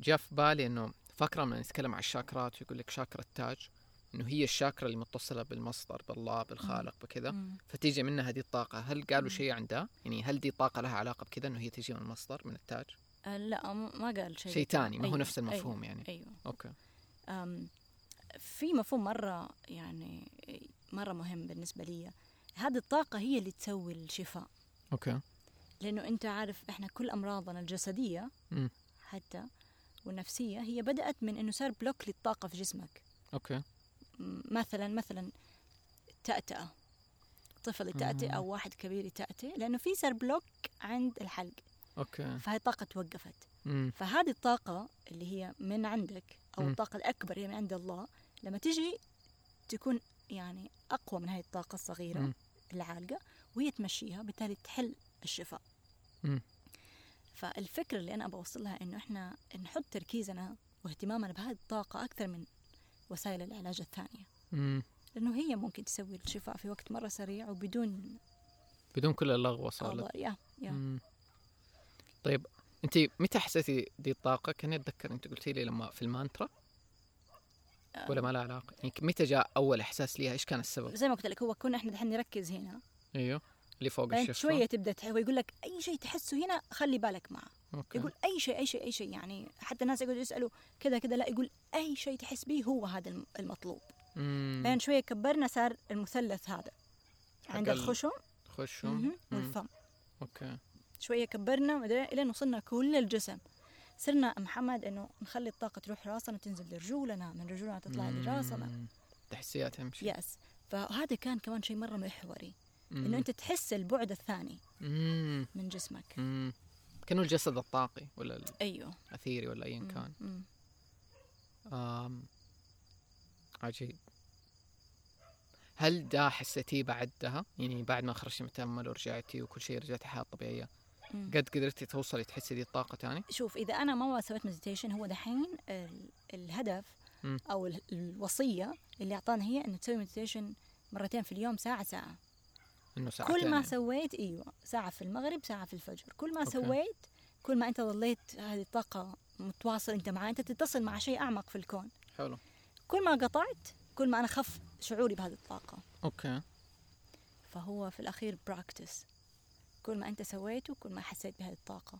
جاء في بالي إنه فاكره لما نتكلم عن الشاكرات ويقول لك شاكرا التاج إنه هي الشاكرا اللي متصلة بالمصدر بالله بالخالق بكذا. مم. فتيجي منها هذه الطاقة هل قالوا مم. شيء عن ده؟ يعني هل دي طاقة لها علاقة بكذا إنه هي تجي من المصدر من التاج؟ آه لا ما قال شيء. شيء ثاني ما هو أيوة، نفس المفهوم أيوة. يعني. أيوه. أوكي. أم في مفهوم مرة يعني مرة مهم بالنسبة لي. هذه الطاقة هي اللي تسوي الشفاء. أوكي. لأنه أنت عارف إحنا كل أمراضنا الجسدية مم. حتى والنفسية هي بدأت من إنه صار block للطاقة في جسمك. أوكي. م- مثلا مثلا تأتأة طفل يتأتئ. أو واحد كبير يتأتئ لأنه في صار block عند الحلق. أوكي. فهي الطاقة توقفت. مم. فهذه الطاقة اللي هي من عندك أو مم. الطاقة الأكبر هي من عند الله لما تجي تكون يعني أقوى من هذه الطاقة الصغيرة مم. العالقة وهي تمشيها بالتالي تحل الشفاء مم. فالفكرة اللي أنا بوصلها إنه إحنا نحط تركيزنا واهتمامنا بهذه الطاقة أكثر من وسائل العلاج الثانية مم. لأنه هي ممكن تسوي الشفاء في وقت مرة سريع وبدون بدون كل اللغوه صارت يا يا. طيب انت متى حسيتي دي الطاقة؟ كاني اتذكر أنت قلتي لي لما في المانترا ولا ما لها علاقة؟ يعني متى جاء أول إحساس ليها؟ إيش كان السبب؟ زي ما قلت لك هو كنا إحنا دحين نركز هنا. أيوه اللي فوق الشفة. شوية تبدأ تح- هو يقول لك أي شيء تحسه هنا خلي بالك معه. أوكي. يقول أي شيء أي شيء أي شيء. يعني حتى الناس يقعدوا يسألوا كذا كذا لا يقول أي شيء تحس به هو هذا الم- المطلوب. مم. بعدين شوية كبرنا صار المثلث هذا. عند ال- الخشم مم. والفم. أوكي. شوية كبرنا بعدين الين وصلنا كل الجسم. صرنا محمد إنه نخلي الطاقة تروح راسنا وتنزل لرجولنا من رجولنا تطلع لراسنا مم. تحسيها تمشي yes فهذا كان كمان شيء مرة محوري. إنه أنت تحس البعد الثاني مم. من جسمك مم. كانوا الجسد الطاقي ولا أيوه الأثيري ولا ايا كان مم. آم. عجيب هل ده حسيتيه بعدها يعني بعد ما خرجتي من التأمل ورجعتي وكل شيء رجعتي حياة طبيعية. قد قدرتي توصلي تحسي دي الطاقة تاني شوف إذا أنا ما سويت meditation هو دحين ال- الهدف. أو ال- الوصية اللي اعطانا هي انه تسوي meditation مرتين في اليوم ساعة ساعة. إنه ساعتين كل ما يعني. سويت إيوه ساعة في المغرب ساعة في الفجر. كل ما أوكي. سويت كل ما أنت ظليت هذه الطاقة متواصل أنت معاه أنت تتصل مع شيء أعمق في الكون. حلو. كل ما قطعت كل ما أنا خف شعوري بهذه الطاقة. أوكي. فهو في الأخير practice كل ما أنت سويته كل ما حسيت بهذه الطاقة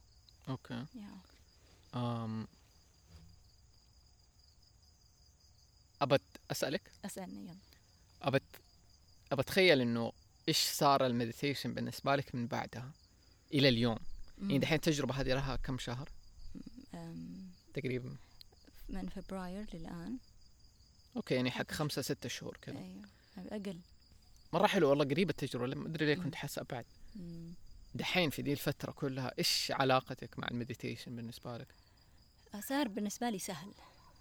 أوكي يا. أم. أبت أسألك أسألني يلا أبت أبتخيل إنه إيش صار ال meditation بالنسبة لك من بعدها إلى اليوم يعني مم. دحين التجربة هذه لها كم شهر أم، تقريبا من فبراير للآن أوكي يعني حق خمسة ستة شهور كذا أيوه أقل مرة حلو والله قريب التجربة لما أدري ليه. كنت حاسة أبعد مم. دحين في دي الفترة كلها إيش علاقتك مع ال meditation بالنسبة لك؟ صار بالنسبة لي سهل.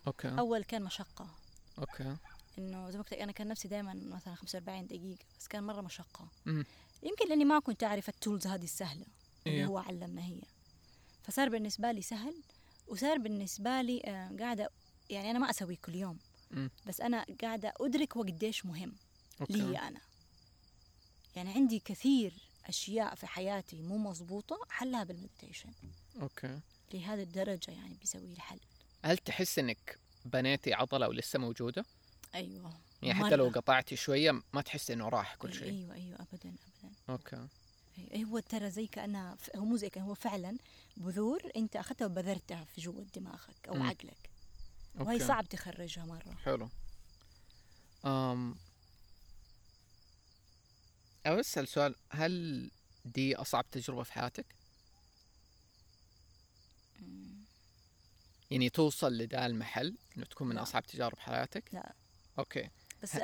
أوكي. أول كان مشقة. Okay. إنه زي ما قلت أنا كان نفسي دائما مثلا 45 دقيقة بس كان مرة مشقة. مم. يمكن لأني ما كنت أعرف ال tools هذه السهلة اللي إيه. هو علمنا هي. فصار بالنسبة لي سهل وصار بالنسبة لي آه، قاعدة يعني أنا ما أسوي كل يوم. مم. بس أنا قاعدة أدرك وقديش مهم Okay. لي أنا. يعني عندي كثير أشياء في حياتي مو مضبوطة حلها بال meditation. Okay. لهذه الدرجة يعني بيسوي لي حل. هل تحس إنك بنيتي عضلة ولسه موجودة؟ أيوه. يعني حتى لو مرة. قطعتي شوية ما تحس إنه راح كل شيء. أيوه أيوه ابدا ابدا. أوكي. هو ترى زي كانها ف- هو مو زي كأنه هو فعلا بذور أنت اخذتها وبذرتها في جوا دماغك أو مم. عقلك. وهي. صعب تخرجها مرة. حلو. أم أبى أسأل سؤال هل دي أصعب تجربة في حياتك؟ يعني توصل لدا المحل إنه تكون من. أصعب تجارب حياتك؟ لا. أوكي بس أ-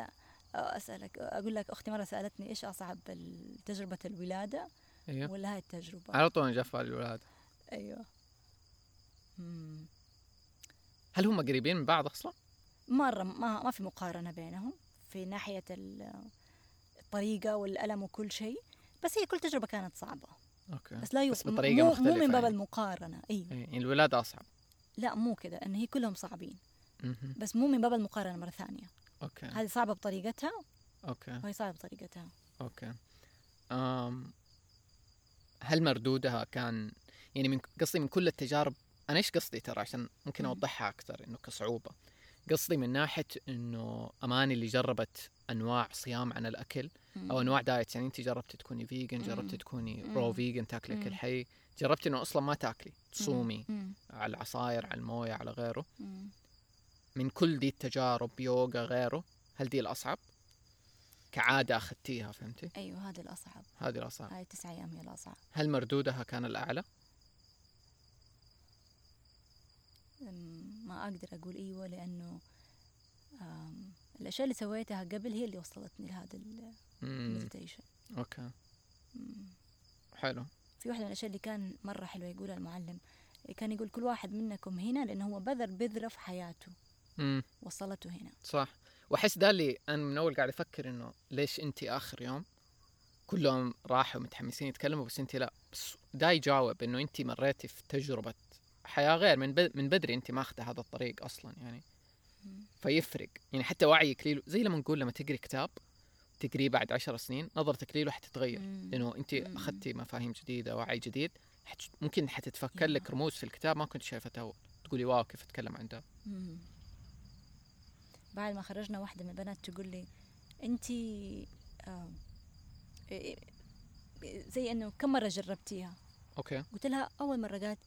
أسألك أقول لك أختي مرة سألتني إيش أصعب ال- تجربة الولادة أيوه ولا هاي التجربة على طول جاء في الولادة أيوه مم. هل هم قريبين من بعض أصلا؟ مرة ما ما في مقارنة بينهم في ناحية ال- الطريقة والألم وكل شيء بس هي كل تجربة كانت صعبة. Okay. بس لا بس يو... بطريقة مو, مو مختلفة من باب يعني. المقارنة أيوه إيه، يعني الولادة أصعب. لا مو كذا إن هي كلهم صعبين. مهم. بس مو من باب المقارنة مرة ثانية. Okay. هذه صعبة بطريقتها Okay. وهي صعبة بطريقتها. Okay. أم هل مردودها كان يعني من قصدي من كل التجارب أنا إيش قصدي ترى؟ عشان ممكن مم. أوضحها أكثر إنه كصعوبة. قصدي من ناحية إنه أماني اللي جربت أنواع صيام عن الأكل أو أنواع دايت يعني انت جربتي تكوني vegan جربتي. تكوني. raw vegan تاكلي اكل. حي جربتي إنه أصلا ما تاكلي تصومي. على العصاير على الموية على غيره. من كل دي التجارب يوغا غيره هل دي الأصعب كعادة أخذتيها فهمتي أيوه هذا الأصعب هذه الأصعب هاي تسعة أيام هي الأصعب هل مردودها كان الأعلى؟ أم، ما أقدر أقول أيوه لأنه الأشياء اللي سويتها قبل هي اللي وصلتني لهذا مم. ال meditation Okay. حلو. في واحدة من الأشياء اللي كان مرة حلوة يقولها المعلم كان يقول كل واحد منكم هنا لأنه هو بذر بذرة في حياته. امم وصلته هنا. صح. وأحس ده اللي أنا من أول قاعد أفكر إنه ليش أنت آخر يوم كلهم راحوا متحمسين يتكلموا بس أنت لا. بس ده يجاوب إنه أنت مريتي في تجربة حياة غير من من بدري أنت ماخذة هذا الطريق أصلا يعني. مم. فيفرق. يعني حتى وعيك ليله زي لما نقول لما تقري كتاب تقريه بعد عشر سنين نظرتك له حتتغير مم. لأنه أنت. أخذتي مفاهيم جديدة وعي جديد حت ممكن حتتفكر. لك رموز في الكتاب ما كنت شايفتها اول تقولي واو كيف أتكلم عن ده. بعد ما خرجنا واحدة من البنات تقول لي أنت زي إنه كم مرة جربتيها okay قلت لها أول مرة قالت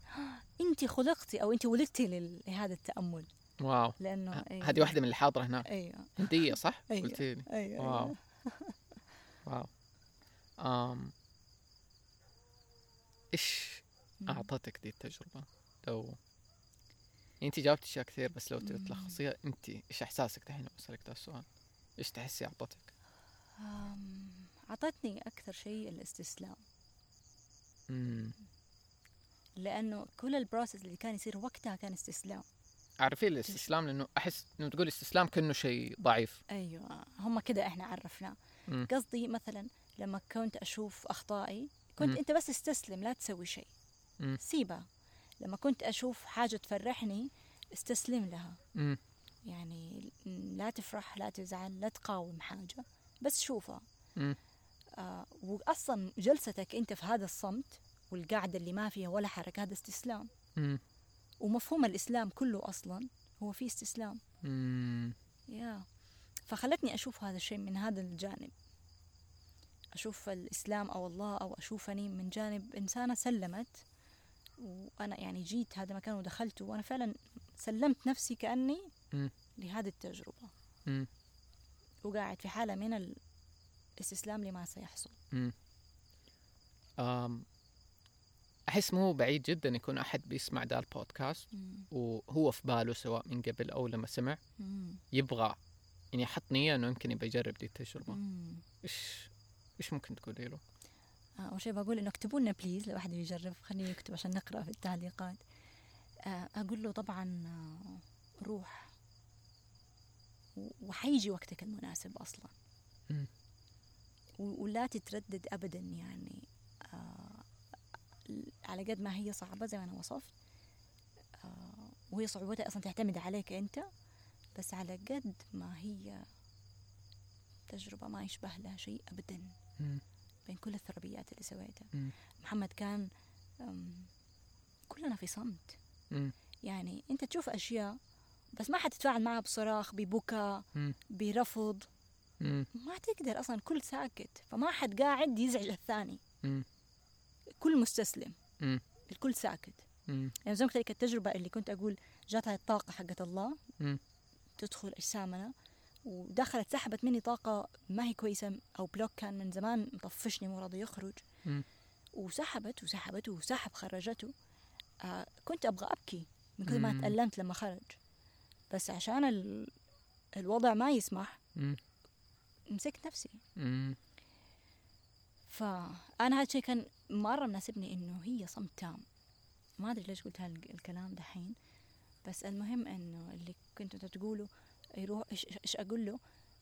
أنت خلقتي أو أنت ولدتي لهذا التأمل Wow لأنه ه- أيوة. هذه واحدة من اللي حاضرة هناك أيوه هندية صح؟ أيوة. قلتي لي أيوه wow. Wow آم. إيش مم. أعطتك دي التجربة؟ لو انت جاوبتي أشياء كثير بس لو تبي مم. تلخصيها انت إيش إحساسك دحين لما اسالك ده السؤال؟ إيش تحسي أعطتك؟ أم، أعطتني أكثر شيء الاستسلام امم لأنه كل البروسيس اللي كان يصير وقتها كان استسلام عارفين الاستسلام؟ لأنه أحس إنه تقول استسلام كأنه شيء ضعيف. أيوة هم كده إحنا عرفناه. قصدي مثلا لما كنت أشوف أخطائي كنت مم. أنت بس استسلم لا تسوي شيء. سيبها. لما كنت أشوف حاجة تفرحني استسلم لها. امم يعني لا تفرح لا تزعل لا تقاوم حاجة بس شوفها. آه وأصلا جلستك أنت في هذا الصمت والقعدة اللي ما فيها ولا حركة هذا استسلام. امم ومفهوم الإسلام كله أصلا هو فيه استسلام. امم يا فخلتني أشوف هذا الشيء من هذا الجانب. أشوف الإسلام أو الله أو أشوفني من جانب إنسانة سلمت وأنا يعني جيت هذا المكان ودخلته وأنا فعلا سلمت نفسي كأني مم. لهذه التجربة. وقاعد في حالة من الاستسلام لما سيحصل. أحس مو بعيد جدا يكون أحد بيسمع ده البودكاست وهو في باله سواء من قبل أو لما سمع مم. يبغى يعني يحط نية إنه يمكن يبغى يجرب دي التجربة مم. إيش إيش ممكن تقولي له؟ آه، أول شيء بقول إنه اكتبوا لنا بليز لو أحد يجرب خليه يكتب عشان نقرأ في التعليقات آه، أقول له طبعا آه، روح وحيجي وقتك المناسب. و- ولا تتردد أبدا يعني على قد ما هي صعبة زي ما أنا وصفت آه، وهي صعوبتها أصلا تعتمد عليك أنت بس على قد ما هي تجربة ما يشبه لها شيء أبدا مم. بين كل الثربيات اللي سويتها. محمد كان كلنا في صمت. يعني أنت تشوف أشياء بس ما حتتفاعل معها بصراخ ببكاء. برفض. ما تقدر أصلا كل ساكت فما حد قاعد يزعج الثاني. كل مستسلم مم. الكل ساكت مم. يعني زي ما قلت لك التجربة اللي كنت أقول جاتها الطاقة حقت الله مم. تدخل أجسامنا ودخلت سحبت مني طاقة ما هي كويسة أو بلوك كان من زمان مطفشني مو راضي يخرج مم. وسحبت وسحبته وسحب خرجته آه كنت أبغى أبكي من كثر ما. تألمت لما خرج بس عشان ال... الوضع ما يسمح مم. مسكت نفسي مم. فأنا هذا الشيء كان مرة مناسبني إنه هي صمت تام ما أدري ليش قلت هالكلام دحين بس المهم إنه اللي كنت أنت تقوله يروح إيش, أقول له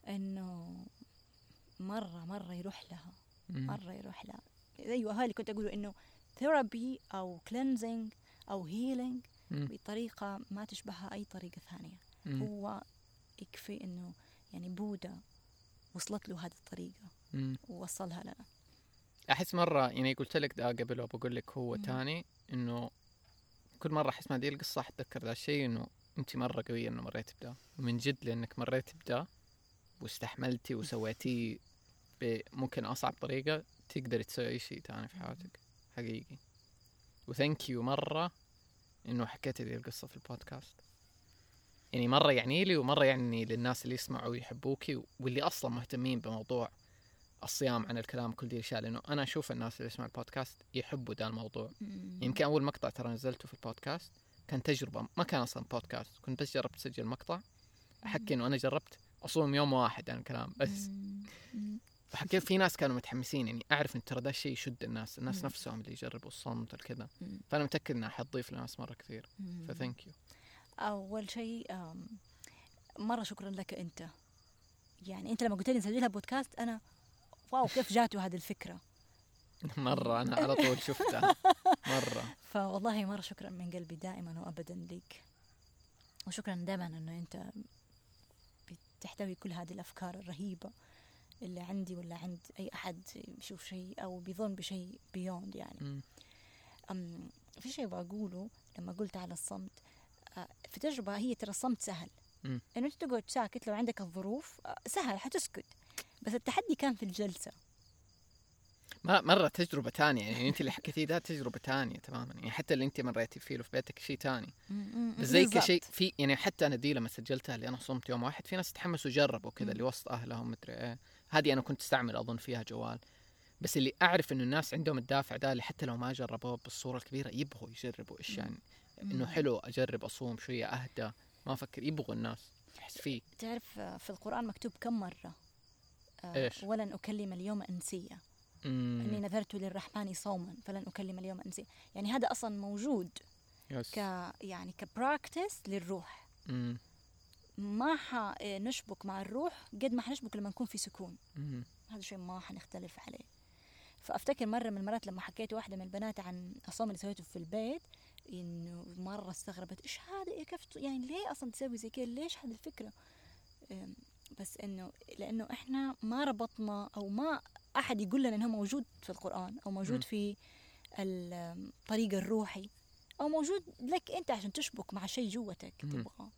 إنه مرة مرة يروح لها. مرة يروح لها أيوة هاي اللي كنت أقوله إنه therapy أو cleansing أو healing. بطريقة ما تشبهها أي طريقة ثانية مم. هو يكفي إنه يعني بودا وصلت له هذه الطريقة مم. ووصلها لنا أحس مرة يعني قلت لك ده قبل وبقول لك هو. تاني إنه كل مرة أحس ما دي القصة حتذكر ذا الشيء إنه أنت مرة قوية إنه مريت بده. ومن جد لأنك مريت بده واستحملتي وسويتيه بممكن أصعب طريقة تقدري تسوي أي شيء تاني في حياتك. حقيقي. و thank you مرة إنه حكيتي دي القصة في البودكاست. يعني مرة يعني لي ومرة يعني للناس اللي يسمعوا ويحبوكي واللي أصلا مهتمين بموضوع الصيام عن الكلام كل دي الاشياء لأنه أنا أشوف الناس اللي يسمعوا البودكاست يحبوا ده الموضوع. يمكن أول مقطع ترى نزلته في البودكاست كان تجربة ما كان أصلا بودكاست كنت بس جربت اسجل مقطع أحكي إنه أنا جربت أصوم يوم واحد عن الكلام بس. كيف في ناس كانوا متحمسين يعني أعرف إن ترى ده الشيء يشد الناس الناس مم. نفسهم اللي يجربوا الصمت مم. فأنا متأكد انها حتضيف لناس مرة كثير. فثانك يو أول شيء مرة شكرا لك أنت. يعني أنت لما قلت لي نسجلها بودكاست أنا واو كيف جاته هذه الفكرة؟ مرة أنا على طول شفتها. مرة. فوالله مرة شكرا من قلبي دائما وأبدا لك وشكرا دائما أنه أنت بتحتوي كل هذه الأفكار الرهيبة اللي عندي ولا عند أي أحد بيشوف شيء أو بيظن بشيء بيوند يعني. أم في شيء بقوله لما قلت على الصمت آه، في تجربة هي ترى الصمت سهل. مم. إنه أنت تقعد ساكت لو عندك الظروف آه، سهل حتسكت. بس التحدي كان في الجلسة. ما مرة تجربة ثانية يعني أنت اللي حكيتيه ده تجربة ثانية تماما. يعني حتى اللي أنت مريتي فيه في بيتك شيء ثاني زي. كشيء في يعني حتى أنا دي لما سجلتها اللي أنا صمت يوم واحد في ناس تحمسوا جربوا كذا. اللي وسط أهلهم مدري إيه. هذه أنا كنت أستعمل أظن فيها جوال. بس اللي أعرف إنه الناس عندهم الدافع ده اللي حتى لو ما جربوه بالصورة الكبيرة يبغوا يجربوا إيش. يعني. إنه حلو أجرب أصوم شوية أهدى. ما أفكر يبغوا الناس. أحس فيه. تعرف آه، في القرآن مكتوب كم مرة؟ إيش؟ ولن أكلم اليوم إنسيا. إني امم نذرت للرحمن صوما فلن أكلم اليوم إنسيا. يعني هذا أصلا موجود yes. ك يعني ك practice للروح. أمم، ما حنشبك مع الروح قد ما حنشبك لما نكون في سكون. أمم، هذا شيء ما حنختلف عليه. فأفتكر مرة من المرات لما حكيت واحدة من البنات عن الصوم اللي سويته في البيت إنه مرة استغربت إيش هذا؟ إيه كيف يعني ليه أصلا تسوي زي كذا؟ ليش هذه الفكرة؟ بس إنه لأنه إحنا ما ربطنا أو ما أحد يقول لنا إنه موجود في القرآن أو. موجود في الطريق الروحي أو موجود لك أنت عشان تشبك مع شيء جوتك. تبغاه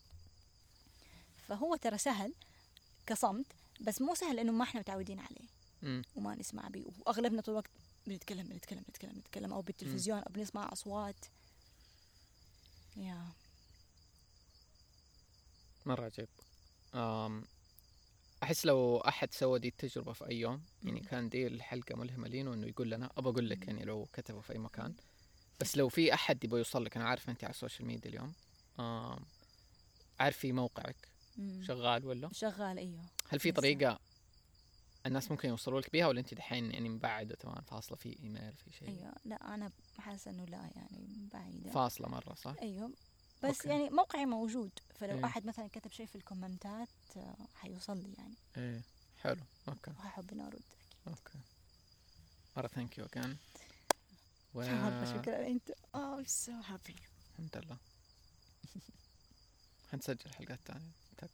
فهو ترى سهل كصمت بس مو سهل لأنه ما إحنا متعودين عليه. وما نسمع به وأغلبنا طول الوقت بنتكلم بنتكلم بنتكلم بنتكلم أو بالتلفزيون أو بنسمع أصوات يا مرة عجيب أم أحس لو أحد سوى دي التجربة في أي يوم يعني. كان دي الحلقة ملهمة لينه إنه يقول لنا أبى أقول لك. يعني لو كتبه في أي مكان بس لو في أحد يبغى يوصل لك أنا عارف أنت على ال social media اليوم عارف في موقعك. شغال ولا شغال أيوه هل في لسه. طريقة الناس ممكن يوصلوا لك بيها ولا أنت دحين يعني مبعدة تمام فاصلة في إيميل في شيء أيوه لا أنا حاسة إنه لا يعني بعيده فاصلة مرة صح؟ أيوه بس okay. يعني موقعي موجود فلو إيه. أحد مثلا كتب شيء في ال comment ات آه، حيوصل لي يعني. إيه حلو. أوكي. وححب إني أرد أكيد. Okay. مرة thank you again و... شكرا أنت آه سو هابي الحمد لله. حنسجل حلقات ان شاء